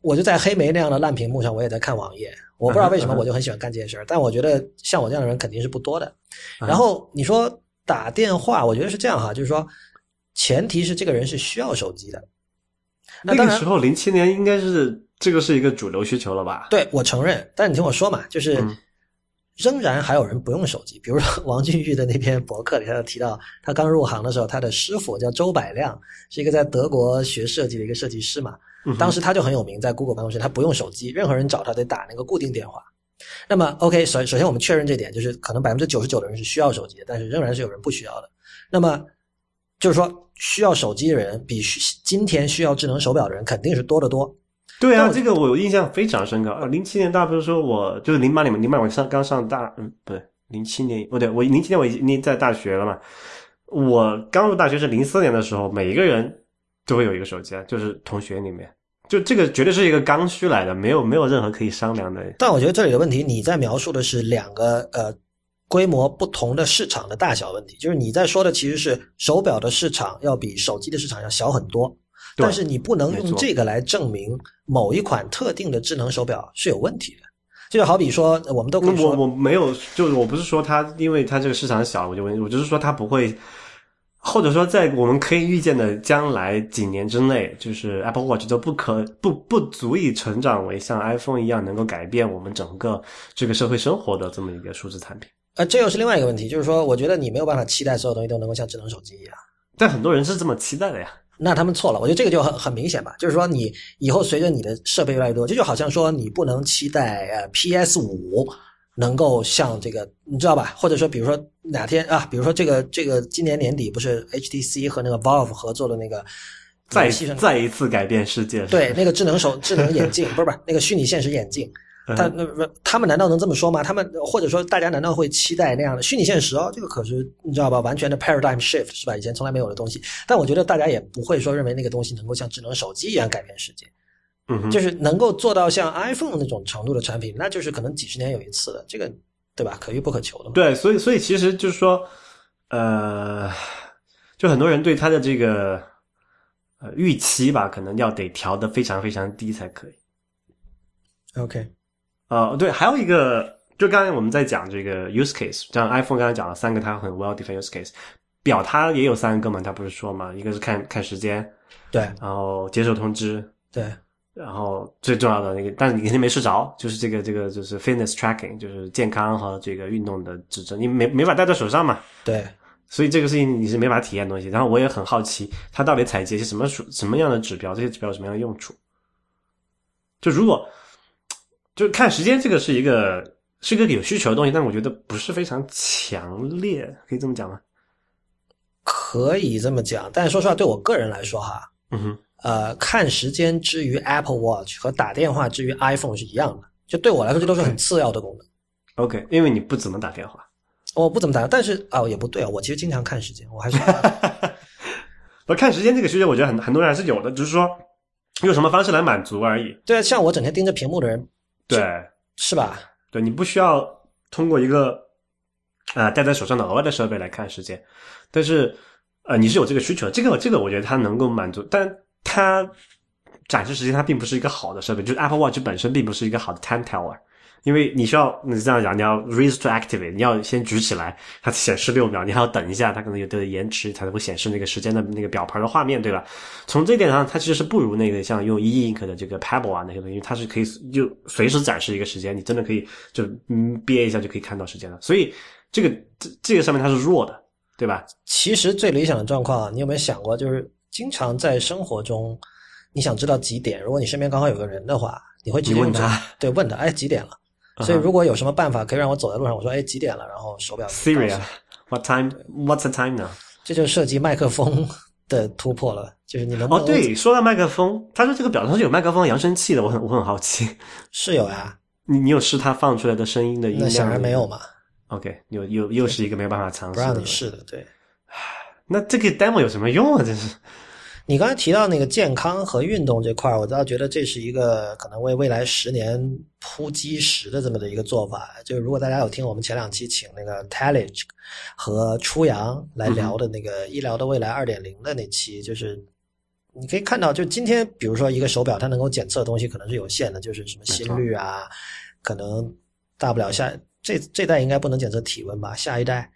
我就在黑莓那样的烂屏幕上，我也在看网页。我不知道为什么我就很喜欢干这件事儿，但我觉得像我这样的人肯定是不多的。(laughs) 然后你说打电话，我觉得是这样哈，就是说前提是这个人是需要手机的。那那个时，候零七年应该是这个是一个主流需求了吧？对我承认，但你听我说嘛，就是嗯仍然还有人不用手机。(laughs) 比如说王俊玉的那篇博客里，他就提到，他刚入行的时候，他的师傅叫周百亮，是一个在德国学设计的一个设计师嘛。当时他就很有名，在 Google 办公室，他不用手机，任何人找他得打那个固定电话。那么，OK，首首先我们确认这点，就是可能百分之九十九的人是需要手机的，但是仍然是有人不需要的。那么，就是说需要手机的人比需今天需要智能手表的人肯定是多得多。对啊，这个我印象非常深刻。呃，零七年大不是说我就是零八年嘛，零八年我上刚上大，嗯，不对，零七年不对，我零七年我已经在大学了嘛。我刚入大学是零四年的时候，每一个人都会有一个手机啊，就是同学里面，就这个绝对是一个刚需来的，没有没有任何可以商量的。但我觉得这里的问题，你在描述的是两个呃规模不同的市场的大小问题，就是你在说的其实是手表的市场要比手机的市场要小很多，对但是你不能用这个来证明某一款特定的智能手表是有问题的。就好比说，呃我们都可以说，我我没有，就是我不是说它，因为它这个市场小，我就问，我就是说它不会，或者说在我们可以预见的将来几年之内，就是 Apple Watch 都不可不不足以成长为像 iPhone 一样能够改变我们整个这个社会生活的这么一个数字产品。呃，这又是另外一个问题，就是说，我觉得你没有办法期待所有东西都能够像智能手机一样。但很多人是这么期待的呀。那他们错了，我觉得这个就很很明显吧，就是说你以后随着你的设备越来越多，这就好像说你不能期待呃 PS 五能够像这个，你知道吧？或者说比如说哪天啊，比如说这个这个今年年底不是 HTC 和那个 Valve 合作的那个再再一次改变世界。对那个智能手智能眼镜，不是不是那个虚拟现实眼镜，嗯他那不他们难道能这么说吗？他们或者说大家难道会期待那样的虚拟现实哦？这个可是你知道吧？完全的 paradigm shift 是吧？以前从来没有的东西。但我觉得大家也不会说认为那个东西能够像智能手机一样改变世界，嗯，就是能够做到像 iPhone 那种程度的产品，那就是可能几十年有一次的，这个对吧？可遇不可求的嘛。对，所以所以其实就是说，呃，就很多人对它的这个呃预期吧，可能要得调的非常非常低才可以。OK，呃，对，还有一个，就刚才我们在讲这个 use case，像 iPhone 刚才讲了三个它很 well defined use case，表它也有三个嘛，它不是说嘛，一个是看看时间，对然后接受通知，对然后最重要的那个，但是你肯定没睡着，就是这个这个就是 fitness tracking，就是健康和这个运动的指针，你没没法戴在手上嘛，对，所以这个事情你是没法体验的东西。然后我也很好奇，它到底采集一些什么属什么样的指标，这些指标有什么样的用处？就如果就看时间，这个是一个是一个有需求的东西，但我觉得不是非常强烈，可以这么讲吗？可以这么讲。但是说实话，对我个人来说哈，嗯哼，呃，看时间之于 Apple Watch 和打电话之于 iPhone 是一样的。就对我来说，这都是很次要的功能。OK，因为你不怎么打电话。我不怎么打，但是啊，也不对啊，我其实经常看时间，我还是 (laughs) 不看时间这个需求，我觉得很很多人还是有的，只是说用什么方式来满足而已。对啊，像我整天盯着屏幕的人，对是吧？对，你不需要通过一个啊、呃戴在手上的额外的设备来看时间，但是呃你是有这个需求的，这个这个我觉得它能够满足，但它展示时间它并不是一个好的设备，就是 Apple Watch 本身并不是一个好的 time teller。因为你需要你这样讲，你要 raise to activate，你要先举起来，它显示六秒，你还要等一下，它可能有的延迟才会显示那个时间的那个表盘的画面，对吧？从这一点上，它其实是不如那个像用 e ink 的这个 Pebble 啊那些东西，它是可以就随时展示一个时间，你真的可以就嗯憋一下就可以看到时间了。所以这个这这个上面它是弱的，对吧？其实最理想的状况啊，你有没有想过，就是经常在生活中，你想知道几点，如果你身边刚好有个人的话，你会直接用这个你问他，对，问他，哎，几点了？所以如果有什么办法可以让我走在路上，我说，哎，几点了？然后手表就告诉 Siri 我啊，What time? What's the time now? 这就涉及麦克风的突破了，就是你能不哦，对，说到麦克风，他说这个表上是有麦克风扬声器的，我很我很好奇，是有呀？你你有试它放出来的声音的音量？那显然没有。嘛，OK，又又又是一个没有办法尝试的。不让你试的。对 (sighs) 那这个 demo 有什么用啊？真是。你刚才提到那个健康和运动这块儿，我倒觉得这是一个可能为未来十年铺基石的这么的一个做法。就是如果大家有听我们前两期请那个 Talich 和初阳来聊的那个医疗的未来二点零的那期，就是你可以看到，就今天比如说一个手表，它能够检测的东西可能是有限的，就是什么心率啊，可能大不了下这这代应该不能检测体温吧，下一代。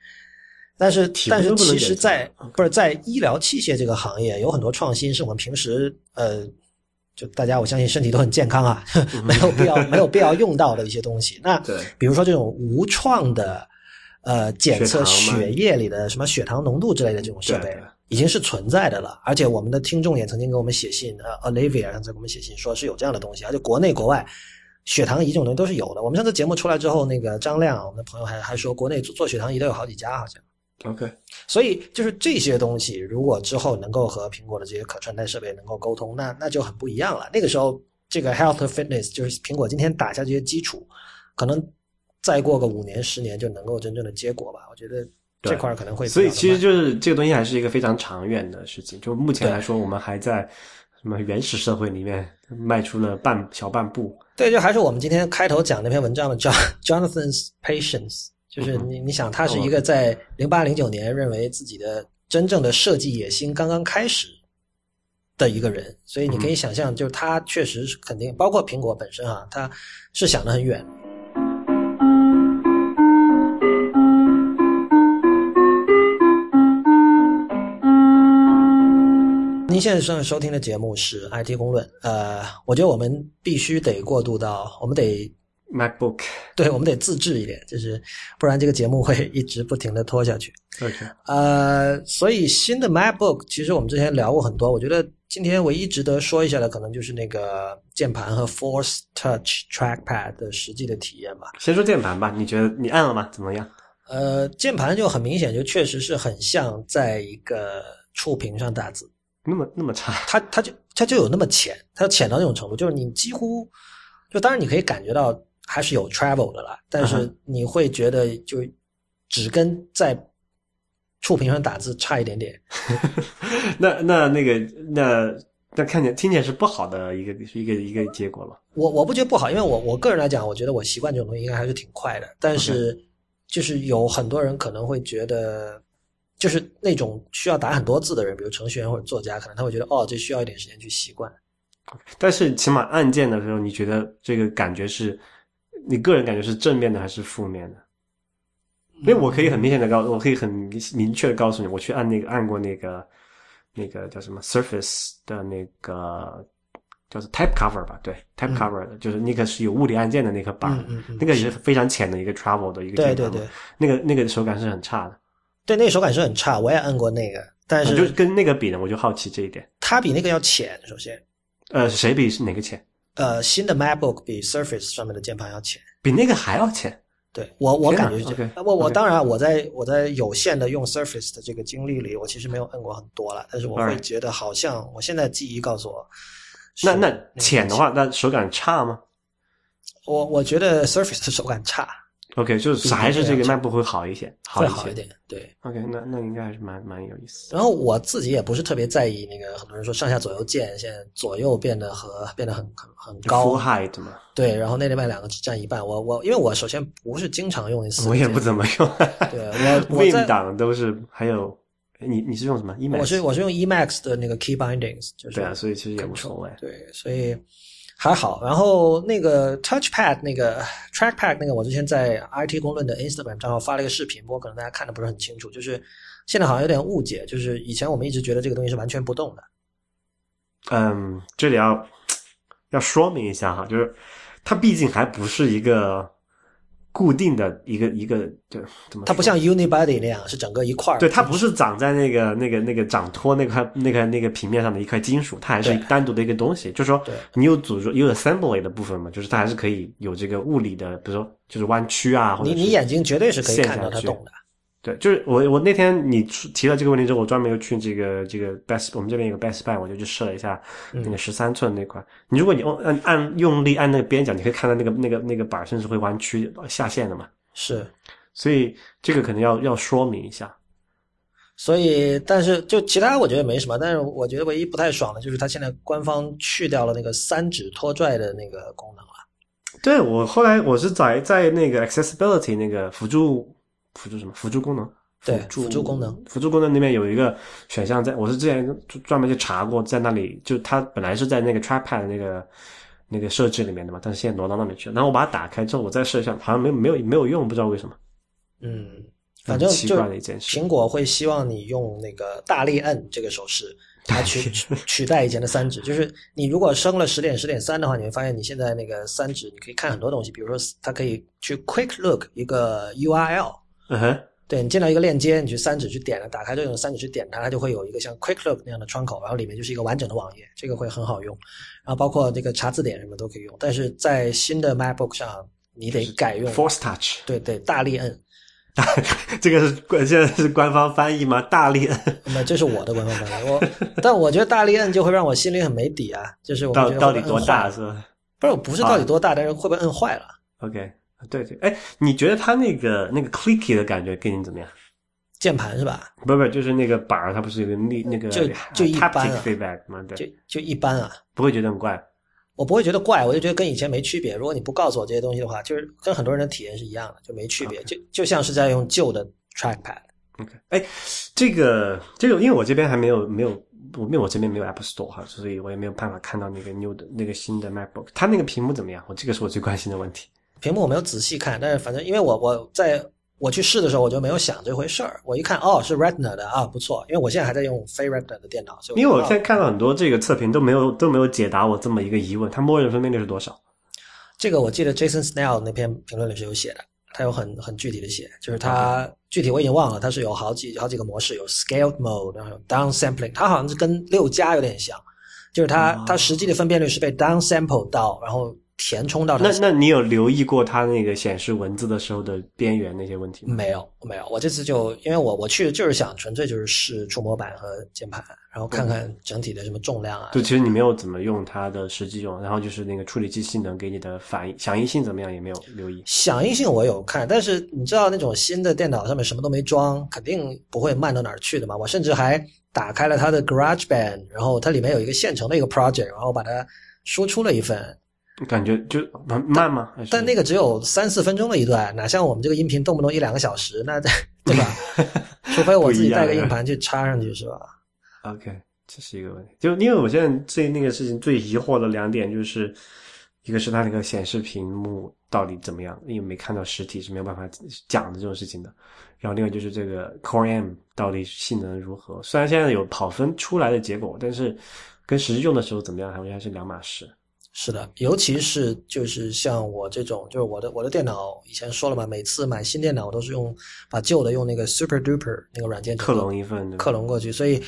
但是，但是其实在，不是在医疗器械这个行业有很多创新，是我们平时呃，就大家我相信身体都很健康啊，(laughs) 没有必要没有必要用到的一些东西。那比如说这种无创的呃检测血液里的什么血糖浓度之类的这种设备已经是存在的了。而且我们的听众也曾经给我们写信，呃，Olivia 上次给我们写信说是有这样的东西，而且国内国外。血糖仪这种东西都是有的。我们上次节目出来之后，那个张亮，我们的朋友还还说，国内做做血糖仪都有好几家，好像。OK，所以就是这些东西，如果之后能够和苹果的这些可穿戴设备能够沟通，那那就很不一样了。那个时候，这个 health and fitness 就是苹果今天打下这些基础，可能再过个五年、十年就能够真正的结果吧。我觉得这块儿可能会所以其实就是这个东西还是一个非常长远的事情。就目前来说，我们还在什么原始社会里面迈出了半小半步。对，就还是我们今天开头讲那篇文章的 John Jonathan's Patience，就是你你想，他是一个在零八零九年认为自己的真正的设计野心刚刚开始的一个人，所以你可以想象，就是他确实是肯定，包括苹果本身啊，他是想得很远。您现在正在收听的节目是 IT 公论，呃，我觉得我们必须得过渡到，我们得 MacBook，对，我们得自制一点，就是不然这个节目会一直不停的拖下去。OK，呃，所以新的 MacBook，其实我们之前聊过很多，我觉得今天唯一值得说一下的，可能就是那个键盘和 Force Touch Trackpad 的实际的体验吧。先说键盘吧，你觉得你按了吗？怎么样？呃，键盘就很明显，就确实是很像在一个触屏上打字，那么那么差？它它就它就有那么浅，它浅到那种程度，就是你几乎就当然你可以感觉到还是有 travel 的啦，但是你会觉得就只跟在触屏上打字差一点点。(laughs) 那那那个那那看起来听起来是不好的一个一个一个结果了。我我不觉得不好，因为我我个人来讲，我觉得我习惯这种东西应该还是挺快的。但是就是有很多人可能会觉得，就是那种需要打很多字的人，比如程序员或者作家，可能他会觉得哦，这需要一点时间去习惯。但是起码按键的时候，你觉得这个感觉是你个人感觉是正面的还是负面的？因为我可以很明显的告，我可以很明明确的告诉你，我去按那个按过那个那个叫什么 Surface 的那个叫做 Type Cover 吧，对，Type Cover 的，就是那个是有物理按键的那个板，嗯嗯嗯那个也是非常浅的一个 Travel 的一个对对对那个那个手感是很差的。对，那个手感是很差，我也按过那个，但是就是跟那个比呢，我就好奇这一点。它比那个要浅。首先，呃，谁比是哪个浅？呃，新的 MacBook 比 Surface 上面的键盘要浅。比那个还要浅？对我，我感觉是这样。OK，我我当然，我在我在有限的用 Surface 的这个经历里，我其实没有摁过很多了，但是我会觉得好像我现在记忆告诉我那那浅的话，那手感差吗我我觉得 Surface 的手感差，？OK，就是还是这个那个要 MacBook 会好一些，好一些会好一。点。对，OK，那那应该还是蛮蛮有意思。然后我自己也不是特别在意那个，很多人说上下左右键现在左右变得和变得很很很高 Full，height 嘛，对，然后内内外两个只占一半。我我因为我首先不是经常用那四个键，我也不怎么用。对我 (laughs) 我 Win 在档都是还有，你你是用什么？Emacs？我是我是用 Emacs 的那个 Key Bindings，就是对啊，所以其实也无所谓。对，所以还好。然后那个 Touchpad 那个 Trackpad 那个，我之前在 IT 公论的 Instagram 账号发了一个视频，不过可能大家看的不是很清楚，就是现在好像有点误解，就是以前我们一直觉得这个东西是完全不动的，嗯，这里要要说明一下哈，就是它毕竟还不是一个固定的一个一个，就怎么？它不像 Unibody 那样是整个一块儿。对，它不是长在那个那个那个掌托那块那个那个平面上的一块金属，它还是单独的一个东西。就是说，你有组有 assembly 的部分嘛，就是它还是可以有这个物理的，比如说就是弯曲啊，或者你你眼睛绝对是可以看到它动的。对，就是我我那天你提了这个问题之后，我专门又去这个这个 Best 我们这边有个 Best Buy，我就去试了一下那个十三寸那块。你如果你用按按用力按那个边角，你可以看到那个那个那个板儿甚至会弯曲下陷的嘛。是，所以这个可能要要说明一下。所以但是就其他我觉得没什么，但是我觉得唯一不太爽的就是它现在官方去掉了那个三指拖拽的那个功能了。对我后来我是在在那个 accessibility 那个辅助辅助什么辅助功能，对辅助功能辅助功能那边有一个选项在，我是之前专门去查过，在那里就它本来是在那个 trackpad 那个那个设置里面的嘛，但是现在挪到那里去了。然后我把它打开之后，我再试一下，好像没有没有没有用，不知道为什么。嗯，反正奇怪的一件事苹果会希望你用那个大力摁这个手势来取取取代以前的三指。就是你如果升了十点十点三的话，你会发现你现在那个三指你可以看很多东西，比如说它可以去 Quick Look 一个 URL。嗯哼，对你进到一个链接，你去三指去点了，打开这种三指去点它，它就会有一个像 Quick Look 那样的窗口，然后里面就是一个完整的网页，这个会很好用。然后包括这个查字典什么都可以用，但是在新的 MacBook 上，你得改用 Force Touch，对对大力摁。(laughs) 这个是官现在是官方翻译吗？大力摁那么这是我的官方翻译，我但我觉得大力摁就会让我心里很没底啊，就是我到底多大是吧不是我不是到底多大，但是会不会摁坏了？？OK，对对，哎，你觉得它那个那个 clicky 的感觉给你怎么样？键盘是吧？不不，就是那个板儿，它不是有个那那个就就一般 haptic 啊 feedback 吗？就对，就一般啊，不会觉得很怪。我不会觉得怪，我就觉得跟以前没区别。如果你不告诉我这些东西的话，就是跟很多人的体验是一样的，就没区别，就就像是在用旧的 trackpad。OK，哎，这个这个，因为我这边还没有没有，我因为我这边没有 App Store 哈，所以我也没有办法看到那个 new 的那个新的 MacBook，它那个屏幕怎么样？我这个是我最关心的问题。屏幕我没有仔细看，但是反正因为我我在我去试的时候，我就没有想这回事儿。我一看，哦，是 Retina 的啊，不错。因为我现在还在用非 Retina 的电脑，所以因为我现在看到很多这个测评都没有都没有解答我这么一个疑问，它默认分辨率是多少？这个我记得 Jason Snell 那篇评论里是有写的，他有很很具体的写，就是他具体我已经忘了，它是有好几好几个模式，有 Scaled Mode，然后有 Down Sampling，它好像是跟六加有点像，就是它、哦它实际的分辨率是被 Down Sample 到，然后填充到它那那你有留意过它那个显示文字的时候的边缘那些问题吗？没有没有，我这次就因为我我去就是想纯粹就是试触摸板和键盘，然后看看整体的什么重量啊，就其实你没有怎么用它的实际用，然后就是那个处理器性能给你的反应响应性怎么样也没有留意。响应性我有看，但是你知道那种新的电脑上面什么都没装，肯定不会慢到哪儿去的嘛。我甚至还打开了它的 GarageBand，然后它里面有一个现成的一个 project，然后把它输出了一份，感觉就慢慢吗？但那个只有三四分钟的一段，哪像我们这个音频动不动一两个小时，那 (laughs) 对吧？(laughs) 除非我自己带个硬盘去插上去，是吧？OK，这是一个问题。就因为我现在最那个事情最疑惑的两点，就是一个是它那个显示屏幕到底怎么样，因为没看到实体是没有办法讲的这种事情的。然后另外就是这个 Core M 到底性能如何？虽然现在有跑分出来的结果，但是跟实际用的时候怎么样，好像还是两码事。是的，尤其是就是像我这种，就是我的我的电脑以前说了嘛，每次买新电脑我都是用把旧的用那个 Super Duper 那个软件克隆一份，克隆过去，所以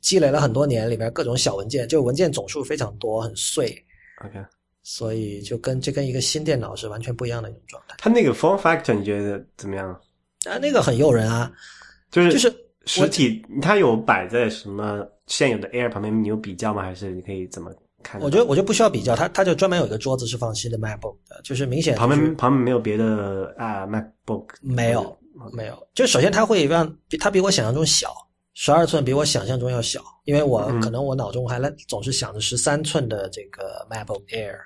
积累了很多年，里边各种小文件，就文件总数非常多，很碎。OK，所以就跟这跟一个新电脑是完全不一样的一种状态。它那个 Form Factor 你觉得怎么样？啊，那个很诱人啊，就是就是实体，它有摆在什么现有的 Air 旁边，你有比较吗？还是你可以怎么看？我觉得我就不需要比较，它它就专门有一个桌子是放新的 MacBook 的，就是明显、就是、旁边旁边没有别的啊 MacBook 没有没有，就首先它会让它比我想象中小，十二寸比我想象中要小，因为我、嗯可能我脑中还来总是想着十三寸的这个 MacBook Air，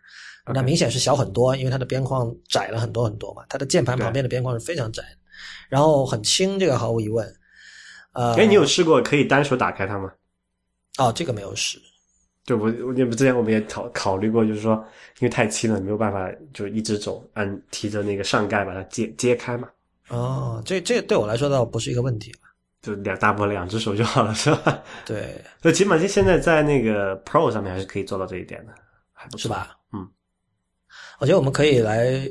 那明显是小很多，因为它的边框窄了很多很多嘛，它的键盘旁边的边框是非常窄的，然后很轻，这个毫无疑问。呃，哎，你有试过可以单手打开它吗？哦，这个没有试。就我我也不之前我们也考考虑过，就是说因为太轻了，没有办法就一只手按提着那个上盖把它揭揭开嘛，哦，这这对我来说倒不是一个问题了。就两大不了两只手就好了，是吧？(laughs) 对，所以起码就现在在那个 Pro 上面还是可以做到这一点的，还不是？吧？嗯，我觉得我们可以来，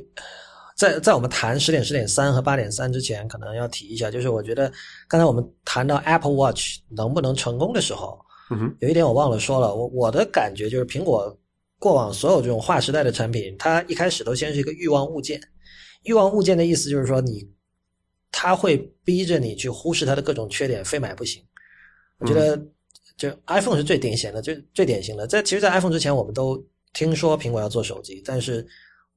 在在我们谈十点、十点三和八点三之前，可能要提一下，就是我觉得刚才我们谈到 Apple Watch 能不能成功的时候，嗯哼，有一点我忘了说了，我我的感觉就是苹果过往所有这种划时代的产品，它一开始都先是一个欲望物件。欲望物件的意思就是说你，它会逼着你去忽视它的各种缺点，非买不行。我觉得就 iPhone 是最典型的，最最典型的。在其实，在 iPhone 之前，我们都听说苹果要做手机，但是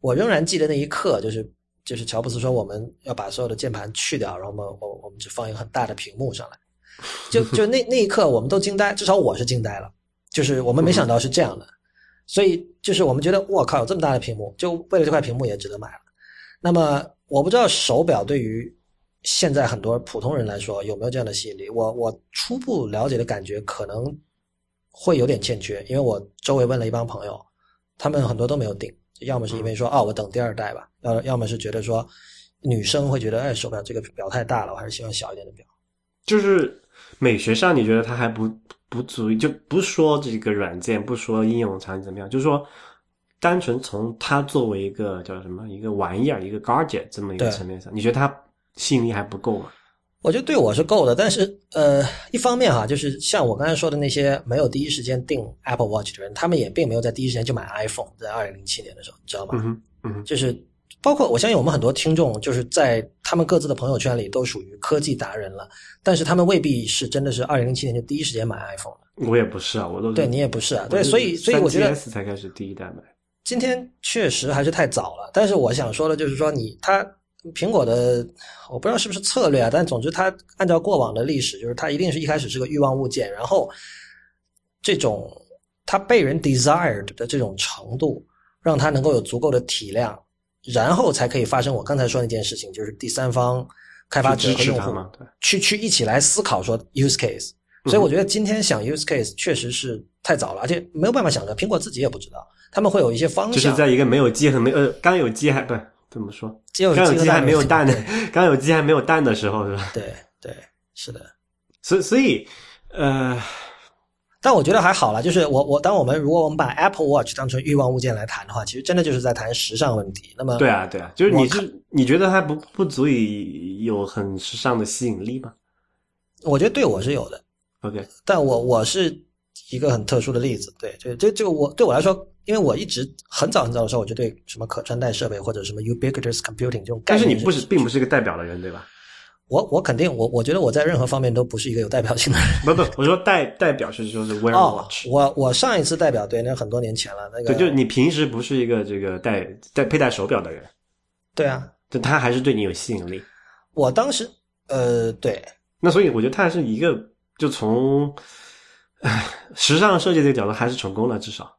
我仍然记得那一刻，就是就是乔布斯说我们要把所有的键盘去掉，然后我们我我们只放一个很大的屏幕上来。(laughs) 就就那那一刻，我们都惊呆，至少我是惊呆了，就是我们没想到是这样的，所以就是我们觉得我靠，有这么大的屏幕，就为了这块屏幕也值得买了。那么我不知道手表对于现在很多普通人来说有没有这样的吸引力，我我初步了解的感觉可能会有点欠缺，因为我周围问了一帮朋友，他们很多都没有定，要么是因为说哦我等第二代吧，要要么是觉得说女生会觉得哎手表这个表太大了，我还是喜欢小一点的表。就是美学上，你觉得它还不不足以，就不说这个软件，不说应用场景怎么样，就是说，单纯从它作为一个叫什么一个玩意儿、一个 gadget 这么一个层面上，你觉得它吸引力还不够吗？我觉得对我是够的，但是呃，一方面哈，就是像我刚才说的那些没有第一时间订 Apple Watch 的人，他们也并没有在第一时间就买 iPhone，在二零零七年的时候，你知道吗？嗯哼，嗯哼，就是包括我相信我们很多听众，就是在他们各自的朋友圈里都属于科技达人了，但是他们未必是真的是二零零七年就第一时间买 iPhone 的。我也不是啊，我都对你也不是啊，对，所以所以我觉得 3GS 才开始第一代买。今天确实还是太早了，但是我想说的就是说你它苹果的我不知道是不是策略啊，但总之它按照过往的历史，就是它一定是一开始是个欲望物件，然后这种它被人 desired 的这种程度，让它能够有足够的体量，然后才可以发生我刚才说那件事情，就是第三方开发者和用户去去一起来思考说 use case。所以我觉得今天想 use case 确实是太早了，而且没有办法想着，苹果自己也不知道，他们会有一些方向。就是在一个没有鸡和没呃刚有鸡还不怎么说，刚有鸡还没有蛋的，刚有鸡还没有蛋的时候是吧？对对，是的。所以所以呃，但我觉得还好了，就是我我当我们如果我们把 Apple Watch 当成欲望物件来谈的话，其实真的就是在谈时尚问题。那么对啊对啊，就是你是你觉得它不不足以有很时尚的吸引力吗我觉得对我是有的，？OK，但我我是一个很特殊的例子。对，就这这个我对我来说，因为我一直很早很早的时候，我就对什么可穿戴设备或者什么 ubiquitous computing 这种概念，但是你不是并不是一个代表的人对吧？我我肯定我我觉得我在任何方面都不是一个有代表性的人。不不，我说代代表是就是 wear 哦 watch，、，我我上一次代表对，那很多年前了，那个对，就是你平时不是一个这个戴戴佩戴手表的人，对啊，就他还是对你有吸引力。我当时呃对，那所以我觉得他是一个，就从唉时尚设计这个角度还是成功了，至少。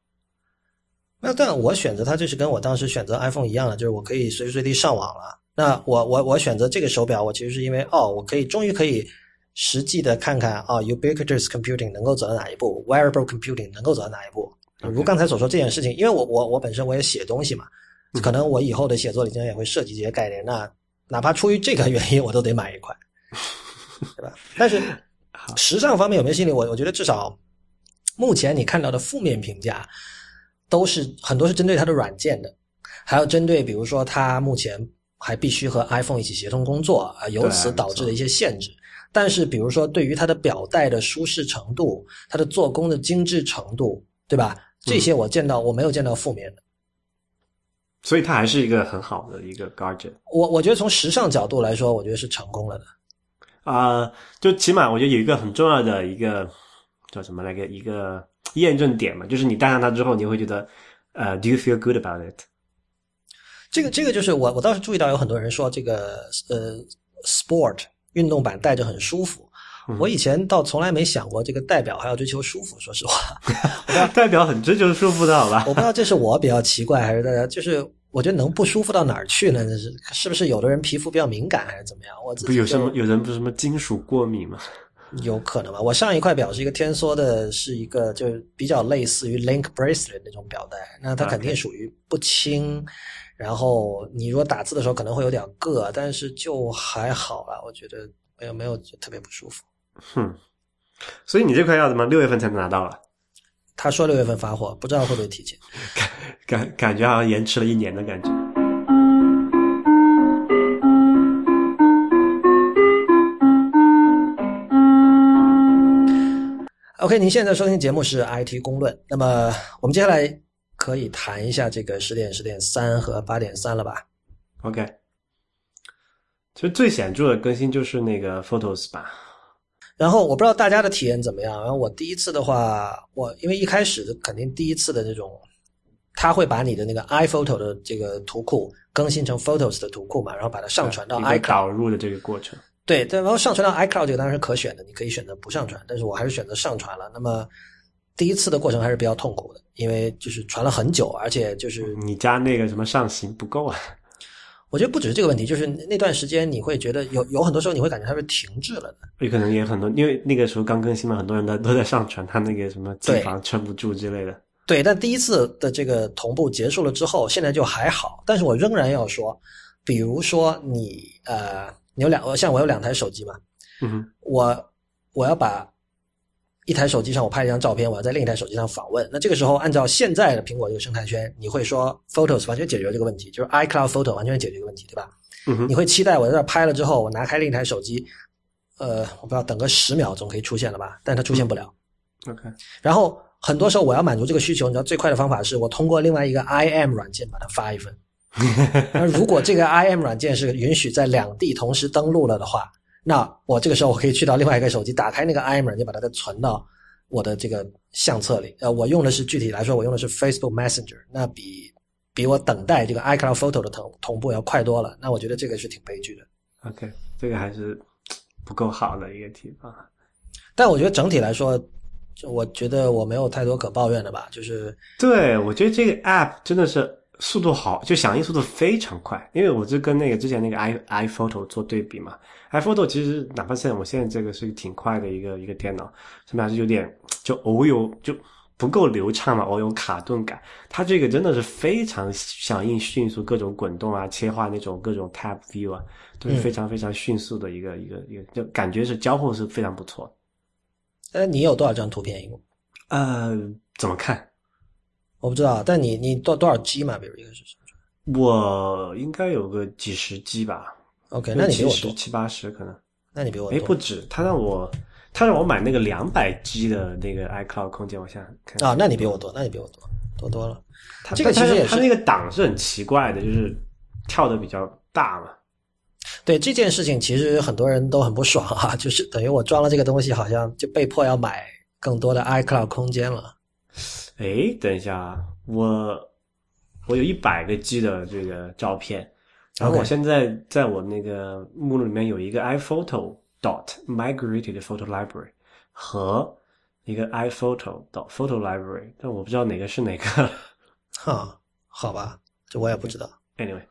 那但我选择它就是跟我当时选择 iPhone 一样的，就是我可以随时随地上网了。那我我我选择这个手表，我其实是因为哦，我可以终于可以实际的看看啊、ubiquitous computing 能够走到哪一步，wearable computing 能够走到哪一步。如刚才所说这件事情，因为我我我本身我也写东西嘛，可能我以后的写作里经常也会涉及这些概念。那哪怕出于这个原因，我都得买一块，(laughs) 对吧？但是时尚方面有没有吸引力？我我觉得至少目前你看到的负面评价都是很多是针对它的软件的，还有针对比如说它目前还必须和 iPhone 一起协同工作啊，由此导致的一些限制。但是比如说对于它的表带的舒适程度、它的做工的精致程度，对吧？这些我见到我没有见到负面的。所以它还是一个很好的一个 gadget。我我觉得从时尚角度来说，我觉得是成功了的。啊、就起码我觉得有一个很重要的一个叫什么来个一个验证点嘛，就是你戴上它之后，你会觉得呃，Do you feel good about it？这个这个就是我我倒是注意到有很多人说这个呃 sport 运动版戴着很舒服。我以前倒从来没想过这个代表还要追求舒服，说实话，(laughs) 代表很追求舒服的好吧？我不知道这是我比较奇怪，还是大家就是我觉得能不舒服到哪儿去呢？这是是不是有的人皮肤比较敏感，还是怎么样？我有什么有人不是什么金属过敏吗？有可能吧。我上一块表是一个天梭的，是一个就是比较类似于 Link Bracelet 那种表带，那它肯定属于不轻。然后你如果打字的时候可能会有点硌，但是就还好啦，我觉得没有没有特别不舒服。哼，所以你这块要怎么六月份才能拿到了？他说六月份发货，不知道会不会提前。感感感觉好像延迟了一年的感觉。OK，您现在收听节目是 IT 公论。那么我们接下来可以谈一下这个十点、十点三和八点三了吧？OK，其实最显著的更新就是那个 Photos 吧。然后我不知道大家的体验怎么样。然后我第一次的话，我因为一开始肯定第一次的这种，他会把你的那个 iPhoto 的这个图库更新成 Photos 的图库嘛，然后把它上传到 iCloud。导入的这个过程。对，但，然后上传到 iCloud 这个当然是可选的，你可以选择不上传，但是我还是选择上传了。那么第一次的过程还是比较痛苦的，因为就是传了很久，而且就是你家那个什么上行不够啊？(laughs) 我觉得不只是这个问题，就是那段时间你会觉得有有很多时候你会感觉它是停滞了的。有可能也有很多，因为那个时候刚更新嘛，很多人都都在上传，他那个什么机对房撑不住之类的。对，但第一次的这个同步结束了之后，现在就还好。但是我仍然要说，比如说你呃，你有两像我有两台手机嘛，我我要把一台手机上我拍一张照片，我要在另一台手机上访问。那这个时候，按照现在的苹果这个生态圈，你会说 Photos 完全解决这个问题，就是 iCloud Photo 完全解决这个问题，对吧？你会期待我在这拍了之后，我拿开另一台手机，呃，我不知道等个十秒钟可以出现了吧？但它出现不了。，OK，然后很多时候我要满足这个需求，你知道最快的方法是我通过另外一个 IM 软件把它发一份。(laughs) 那如果这个 IM 软件是允许在两地同时登录了的话，那我这个时候我可以去到另外一个手机，打开那个 IM 软件，把它再存到我的这个相册里。呃，我用的是具体来说，我用的是 Facebook Messenger，那比比我等待这个 iCloud Photo 的同同步要快多了。那我觉得这个是挺悲剧的。OK，这个还是不够好的一个地方。但我觉得整体来说，我觉得我没有太多可抱怨的吧，就是对，我觉得这个 App 真的是速度好，就响应速度非常快。因为我就跟那个之前那个 i iPhoto 做对比嘛，iPhoto 其实哪怕现在我现在这个是挺快的一个一个电脑，上面还是有点就偶有就不够流畅嘛，偶有卡顿感。它这个真的是非常响应迅速，各种滚动啊、切换那种各种 Tab View 啊，都是非常非常迅速的一个、一个一个，就感觉是交互是非常不错的。呃，你有多少张图片一共？呃，怎么看？我不知道，但你你多多少 G 嘛？比如一个是什么我应该有个几十 G 吧。？OK，那你比我多，七八十可能，哎，那你比我多不止，他让我，他让我买那个两百 G 的那个 iCloud 空间，我想想看啊？那你比我多，那你比我多多多了。他这个其实也是他那个档是很奇怪的，就是跳的比较大嘛。对这件事情，其实很多人都很不爽啊，就是等于我装了这个东西，好像就被迫要买更多的 iCloud 空间了。哎，等一下啊，我我有一百个 G 的这个照片，然后我现在在我那个目录里面有一个 iPhoto dot migrated photo library 和一个 iPhoto dot photo library，但我不知道哪个是哪个。(laughs) 哈，好吧，这我也不知道。Anyway，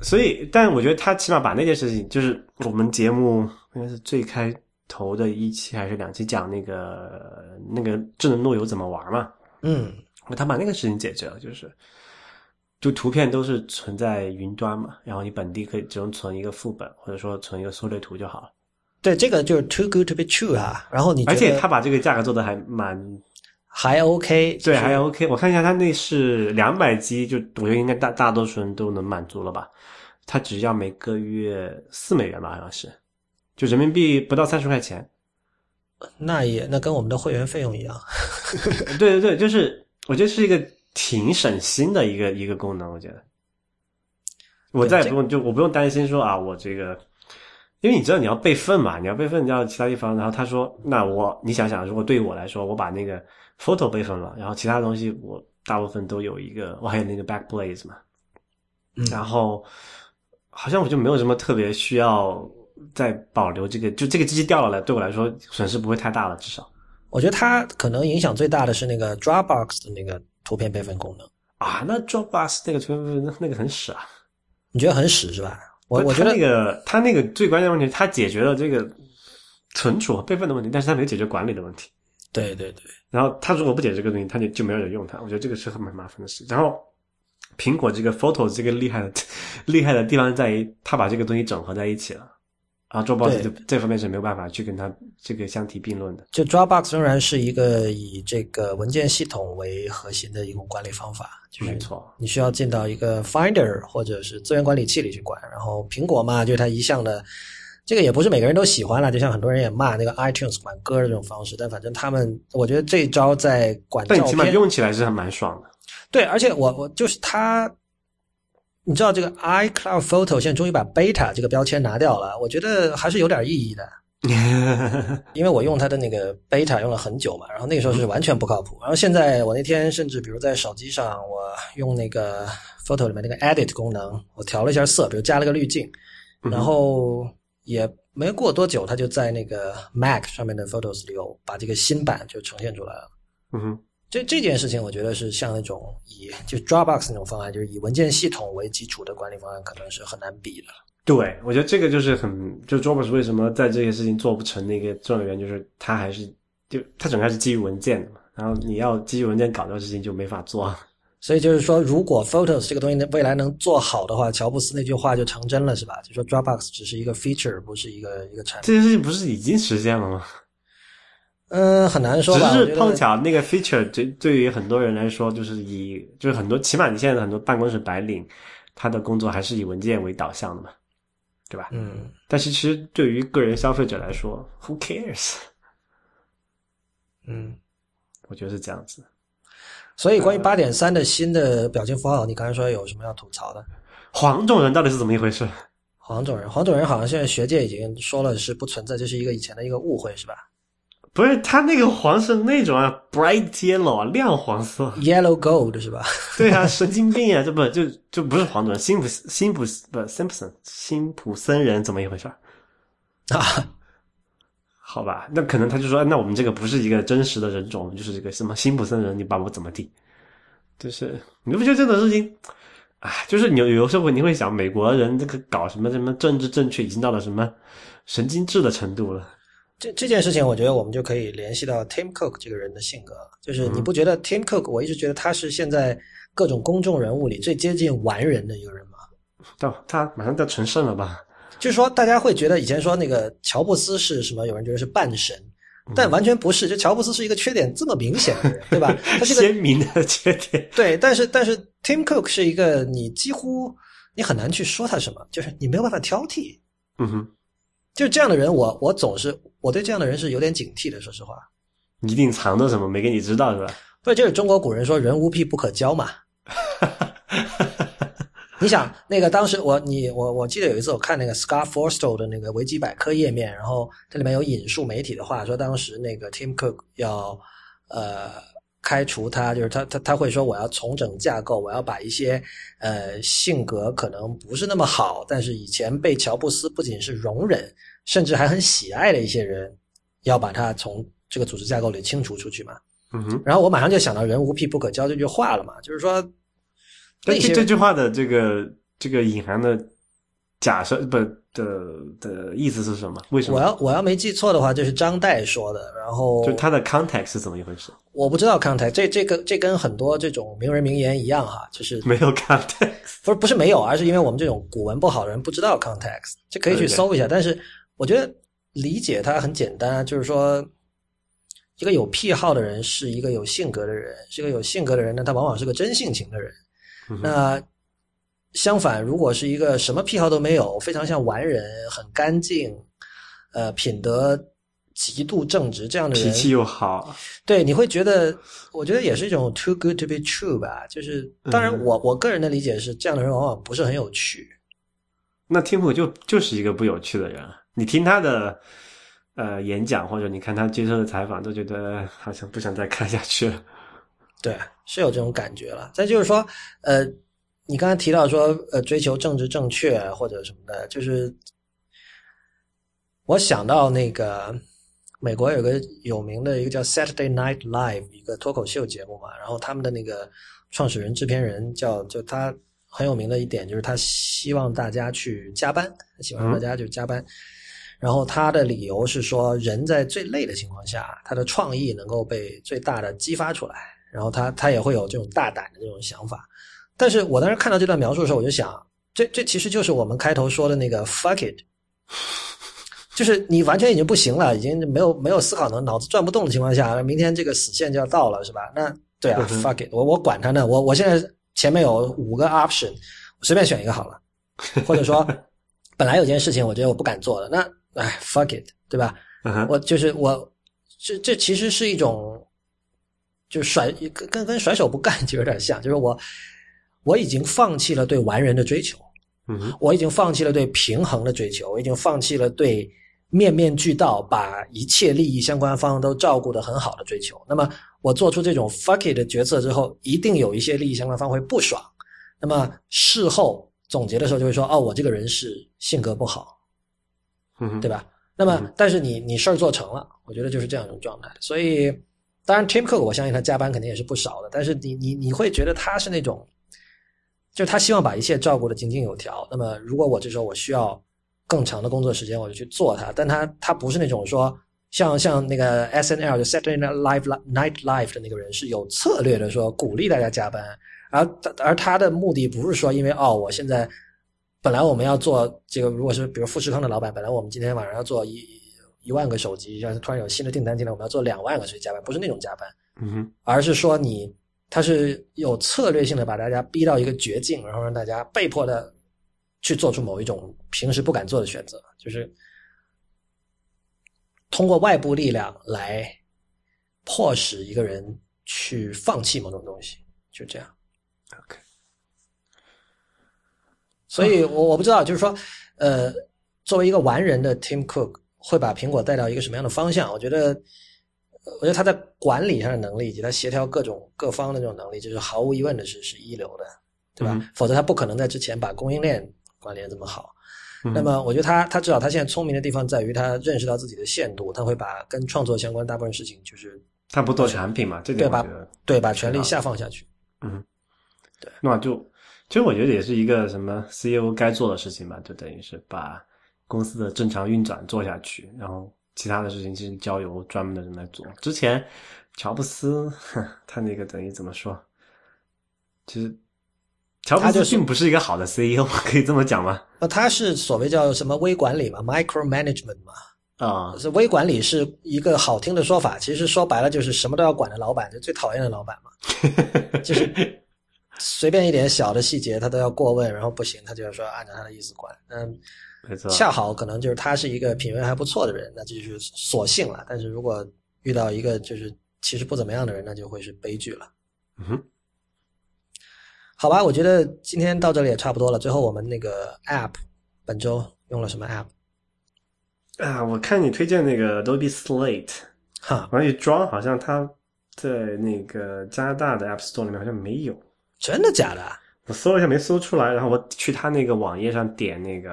所以，但我觉得他起码把那件事情，就是我们节目应该是最开头的一期还是两期讲那个那个智能路由怎么玩嘛，嗯，他把那个事情解决了，就是就图片都是存在云端嘛，然后你本地可以只用存一个副本，或者说存一个缩略图就好了。对，这个就是 too good to be true 啊。然后你而且他把这个价格做的还蛮还 OK，对，还 OK。我看一下，他那是两百 G，就我觉得应该大大多数人都能满足了吧？他只要每个月四美元吧，好像是，就人民币不到三十块钱。那也那跟我们的会员费用一样。(laughs) 对对对，就是我觉得是一个挺省心的一个一个功能，我觉得。我再也不用就我不用担心说啊，我这个，因为你知道你要备份嘛，你要备份到其他地方，然后他说，那我你想想，如果对于我来说，我把那个 photo 备份了，然后其他东西我大部分都有一个，我还有那个 Backblaze 嘛，嗯然后好像我就没有什么特别需要再保留这个，就这个机器掉了来，对我来说损失不会太大了，至少我觉得它可能影响最大的是那个 Dropbox 的那个图片备份功能，啊，那 Dropbox 那个图片那那个很屎啊。你觉得很屎是吧？我我觉得那个它那个最关键的问题，它解决了这个存储和备份的问题，但是它没有解决管理的问题。对对对，然后它如果不解决这个东西，它就就没有人用它。我觉得这个是很蛮麻烦的事。然后苹果这个 Photos 这个厉害的 (laughs) 厉害的地方在于，它把这个东西整合在一起了。然后 Dropbox 对就这方面是没有办法去跟它这个相提并论的。就 Dropbox 仍然是一个以这个文件系统为核心的一种管理方法，就是没错，你需要进到一个 Finder 或者是资源管理器里去管。然后苹果嘛，就是它一向的，这个也不是每个人都喜欢了，就像很多人也骂那个 iTunes 管歌的这种方式。但反正他们，我觉得这一招在管照但你起码，用起来是还蛮爽的。对，而且我我就是它，你知道这个 iCloud Photo 现在终于把 Beta 这个标签拿掉了，我觉得还是有点意义的。(laughs) 因为我用它的那个 beta 用了很久嘛，然后那个时候是完全不靠谱。然后现在我那天甚至比如在手机上，我用那个 photo 里面那个 edit 功能，我调了一下色，比如加了个滤镜，然后也没过多久，它就在那个 Mac 上面的 Photos 里有把这个新版就呈现出来了。嗯哼，这这件事情，我觉得是像那种以就 Dropbox 那种方案，就是以文件系统为基础的管理方案，可能是很难比的。对，我觉得这个就是很，就 Dropbox 为什么在这些事情做不成的一个重要原因，就是它还是就它整个还是基于文件的嘛，然后你要基于文件搞这个事情就没法做。所以就是说，如果 Photos 这个东西未来能做好的话，乔布斯那句话就成真了，是吧？就说 Dropbox 只是一个 feature，不是一个一个产品。这件事情不是已经实现了吗？嗯，很难说吧。只是碰巧那个 feature 对对于很多人来说，就是以就是很多起码你现在的很多办公室白领，他的工作还是以文件为导向的嘛，对吧？嗯，但是其实对于个人消费者来说，Who cares？嗯。我觉得是这样子。所以关于八点三的新的表情符号，你刚才说有什么要吐槽的？黄种人到底是怎么一回事？黄种人，黄种人好像现在学界已经说了是不存在，这是一个以前的一个误会，是吧不是他那个黄是那种啊，bright yellow 啊，亮黄色。？Yellow Gold 是吧？对啊，神经病啊！这不就就不是黄种人，辛普辛普不 Simpson 辛普森人怎么一回事？啊，好吧，那可能他就说，那我们这个不是一个真实的人种，就是这个什么辛普森人，你把我怎么地？就是你不觉得这种事情，哎，就是你有有时候你会想，美国人这个搞什么什么政治正确，已经到了什么神经质的程度了。这这件事情，我觉得我们就可以联系到 Tim Cook 这个人的性格，就是你不觉得 Tim Cook？我一直觉得他是现在各种公众人物里最接近完人的一个人吗。到他马上要成圣了吧？就是说，大家会觉得以前说那个乔布斯是什么？有人觉得是半神，但完全不是。就乔布斯是一个缺点这么明显的人，对吧？他是个鲜明的缺点。(laughs) 对，但是但是 Tim Cook 是一个你几乎你很难去说他什么，就是你没有办法挑剔。嗯哼，就这样的人，我我总是我对这样的人是有点警惕的。说实话，一定藏着什么没给你知道是吧？对，就是中国古人说“人无癖不可交”嘛。(laughs) 你想那个当时我你我我记得有一次我看那个 Scott Forstall 的那个维基百科页面，然后这里面有引述媒体的话，说当时那个 Tim Cook 要呃开除他，就是他他他会说我要重整架构，我要把一些呃性格可能不是那么好，但是以前被乔布斯不仅是容忍，甚至还很喜爱的一些人，要把他从这个组织架构里清除出去嘛。嗯哼，然后我马上就想到“人无癖不可交”这句话了嘛，就是说那这这句话的这个这个隐含的假设不的的意思是什么？为什么？我要我要没记错的话，这是张岱说的。然后就他的 context 是怎么一回事？我不知道 context，这这个这跟很多这种名人名言一样哈，就是没有 context，不是不是没有，而是因为我们这种古文不好的人不知道 context，这可以去搜一下。但是我觉得理解它很简单，就是说，一个有癖好的人是一个有性格的人，是一个有性格的人呢，他往往是个真性情的人。嗯那相反，如果是一个什么癖好都没有，非常像完人，很干净，呃，品德极度正直这样的人，脾气又好，对，你会觉得，我觉得也是一种 too good to be true 吧。就是，当然嗯我，我个人的理解是，这样的人往往不是很有趣。那天普就就是一个不有趣的人啊。你听他的呃演讲，或者你看他接受的采访，都觉得好像不想再看下去了。对，是有这种感觉了。再就是说，呃，你刚才提到说，呃，追求政治正确或者什么的，就是我想到那个美国有个有名的一个叫 Saturday Night Live 一个脱口秀节目嘛，然后他们的那个创始人、制片人叫就他很有名的一点就是他希望大家去加班，他希望大家就加班。然后他的理由是说，人在最累的情况下，他的创意能够被最大的激发出来，然后他他也会有这种大胆的这种想法。但是我当时看到这段描述的时候，我就想，这这其实就是我们开头说的那个 fuck it，(laughs) 就是你完全已经不行了，已经没有没有思考能，脑子转不动的情况下，明天这个死线就要到了，是吧？那对啊、嗯 f u c k it，我我管他呢，我我现在前面有五个 option，我随便选一个好了，或者说 (laughs) 本来有件事情我觉得我不敢做的，那哎 fuck it，对吧？我就是我，这这其实是一种，就是甩跟跟跟甩手不干 (laughs) 就有点像，就是我我已经放弃了对完人的追求，嗯哼，我已经放弃了对平衡的追求，我已经放弃了对面面俱到，把一切利益相关方都照顾的很好的追求。那么我做出这种 fuck it 的决策之后，一定有一些利益相关方会不爽。那么事后总结的时候就会说，哦，我这个人是性格不好，嗯，对吧？那么嗯，但是你你事儿做成了，我觉得就是这样一种状态。所以，当然 Tim Cook 我相信他加班肯定也是不少的，但是你你你会觉得他是那种，就是他希望把一切照顾的井井有条。那么，如果我这时候我需要更长的工作时间，我就去做它。但他他不是那种说像像那个 S N L 就 Saturday Night Live Night Live 的那个人是有策略的说鼓励大家加班，而而他的目的不是说因为哦我现在本来我们要做这个，如果是比如富士康的老板，本来我们今天晚上要做一一万个手机，要是突然有新的订单进来，我们要做两万个，所以加班不是那种加班，嗯哼，而是说你他是有策略性的把大家逼到一个绝境，然后让大家被迫的去做出某一种平时不敢做的选择，就是通过外部力量来迫使一个人去放弃某种东西，就这样。OK 所以我我不知道，就是说，呃，作为一个完人的 Tim Cook 会把苹果带到一个什么样的方向？我觉得，呃我觉得他在管理上的能力以及他协调各种各方的这种能力，就是毫无疑问的是是一流的，对吧？嗯否则他不可能在之前把供应链管理的这么好。嗯那么，我觉得他他至少他现在聪明的地方在于他认识到自己的限度，他会把跟创作相关大部分事情就是他不做产品嘛，这对把点我觉得对把权力下放下去。嗯，对那就其实我觉得也是一个什么 CEO 该做的事情吧，就等于是把公司的正常运转做下去，然后其他的事情其实交由专门的人来做。之前乔布斯，哼他那个等于怎么说？其实乔布斯并不是一个好的 CEO，(laughs) 可以这么讲吗？那他是所谓叫什么微管理嘛，micro management 嘛。啊、是微管理是一个好听的说法，其实说白了就是什么都要管的老板，就最讨厌的老板嘛，(laughs) 就是随便一点小的细节他都要过问，然后不行他就要说按照他的意思管。嗯，没错，恰好可能就是他是一个品味还不错的人，那这就是索性了。但是如果遇到一个就是其实不怎么样的人，那就会是悲剧了。嗯哼，好吧，我觉得今天到这里也差不多了。最后我们那个 app 本周用了什么 app？啊，我看你推荐那个 Adobe Slate，哈，关于装好像它在那个加拿大的 App Store 里面好像没有。真的假的啊？我搜了一下没搜出来，然后我去他那个网页上点那个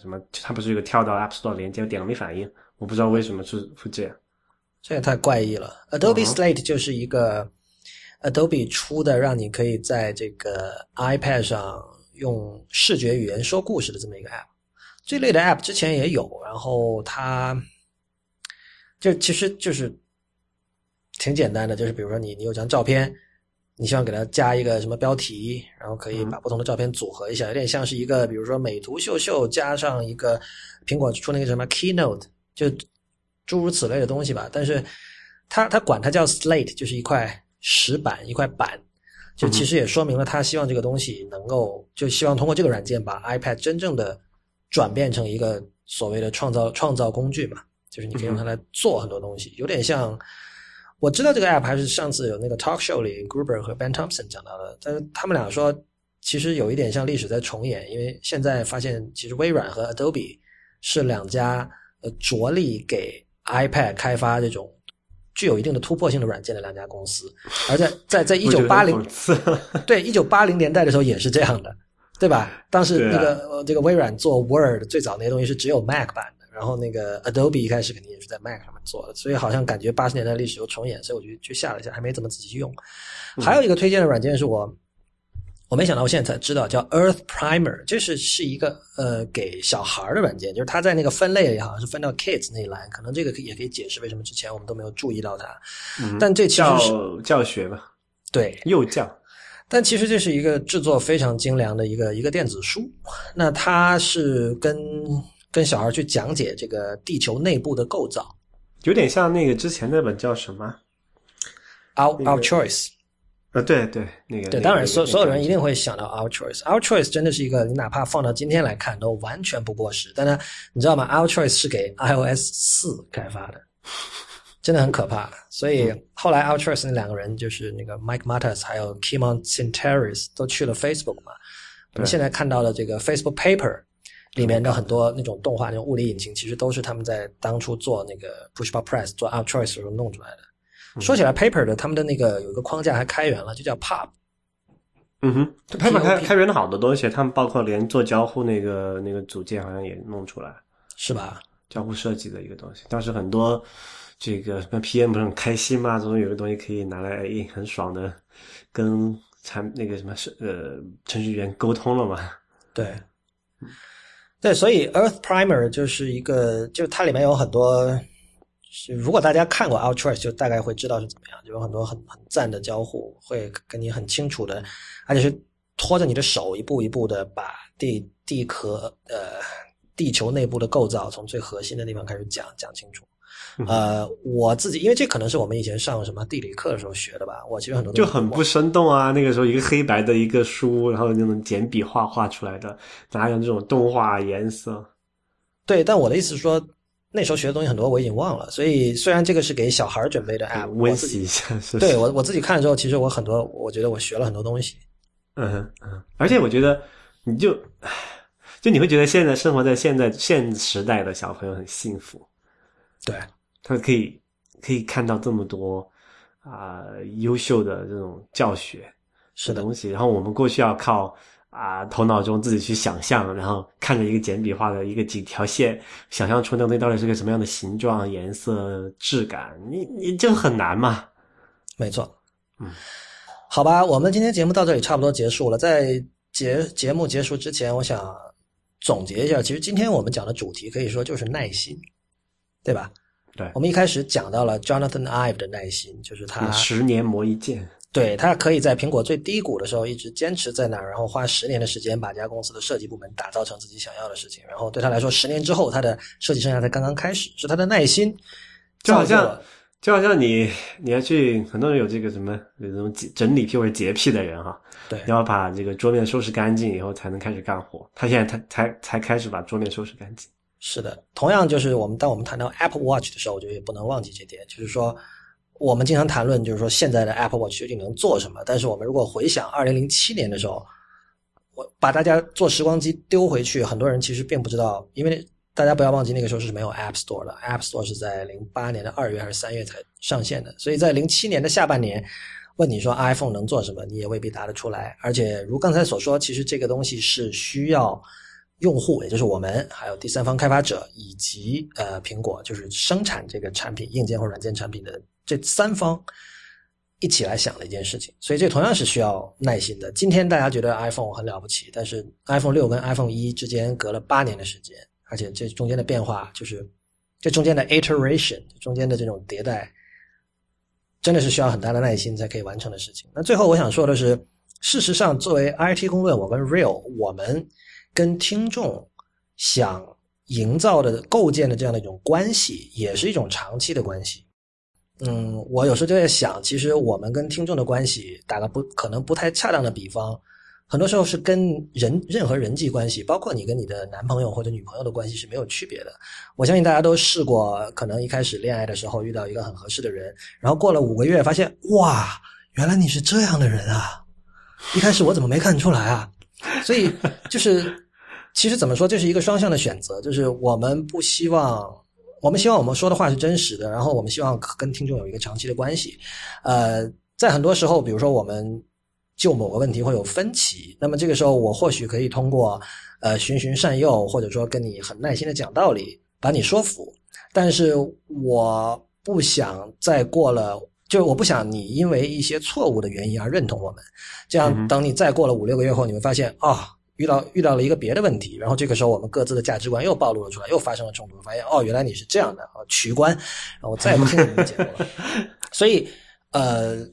什么，他不是有个跳到 App Store 连接，我点了没反应，我不知道为什么是会这样。这也太怪异了。Adobe Slate 就是一个 Adobe 出的，让你可以在这个 iPad 上用视觉语言说故事的这么一个 app。这类的 App 之前也有，然后它就其实就是挺简单的，就是比如说你你有张照片，你希望给它加一个什么标题，然后可以把不同的照片组合一下，有点像是一个比如说美图秀秀加上一个苹果出那个什么 Keynote，就诸如此类的东西吧。但是它它管它叫 Slate，就是一块石板一块板。就其实也说明了他希望这个东西能够，就希望通过这个软件把 iPad 真正的转变成一个所谓的创造创造工具嘛，就是你可以用它来做很多东西，有点像我知道这个 App 还是上次有那个 Talk Show 里 Gruber 和 Ben Thompson 讲到的，但是他们俩说其实有一点像历史在重演，因为现在发现其实微软和 Adobe 是两家呃着力给 iPad 开发这种。具有一定的突破性的软件的两家公司，而在在在一九八零对一九八零年代的时候也是这样的，对吧？当时那个呃这个微软做 Word 最早那些东西是只有 Mac 版的，然后那个 Adobe 一开始肯定也是在 Mac 上面做的，所以好像感觉八十年代历史又重演，所以我就去下了一下，还没怎么仔细用。还有一个推荐的软件是我。我没想到，我现在才知道叫 Earth Primer，这是是一个呃给小孩的软件，就是它在那个分类里好像是分到 Kids 那一栏，可能这个也可以解释为什么之前我们都没有注意到它。但这其实是教学吧？对，幼教。但其实这是一个制作非常精良的一个一个电子书。那它是跟跟小孩去讲解这个地球内部的构造，有点像那个之前那本叫什么？Our Our Choice。呃，对对，那个对，当然，所所有人一定会想到 Our Choice。Our Choice 真的是一个，你哪怕放到今天来看，都完全不过时。但是你知道吗？Our Choice 是给 iOS 四开发的，真的很可怕。所以后来 Our Choice 那两个人，就是那个 Mike Matas 还有 Kimon Sinteris 都去了 Facebook 嘛。我们现在看到的这个 Facebook Paper 里面的很多那种动画、那种物理引擎，其实都是他们在当初做那个 Pushball Press 做 Out Choice 时候弄出来的。说起来，Paper 的他们的那个有一个框架还开源了，就叫 Pop。嗯哼，Paper 开开源了好多东西，他们包括连做交互那个那个组件好像也弄出来，是吧？交互设计的一个东西，当时很多这个什么 PM 不是很开心嘛，总有个东西可以拿来很爽的跟产那个什么是呃程序员沟通了嘛？对，对，所以 Earth Primer 就是一个，就它里面有很多。如果大家看过 Out Choice，就大概会知道是怎么样，就有很多很很赞的交互，会跟你很清楚的，而且是拖着你的手一步一步的把地地壳呃地球内部的构造从最核心的地方开始讲讲清楚。呃，我自己因为这可能是我们以前上什么地理课的时候学的吧，我其实很多就很不生动啊。那个时候一个黑白的一个书，然后那种简笔画画出来的，哪有这种动画颜色？对，但我的意思是说。那时候学的东西很多，我已经忘了。所以虽然这个是给小孩准备的 app，温习一下。是对我我自己看了之后，其实我很多，我觉得我学了很多东西。嗯嗯，而且我觉得，你就就你会觉得现在生活在现在现时代的小朋友很幸福。对，他可以可以看到这么多啊优秀的这种教学是东西，然后我们过去要靠。啊，头脑中自己去想象，然后看着一个简笔画的一个几条线，想象出那东西到底是个什么样的形状、颜色、质感，你你就很难嘛。没错，嗯，好吧，我们今天节目到这里差不多结束了。在节节目结束之前，我想总结一下，其实今天我们讲的主题可以说就是耐心，对吧？对，我们一开始讲到了 Jonathan Ive 的耐心，就是他十年磨一剑。对他可以在苹果最低谷的时候一直坚持在那儿，然后花十年的时间把这家公司的设计部门打造成自己想要的事情。然后对他来说，十年之后他的设计生涯才刚刚开始，是他的耐心。就好像就好像你你要去，很多人有这个什么有这种整理癖或者洁癖的人哈，对，你要把这个桌面收拾干净以后才能开始干活。他现在才才才开始把桌面收拾干净。是的，同样就是我们当我们谈到 Apple Watch 的时候，我觉得也不能忘记这点，就是说。我们经常谈论，就是说现在的 Apple Watch 究竟能做什么？但是我们如果回想二零零七年的时候，我把大家做时光机丢回去，很多人其实并不知道，因为大家不要忘记那个时候是没有 App Store 的，App Store 是在零八年的二月还是三月才上线的，所以在零七年的下半年，问你说 iPhone 能做什么，你也未必答得出来。而且如刚才所说，其实这个东西是需要用户，也就是我们，还有第三方开发者以及呃苹果，就是生产这个产品硬件或软件产品的。这三方一起来想的一件事情，所以这同样是需要耐心的。今天大家觉得 iPhone 很了不起，但是 iPhone 六跟 iPhone 一之间隔了八年的时间，而且这中间的变化，就是这中间的 iteration，中间的这种迭代，真的是需要很大的耐心才可以完成的事情。那最后我想说的是，事实上，作为 IT 公论，我跟 Real，我们跟听众想营造的、构建的这样的一种关系，也是一种长期的关系。嗯，我有时候就在想，其实我们跟听众的关系，打个不可能不太恰当的比方。很多时候是跟人任何人际关系，包括你跟你的男朋友或者女朋友的关系是没有区别的。我相信大家都试过，可能一开始恋爱的时候遇到一个很合适的人，然后过了五个月发现，哇，原来你是这样的人啊！一开始我怎么没看出来啊？所以就是，其实怎么说，这是一个双向的选择，就是我们不希望，我们希望我们说的话是真实的，然后我们希望跟听众有一个长期的关系。呃，在很多时候，比如说我们。就某个问题会有分歧，那么这个时候我或许可以通过，呃循循善诱，或者说跟你很耐心的讲道理，把你说服。但是我不想再过了，就是我不想你因为一些错误的原因而认同我们。这样等你再过了五六个月后，你会发现啊，遇到遇到了一个别的问题，然后这个时候我们各自的价值观又暴露了出来，又发生了冲突，发现哦，原来你是这样的啊，取关，然后我再也不听你的节目了。(laughs) 所以，呃。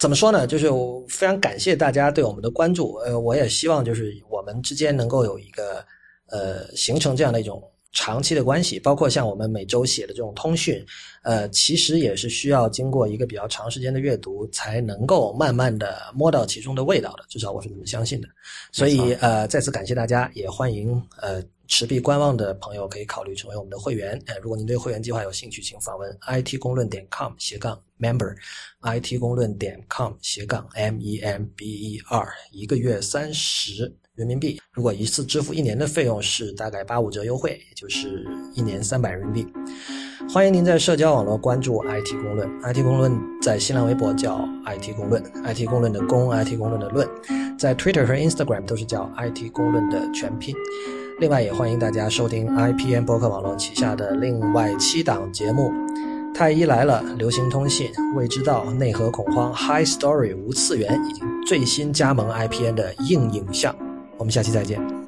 怎么说呢？就是我非常感谢大家对我们的关注。呃，我也希望就是我们之间能够有一个呃形成这样的一种长期的关系。包括像我们每周写的这种通讯，呃，其实也是需要经过一个比较长时间的阅读，才能够慢慢的摸到其中的味道的。至少我是这么相信的。所以呃，再次感谢大家，也欢迎呃。持币观望的朋友可以考虑成为我们的会员。哎，如果您对会员计划有兴趣，请访问 it 公论点 com 斜杠 member，it 公论点 com 斜杠 m e m b e r，一个月三十人民币。如果一次支付一年的费用是大概八五折优惠，也就是一年三百人民币。欢迎您在社交网络关注 it 公论，it 公论在新浪微博叫 it 公论，it 公论的公，it 公论的论，在 Twitter 和 Instagram 都是叫 it 公论的全拼。另外，也欢迎大家收听 IPN 播客网络旗下的另外七档节目，《太医来了》、《流行通信》、《未知道》、《内核恐慌》、《High Story》、无次元，以及最新加盟 IPN 的硬影像。我们下期再见。